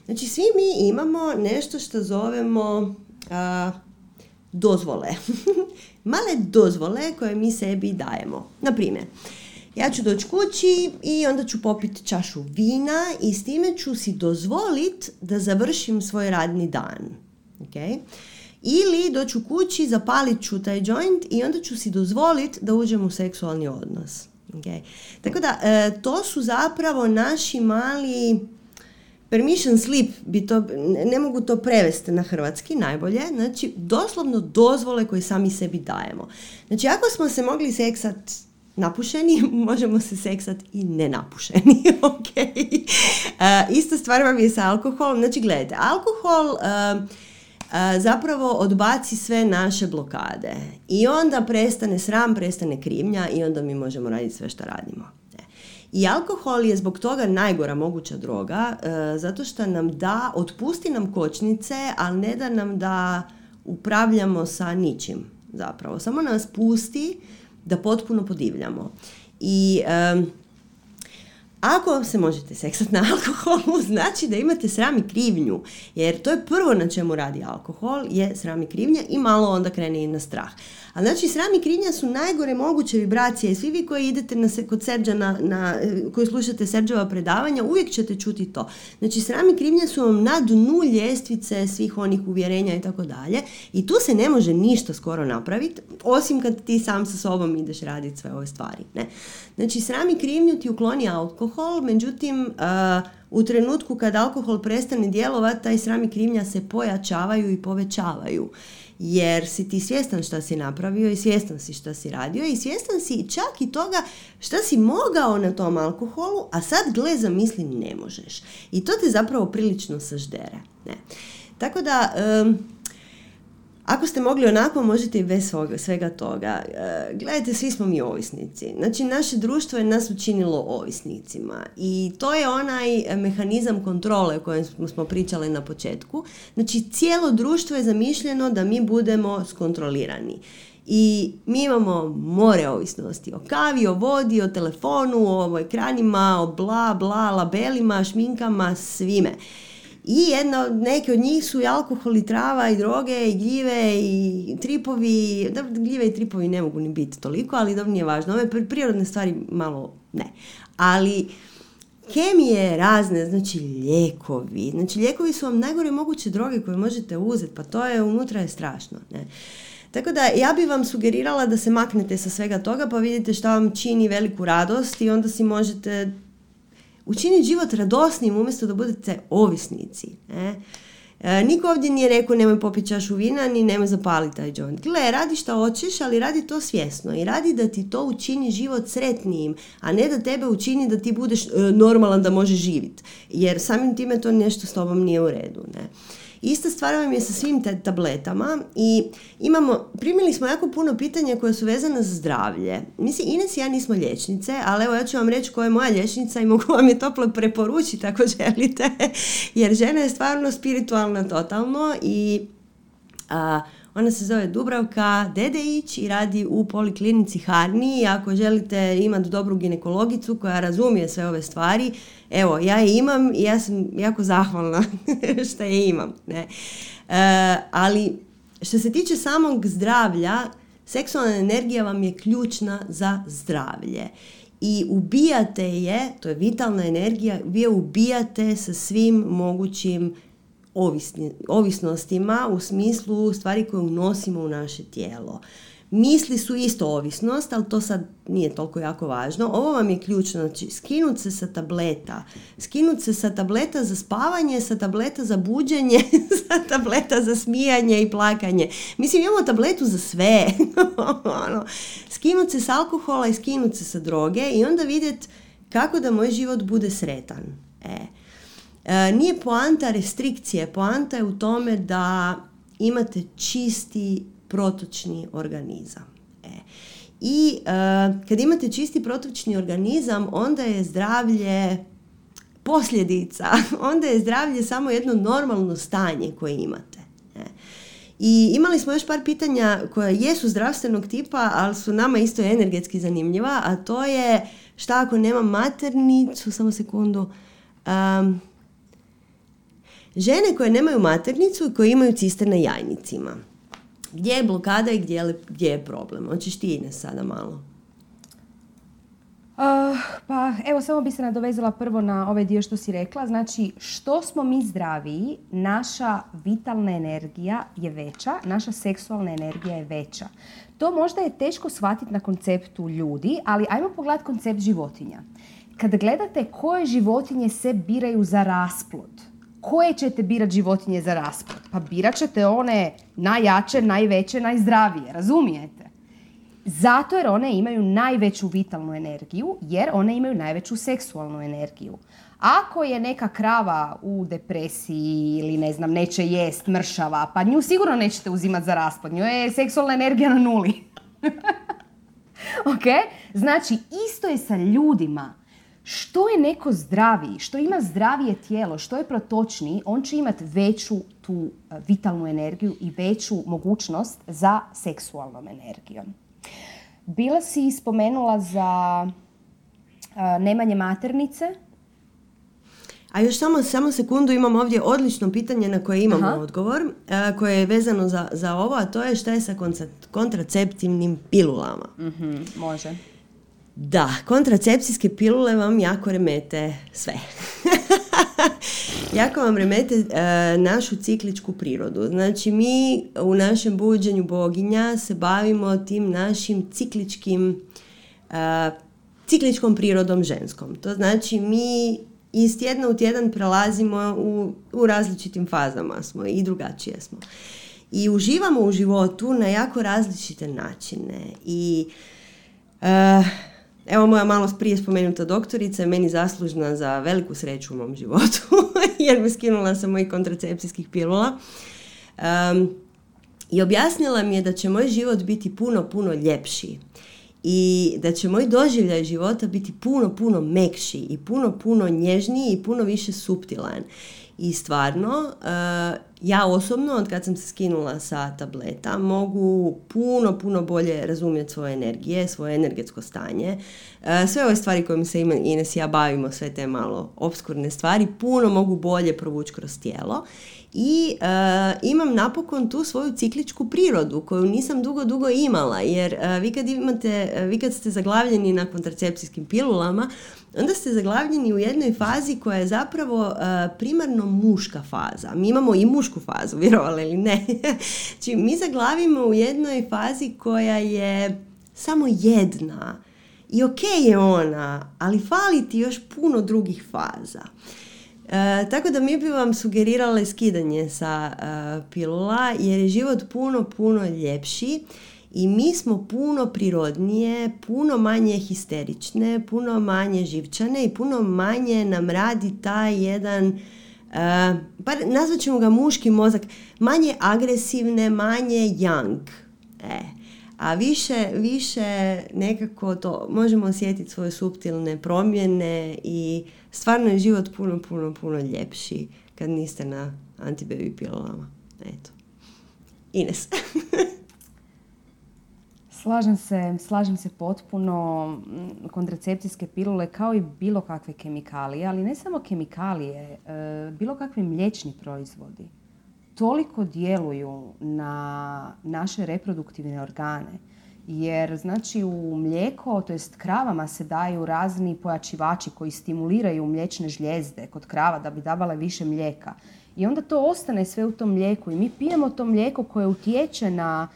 Znači, svi mi imamo nešto što zovemo dozvole. Male dozvole koje mi sebi dajemo. Naprimjer, ja ću doći kući i onda ću popiti čašu vina i s time ću si dozvoliti da završim svoj radni dan. Okay? Ili doću kući, zapalit ću taj joint i onda ću si dozvoliti da uđem u seksualni odnos. Okay. Tako da, e, to su zapravo naši mali permission slip, bi to, ne mogu to prevesti na hrvatski najbolje, znači doslovno dozvole koje sami sebi dajemo. Znači ako smo se mogli seksat napušeni, možemo se seksat i nenapušeni. okay. E, ista stvar vam je sa alkoholom. Znači gledajte, alkohol... E, zapravo odbaci sve naše blokade i onda prestane sram, prestane krivnja i onda mi možemo raditi sve što radimo. E. I alkohol je zbog toga najgora moguća droga, e, zato što nam da, otpusti nam kočnice, ali ne da nam da upravljamo sa ničim zapravo. Samo nas pusti da potpuno podivljamo. I ako se možete seksati na alkoholu, znači da imate sram i krivnju. Jer to je prvo na čemu radi alkohol, je sram i krivnja i malo onda krene i na strah. A znači sram i krivnja su najgore moguće vibracije svi vi koji idete na, kod Serđa na, na, koji slušate Serđeva predavanja uvijek ćete čuti to. Znači sram i krivnja su vam na dnu ljestvice svih onih uvjerenja i tako dalje i tu se ne može ništa skoro napraviti osim kad ti sam sa sobom ideš raditi sve ove stvari. Ne? Znači sram i krivnju ti ukloni alkohol, međutim u trenutku kad alkohol prestane djelovati, taj sram i krivnja se pojačavaju i povećavaju jer si ti svjestan šta si napravio i svjestan si šta si radio i svjestan si čak i toga šta si mogao na tom alkoholu, a sad gle zamisli ne možeš. I to te zapravo prilično saždere. Ne. Tako da, ako ste mogli onako, možete i bez svega toga. E, gledajte, svi smo mi ovisnici. Znači, naše društvo je nas učinilo ovisnicima. I to je onaj mehanizam kontrole o kojem smo pričali na početku. Znači, cijelo društvo je zamišljeno da mi budemo skontrolirani. I mi imamo more ovisnosti o kavi, o vodi, o telefonu, o ekranima, o bla, bla, labelima, šminkama, svime. I jedno, neke od njih su i alkohol i trava i droge i gljive i tripovi. Da, gljive i tripovi ne mogu ni biti toliko, ali dobro nije važno. Ove prirodne stvari malo ne. Ali kemije razne, znači lijekovi. Znači lijekovi su vam najgore moguće droge koje možete uzeti, pa to je unutra je strašno. Ne? Tako da ja bi vam sugerirala da se maknete sa svega toga pa vidite šta vam čini veliku radost i onda si možete učiniti život radosnim umjesto da budete ovisnici. Ne? E, niko ovdje nije rekao nemoj popiti čašu vina ni nemoj zapaliti taj joint. Gle, radi što hoćeš, ali radi to svjesno i radi da ti to učini život sretnijim, a ne da tebe učini da ti budeš e, normalan da možeš živjeti. Jer samim time to nešto s tobom nije u redu. Ne? Ista stvar vam je sa svim te tabletama i imamo, primili smo jako puno pitanja koje su vezane za zdravlje. Mislim, Ines i ja nismo liječnice, ali evo ja ću vam reći koja je moja liječnica i mogu vam je toplo preporučiti ako želite, jer žena je stvarno spiritualna totalno i a, ona se zove Dubravka Dedeić i radi u poliklinici Harni ako želite imati dobru ginekologicu koja razumije sve ove stvari, evo, ja je imam i ja sam jako zahvalna što je imam. Ne? E, ali što se tiče samog zdravlja, seksualna energija vam je ključna za zdravlje. I ubijate je, to je vitalna energija, vi je ubijate sa svim mogućim ovisni, ovisnostima u smislu stvari koje unosimo u naše tijelo. Misli su isto ovisnost, ali to sad nije toliko jako važno. Ovo vam je ključno, znači skinuti se sa tableta, skinuti se sa tableta za spavanje, sa tableta za buđenje, sa tableta za smijanje i plakanje. Mislim, imamo tabletu za sve. ono, skinuti se s alkohola i skinuti se sa droge i onda vidjeti kako da moj život bude sretan. E. E, nije poanta restrikcije, poanta je u tome da imate čisti protočni organizam. E. I e, kad imate čisti protočni organizam, onda je zdravlje posljedica, onda je zdravlje samo jedno normalno stanje koje imate. E. I imali smo još par pitanja koja jesu zdravstvenog tipa, ali su nama isto energetski zanimljiva, a to je šta ako nemam maternicu, samo sekundu, um, Žene koje nemaju maternicu i koje imaju ciste na jajnicima. Gdje je blokada i gdje je, gdje je problem? Hoćeš ti Ines sada malo? Uh, pa evo samo bi se nadovezala prvo na ovaj dio što si rekla. Znači što smo mi zdraviji, naša vitalna energija je veća, naša seksualna energija je veća. To možda je teško shvatiti na konceptu ljudi, ali ajmo pogledati koncept životinja. Kad gledate koje životinje se biraju za rasplod, koje ćete birati životinje za rasplod? Pa birat ćete one najjače, najveće, najzdravije, razumijete? Zato jer one imaju najveću vitalnu energiju, jer one imaju najveću seksualnu energiju. Ako je neka krava u depresiji ili ne znam, neće jest, mršava, pa nju sigurno nećete uzimati za rasplod. Nju je seksualna energija na nuli. ok? Znači, isto je sa ljudima što je neko zdraviji, što ima zdravije tijelo, što je protočniji, on će imati veću tu e, vitalnu energiju i veću mogućnost za seksualnom energijom. Bila si spomenula za nemanje maternice, a još samo, samo sekundu imam ovdje odlično pitanje na koje imamo odgovor, koje je vezano za, za ovo, a to je šta je sa kontraceptivnim pilulama. mm može. Da, kontracepcijske pilule vam jako remete sve. jako vam remete e, našu cikličku prirodu. Znači mi u našem buđenju boginja se bavimo tim našim cikličkim e, cikličkom prirodom ženskom. To znači mi iz tjedna u tjedan prelazimo u, u različitim fazama smo i drugačije smo. I uživamo u životu na jako različite načine i e, Evo moja malo prije spomenuta doktorica je meni zaslužna za veliku sreću u mom životu jer me skinula sa mojih kontracepcijskih pilula. I objasnila mi je da će moj život biti puno, puno ljepši i da će moj doživljaj života biti puno, puno mekši i puno, puno nježniji i puno više suptilan. I stvarno, eh, ja osobno, od kad sam se skinula sa tableta, mogu puno, puno bolje razumjeti svoje energije, svoje energetsko stanje. Eh, sve ove stvari kojim se Ines i ja bavimo, sve te malo obskurne stvari, puno mogu bolje provući kroz tijelo i uh, imam napokon tu svoju cikličku prirodu koju nisam dugo, dugo imala jer uh, vi, kad imate, vi kad ste zaglavljeni na kontracepcijskim pilulama onda ste zaglavljeni u jednoj fazi koja je zapravo primarno muška faza. Mi imamo i mušku fazu, vjerovali ili ne. znači, mi zaglavimo u jednoj fazi koja je samo jedna i ok je ona, ali fali ti još puno drugih faza. E, tako da mi bi vam sugerirale skidanje sa e, pilula jer je život puno, puno ljepši i mi smo puno prirodnije, puno manje histerične, puno manje živčane i puno manje nam radi taj jedan, uh, pa nazvat ćemo ga muški mozak, manje agresivne, manje young. E, a više, više nekako to možemo osjetiti svoje suptilne promjene i stvarno je život puno, puno, puno ljepši kad niste na antibaby pilulama. Eto. Ines. Slažem se, slažem se potpuno. Mm, kontracepcijske pilule kao i bilo kakve kemikalije, ali ne samo kemikalije, e, bilo kakvi mliječni proizvodi toliko djeluju na naše reproduktivne organe. Jer znači u mlijeko, to jest kravama se daju razni pojačivači koji stimuliraju mliječne žljezde kod krava da bi davale više mlijeka. I onda to ostane sve u tom mlijeku i mi pijemo to mlijeko koje utječe na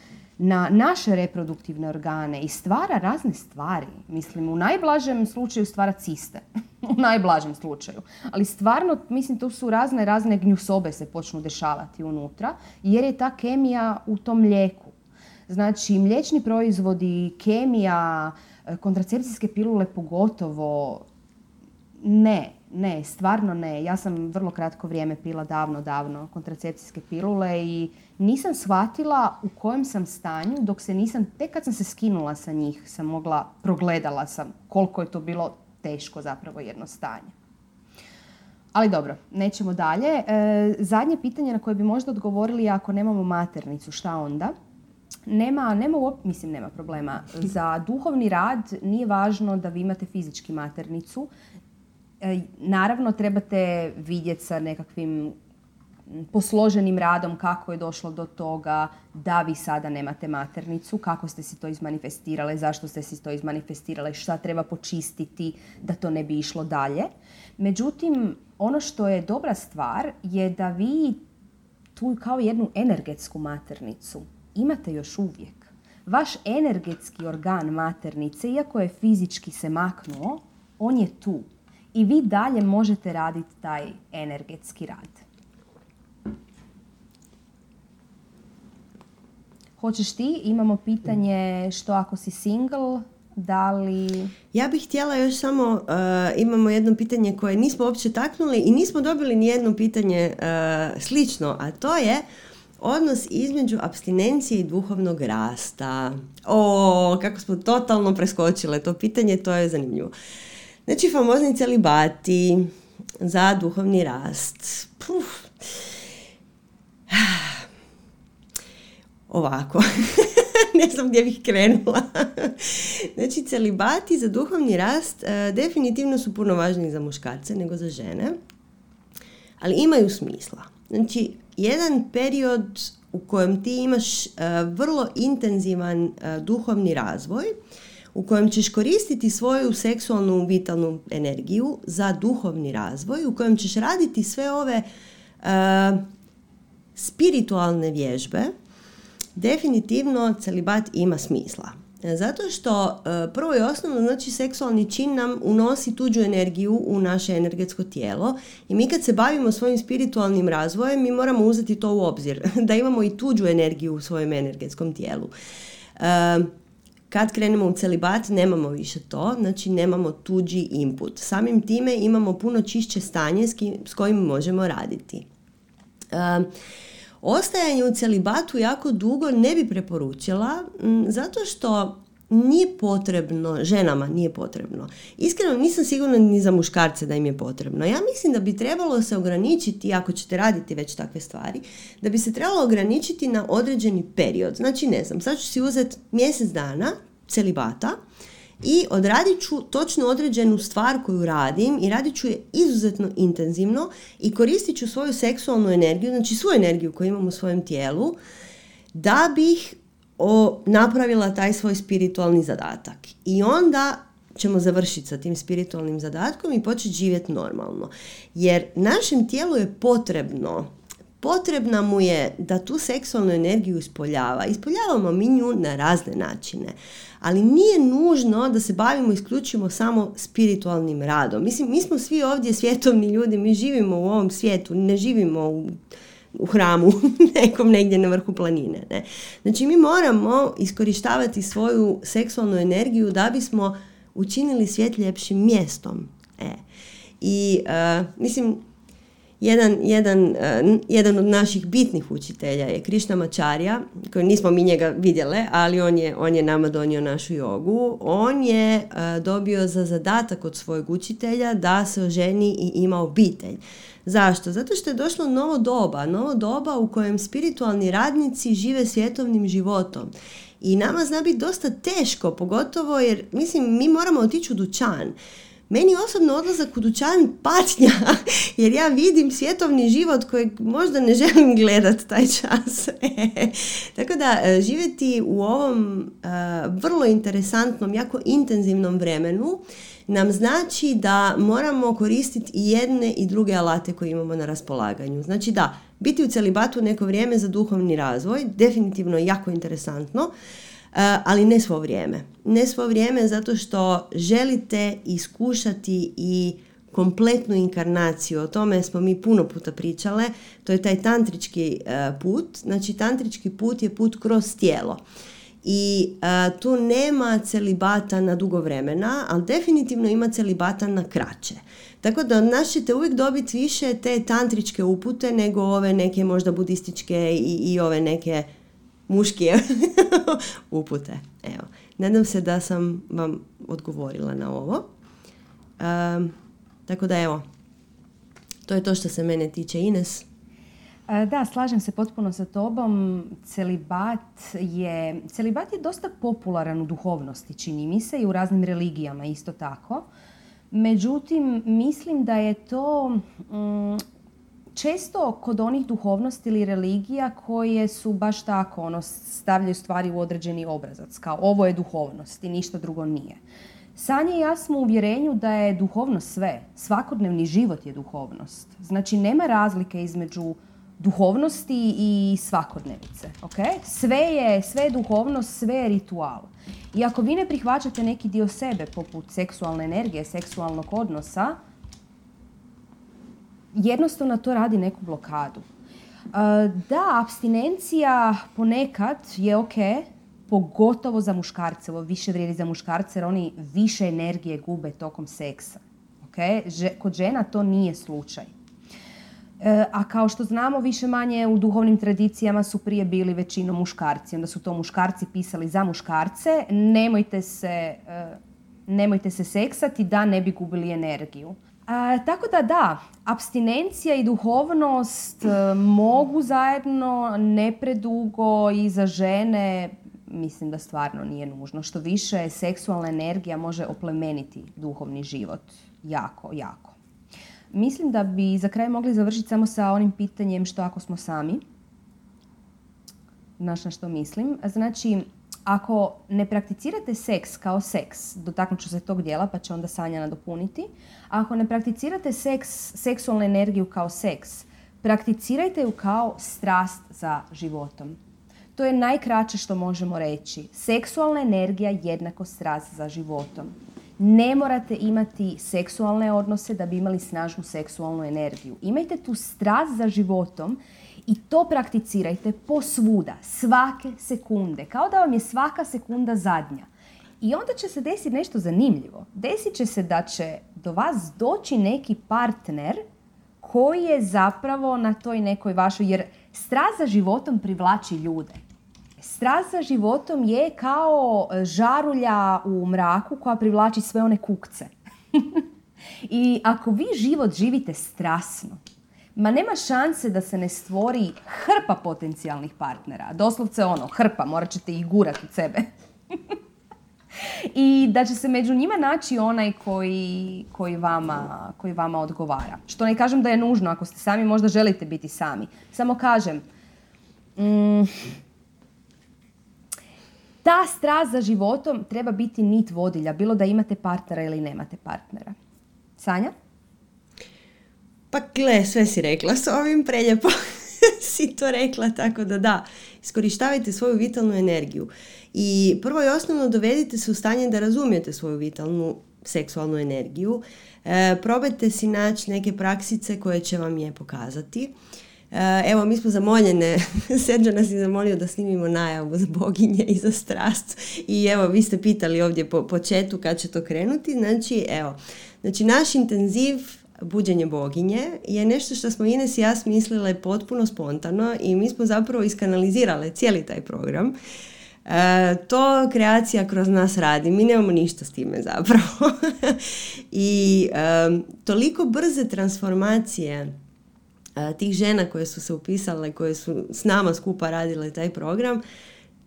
na naše reproduktivne organe i stvara razne stvari. Mislim, u najblažem slučaju stvara ciste. u najblažem slučaju. Ali stvarno, mislim, tu su razne, razne gnjusobe se počnu dešavati unutra, jer je ta kemija u tom mlijeku. Znači, mliječni proizvodi, kemija, e, kontracepcijske pilule pogotovo, ne, ne, stvarno ne. Ja sam vrlo kratko vrijeme pila davno, davno kontracepcijske pilule i nisam shvatila u kojem sam stanju dok se nisam, tek kad sam se skinula sa njih sam mogla, progledala sam koliko je to bilo teško zapravo jedno stanje. Ali dobro, nećemo dalje. E, zadnje pitanje na koje bi možda odgovorili ako nemamo maternicu, šta onda? Nema, nema mislim nema problema. Za duhovni rad nije važno da vi imate fizički maternicu. E, naravno, trebate vidjeti sa nekakvim posloženim radom kako je došlo do toga da vi sada nemate maternicu, kako ste si to izmanifestirale, zašto ste si to izmanifestirale, šta treba počistiti da to ne bi išlo dalje. Međutim, ono što je dobra stvar je da vi tu kao jednu energetsku maternicu imate još uvijek. Vaš energetski organ maternice, iako je fizički se maknuo, on je tu. I vi dalje možete raditi taj energetski rad. Hoćeš ti? Imamo pitanje što ako si single, da li... Ja bih htjela još samo, uh, imamo jedno pitanje koje nismo uopće taknuli i nismo dobili ni jedno pitanje uh, slično, a to je odnos između abstinencije i duhovnog rasta. O, kako smo totalno preskočile to pitanje, to je zanimljivo. Znači, famozni celibati za duhovni rast. Puf Ovako, ne znam gdje bih krenula. znači, celibati za duhovni rast e, definitivno su puno važniji za muškarce nego za žene, ali imaju smisla. Znači, jedan period u kojem ti imaš e, vrlo intenzivan e, duhovni razvoj, u kojem ćeš koristiti svoju seksualnu vitalnu energiju za duhovni razvoj, u kojem ćeš raditi sve ove spiritualne vježbe, definitivno celibat ima smisla. Zato što e, prvo i osnovno znači seksualni čin nam unosi tuđu energiju u naše energetsko tijelo i mi kad se bavimo svojim spiritualnim razvojem mi moramo uzeti to u obzir da imamo i tuđu energiju u svojem energetskom tijelu. E, kad krenemo u celibat nemamo više to, znači nemamo tuđi input. Samim time imamo puno čišće stanje s kojim možemo raditi. Ostajanje u celibatu jako dugo ne bi preporučila zato što nije potrebno, ženama nije potrebno. Iskreno nisam sigurna ni za muškarce da im je potrebno. Ja mislim da bi trebalo se ograničiti, ako ćete raditi već takve stvari, da bi se trebalo ograničiti na određeni period. Znači ne znam, sad ću si uzeti mjesec dana celibata i odradit ću točno određenu stvar koju radim i radit ću je izuzetno intenzivno i koristit ću svoju seksualnu energiju, znači svoju energiju koju imam u svojem tijelu, da bih o, napravila taj svoj spiritualni zadatak. I onda ćemo završiti sa tim spiritualnim zadatkom i početi živjeti normalno. Jer našem tijelu je potrebno potrebna mu je da tu seksualnu energiju ispoljava. Ispoljavamo mi nju na razne načine ali nije nužno da se bavimo isključivo samo spiritualnim radom. Mislim, mi smo svi ovdje svjetovni ljudi, mi živimo u ovom svijetu, ne živimo u, u hramu nekom negdje na vrhu planine. Ne? Znači, mi moramo iskorištavati svoju seksualnu energiju da bismo učinili svijet ljepšim mjestom. E. I, uh, mislim, jedan, jedan, uh, jedan od naših bitnih učitelja je Krišna Mačarja, koji nismo mi njega vidjele, ali on je, on je nama donio našu jogu. On je uh, dobio za zadatak od svojeg učitelja da se oženi i ima obitelj. Zašto? Zato što je došlo novo doba, novo doba u kojem spiritualni radnici žive svjetovnim životom. I nama zna biti dosta teško, pogotovo jer, mislim, mi moramo otići u dućan. Meni osobno odlazak u dućan patnja, jer ja vidim svjetovni život kojeg možda ne želim gledat taj čas. Tako da e, živjeti u ovom e, vrlo interesantnom, jako intenzivnom vremenu nam znači da moramo koristiti i jedne i druge alate koje imamo na raspolaganju. Znači da, biti u celibatu neko vrijeme za duhovni razvoj, definitivno jako interesantno, ali ne svo vrijeme. Ne svo vrijeme zato što želite iskušati i kompletnu inkarnaciju, o tome smo mi puno puta pričale, to je taj tantrički e, put, znači tantrički put je put kroz tijelo. I e, tu nema celibata na dugo vremena, ali definitivno ima celibata na kraće. Tako da nas ćete uvijek dobiti više te tantričke upute nego ove neke možda budističke i, i ove neke muški upute. Evo, nadam se da sam vam odgovorila na ovo. tako da evo, to je to što se mene tiče. Ines? E, da, slažem se potpuno sa tobom. Celibat je, celibat je dosta popularan u duhovnosti, čini mi se, i u raznim religijama isto tako. Međutim, mislim da je to mm, često kod onih duhovnosti ili religija koje su baš tako, ono, stavljaju stvari u određeni obrazac, kao ovo je duhovnost i ništa drugo nije. Sanje i ja smo u uvjerenju da je duhovnost sve. Svakodnevni život je duhovnost. Znači, nema razlike između duhovnosti i svakodnevice. Okay? Sve, je, sve je duhovnost, sve je ritual. I ako vi ne prihvaćate neki dio sebe, poput seksualne energije, seksualnog odnosa, jednostavno to radi neku blokadu. E, da, abstinencija ponekad je ok, pogotovo za muškarce, ovo više vrijedi za muškarce jer oni više energije gube tokom seksa. Okay? Kod žena to nije slučaj. E, a kao što znamo, više manje u duhovnim tradicijama su prije bili većinom muškarci. Onda su to muškarci pisali za muškarce. Nemojte se, e, nemojte se seksati da ne bi gubili energiju. Tako da da, abstinencija i duhovnost e, mogu zajedno ne predugo i za žene mislim da stvarno nije nužno. Što više, seksualna energija može oplemeniti duhovni život. Jako, jako. Mislim da bi za kraj mogli završiti samo sa onim pitanjem što ako smo sami. Znaš na što mislim? Znači, ako ne prakticirate seks kao seks, dotaknut ću se tog dijela pa će onda Sanja nadopuniti, ako ne prakticirate seks, seksualnu energiju kao seks, prakticirajte ju kao strast za životom. To je najkraće što možemo reći. Seksualna energija jednako strast za životom. Ne morate imati seksualne odnose da bi imali snažnu seksualnu energiju. Imajte tu strast za životom i to prakticirajte posvuda, svake sekunde, kao da vam je svaka sekunda zadnja. I onda će se desiti nešto zanimljivo. Desit će se da će do vas doći neki partner koji je zapravo na toj nekoj vašoj, jer strast za životom privlači ljude. Strast za životom je kao žarulja u mraku koja privlači sve one kukce. I ako vi život živite strasno, ma nema šanse da se ne stvori hrpa potencijalnih partnera. Doslovce ono, hrpa, morat ćete ih gurati od sebe. I da će se među njima naći onaj koji, koji, vama, koji vama odgovara. Što ne kažem da je nužno, ako ste sami možda želite biti sami. Samo kažem, mm, ta strast za životom treba biti nit vodilja, bilo da imate partnera ili nemate partnera. Sanja? Pa gle, sve si rekla s ovim, preljepo si to rekla, tako da da, iskorištavajte svoju vitalnu energiju. I prvo i osnovno dovedite se u stanje da razumijete svoju vitalnu seksualnu energiju. E, probajte si naći neke praksice koje će vam je pokazati. E, evo, mi smo zamoljene, Serđa nas je zamolio da snimimo najavu za boginje i za strast. I evo, vi ste pitali ovdje po, po četu kad će to krenuti. Znači, evo, znači naš intenziv buđenje boginje je nešto što smo Ines i ja smislile potpuno spontano i mi smo zapravo iskanalizirale cijeli taj program. E, to kreacija kroz nas radi, mi nemamo ništa s time zapravo. I e, toliko brze transformacije e, tih žena koje su se upisale, koje su s nama skupa radile taj program,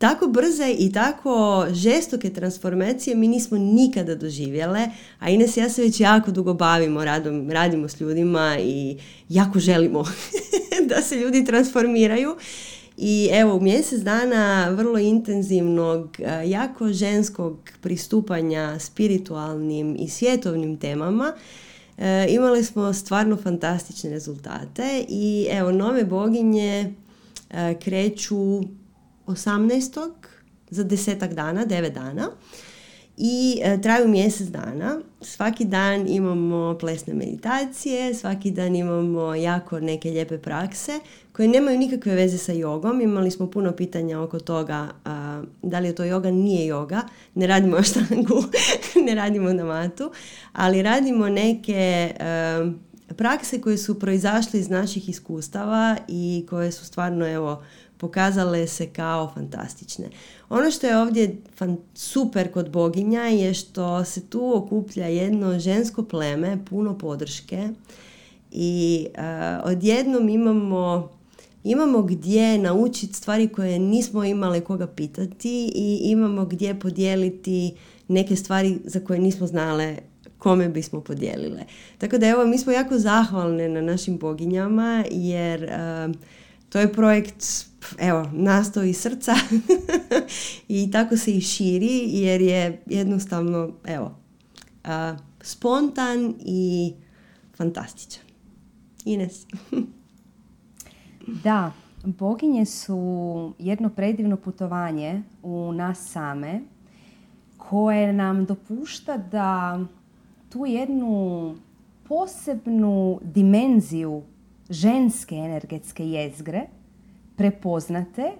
tako brze i tako žestoke transformacije mi nismo nikada doživjele, a Ines ja se već jako dugo bavimo, radom, radimo s ljudima i jako želimo da se ljudi transformiraju. I evo, u mjesec dana vrlo intenzivnog, jako ženskog pristupanja spiritualnim i svjetovnim temama, e, imali smo stvarno fantastične rezultate i evo, nove boginje e, kreću 18. za desetak dana, 9 dana i e, traju mjesec dana. Svaki dan imamo plesne meditacije, svaki dan imamo jako neke lijepe prakse koje nemaju nikakve veze sa jogom. Imali smo puno pitanja oko toga da li je to joga, nije joga. Ne radimo štangu, ne radimo na matu, ali radimo neke e, prakse koje su proizašle iz naših iskustava i koje su stvarno evo pokazale se kao fantastične. Ono što je ovdje super kod boginja je što se tu okuplja jedno žensko pleme, puno podrške i uh, odjednom imamo imamo gdje naučiti stvari koje nismo imali koga pitati i imamo gdje podijeliti neke stvari za koje nismo znale kome bismo podijelile. Tako da evo, mi smo jako zahvalne na našim boginjama jer to je projekt evo, nastao iz srca i tako se i širi jer je jednostavno, evo, spontan i fantastičan. Ines. da, boginje su jedno predivno putovanje u nas same koje nam dopušta da tu jednu posebnu dimenziju ženske energetske jezgre prepoznate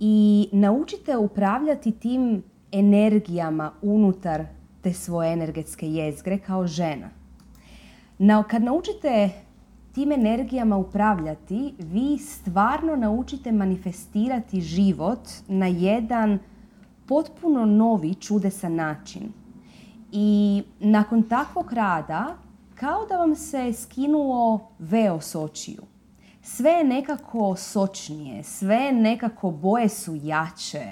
i naučite upravljati tim energijama unutar te svoje energetske jezgre kao žena. Na, kad naučite tim energijama upravljati, vi stvarno naučite manifestirati život na jedan potpuno novi, čudesan način. I nakon takvog rada kao da vam se skinuo veo s očiju. Sve je nekako sočnije, sve nekako boje su jače.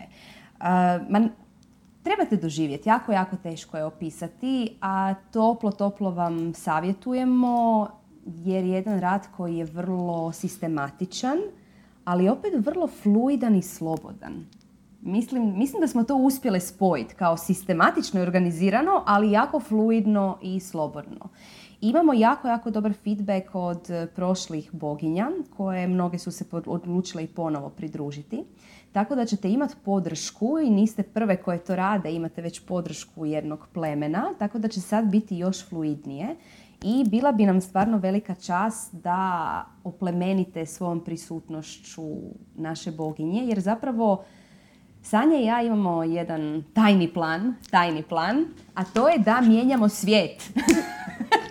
Uh, trebate doživjeti, jako, jako teško je opisati, a toplo, toplo vam savjetujemo jer je jedan rad koji je vrlo sistematičan, ali opet vrlo fluidan i slobodan. Mislim, mislim da smo to uspjele spojiti kao sistematično i organizirano, ali jako fluidno i slobodno. Imamo jako, jako dobar feedback od prošlih boginja, koje mnoge su se odlučile i ponovo pridružiti. Tako da ćete imati podršku i niste prve koje to rade, imate već podršku jednog plemena, tako da će sad biti još fluidnije. I bila bi nam stvarno velika čast da oplemenite svojom prisutnošću naše boginje, jer zapravo Sanja i ja imamo jedan tajni plan, tajni plan, a to je da mijenjamo svijet.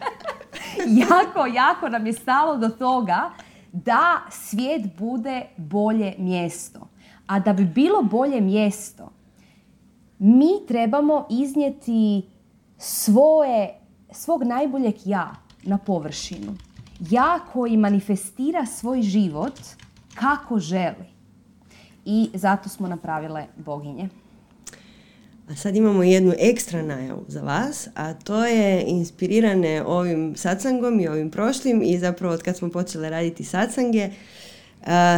jako, jako nam je stalo do toga da svijet bude bolje mjesto. A da bi bilo bolje mjesto, mi trebamo iznijeti svoje, svog najboljeg ja na površinu. Ja koji manifestira svoj život kako želi. I zato smo napravile boginje. A sad imamo jednu ekstra najavu za vas, a to je inspirirane ovim satsangom i ovim prošlim i zapravo od kad smo počeli raditi satsange,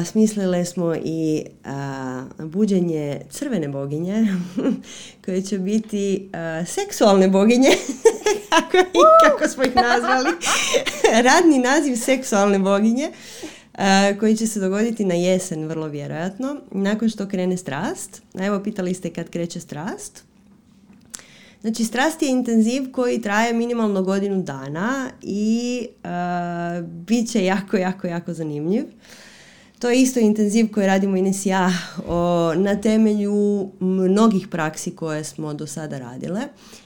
smislile smo i a, buđenje crvene boginje koje će biti seksualne boginje kako, kako smo ih nazvali. Radni naziv seksualne boginje koji će se dogoditi na jesen vrlo vjerojatno nakon što krene strast evo pitali ste kad kreće strast Znači, strast je intenziv koji traje minimalno godinu dana i uh, bit će jako, jako, jako zanimljiv. To je isto intenziv koji radimo Ines ja o, na temelju mnogih praksi koje smo do sada radile.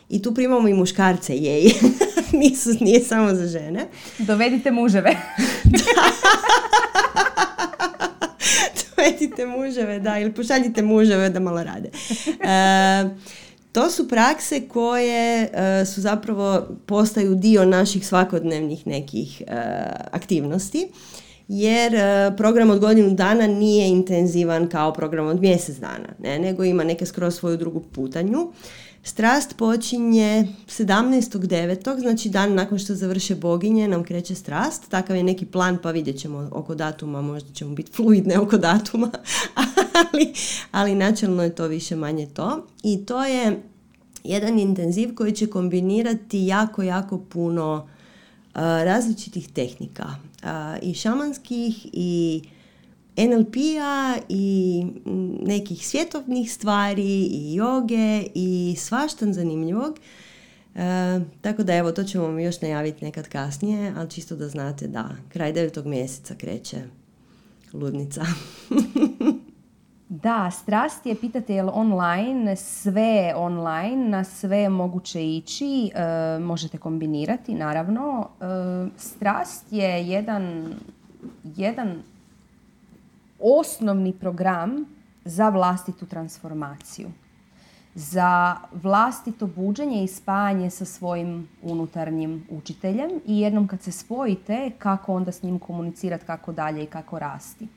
I tu primamo i muškarce, jej. Nisu, nije samo za žene. Dovedite muževe. Dovedite muževe, da, ili pošaljite muževe da malo rade. E, to su prakse koje e, su zapravo postaju dio naših svakodnevnih nekih e, aktivnosti jer e, program od godinu dana nije intenzivan kao program od mjesec dana, ne, nego ima neke skroz svoju drugu putanju. Strast počinje 17.9. znači dan nakon što završe boginje nam kreće strast. Takav je neki plan pa vidjet ćemo oko datuma, možda ćemo biti fluidne oko datuma, ali, ali načelno je to više manje to. I to je jedan intenziv koji će kombinirati jako, jako puno različitih tehnika i šamanskih i NLP-a i nekih svjetovnih stvari i joge i svašta zanimljivog. E, tako da evo, to ćemo vam još najaviti nekad kasnije, ali čisto da znate da kraj devetog mjeseca kreće ludnica. Da, strast je, pitate je online, sve online, na sve moguće ići, e, možete kombinirati naravno. E, strast je jedan, jedan osnovni program za vlastitu transformaciju, za vlastito buđenje i spajanje sa svojim unutarnjim učiteljem i jednom kad se spojite, kako onda s njim komunicirati, kako dalje i kako rasti.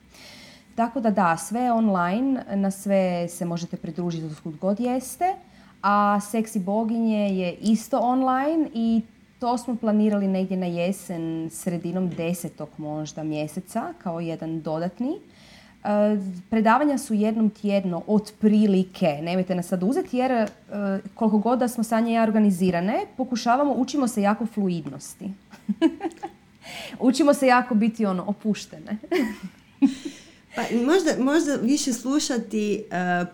Tako da da, sve online, na sve se možete pridružiti od god jeste, a Seksi boginje je isto online i to smo planirali negdje na jesen, sredinom desetog možda mjeseca, kao jedan dodatni. E, predavanja su jednom tjedno, otprilike, nemojte nas sad uzeti jer e, koliko god da smo sanje organizirane, pokušavamo, učimo se jako fluidnosti. učimo se jako biti ono, opuštene. Pa možda, možda više slušati uh,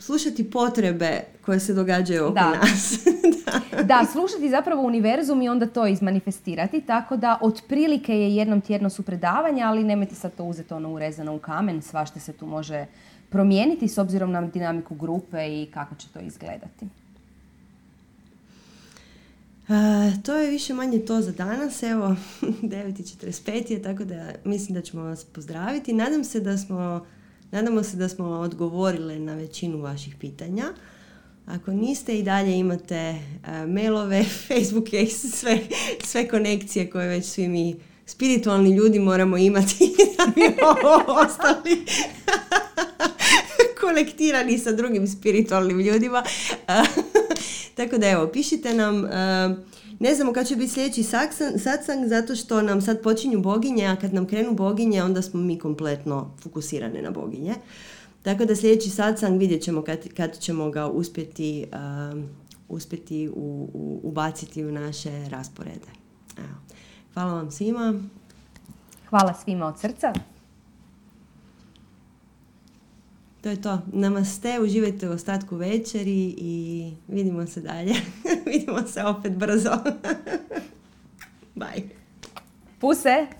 slušati potrebe koje se događaju oko da. nas. da. da, slušati zapravo univerzum i onda to izmanifestirati, tako da otprilike je jednom tjedno su predavanja, ali nemojte sad to uzeti ono urezano u kamen, svašta se tu može promijeniti s obzirom na dinamiku grupe i kako će to izgledati to je više manje to za danas. Evo, 9.45 je, tako da mislim da ćemo vas pozdraviti. Nadam se da smo, nadamo se da smo odgovorile na većinu vaših pitanja. Ako niste i dalje imate uh, mailove, Facebooke i sve, sve konekcije koje već svi mi spiritualni ljudi moramo imati da bi ostali konektirani sa drugim spiritualnim ljudima. Tako da evo, pišite nam, ne znamo kad će biti sljedeći satsang, zato što nam sad počinju boginje, a kad nam krenu boginje, onda smo mi kompletno fokusirane na boginje. Tako da sljedeći satsang vidjet ćemo kad, kad ćemo ga uspjeti, uspjeti u, u, ubaciti u naše rasporede. Evo. Hvala vam svima. Hvala svima od srca. To je to. Namaste, uživajte u ostatku večeri i vidimo se dalje. vidimo se opet brzo. Bye. Puse!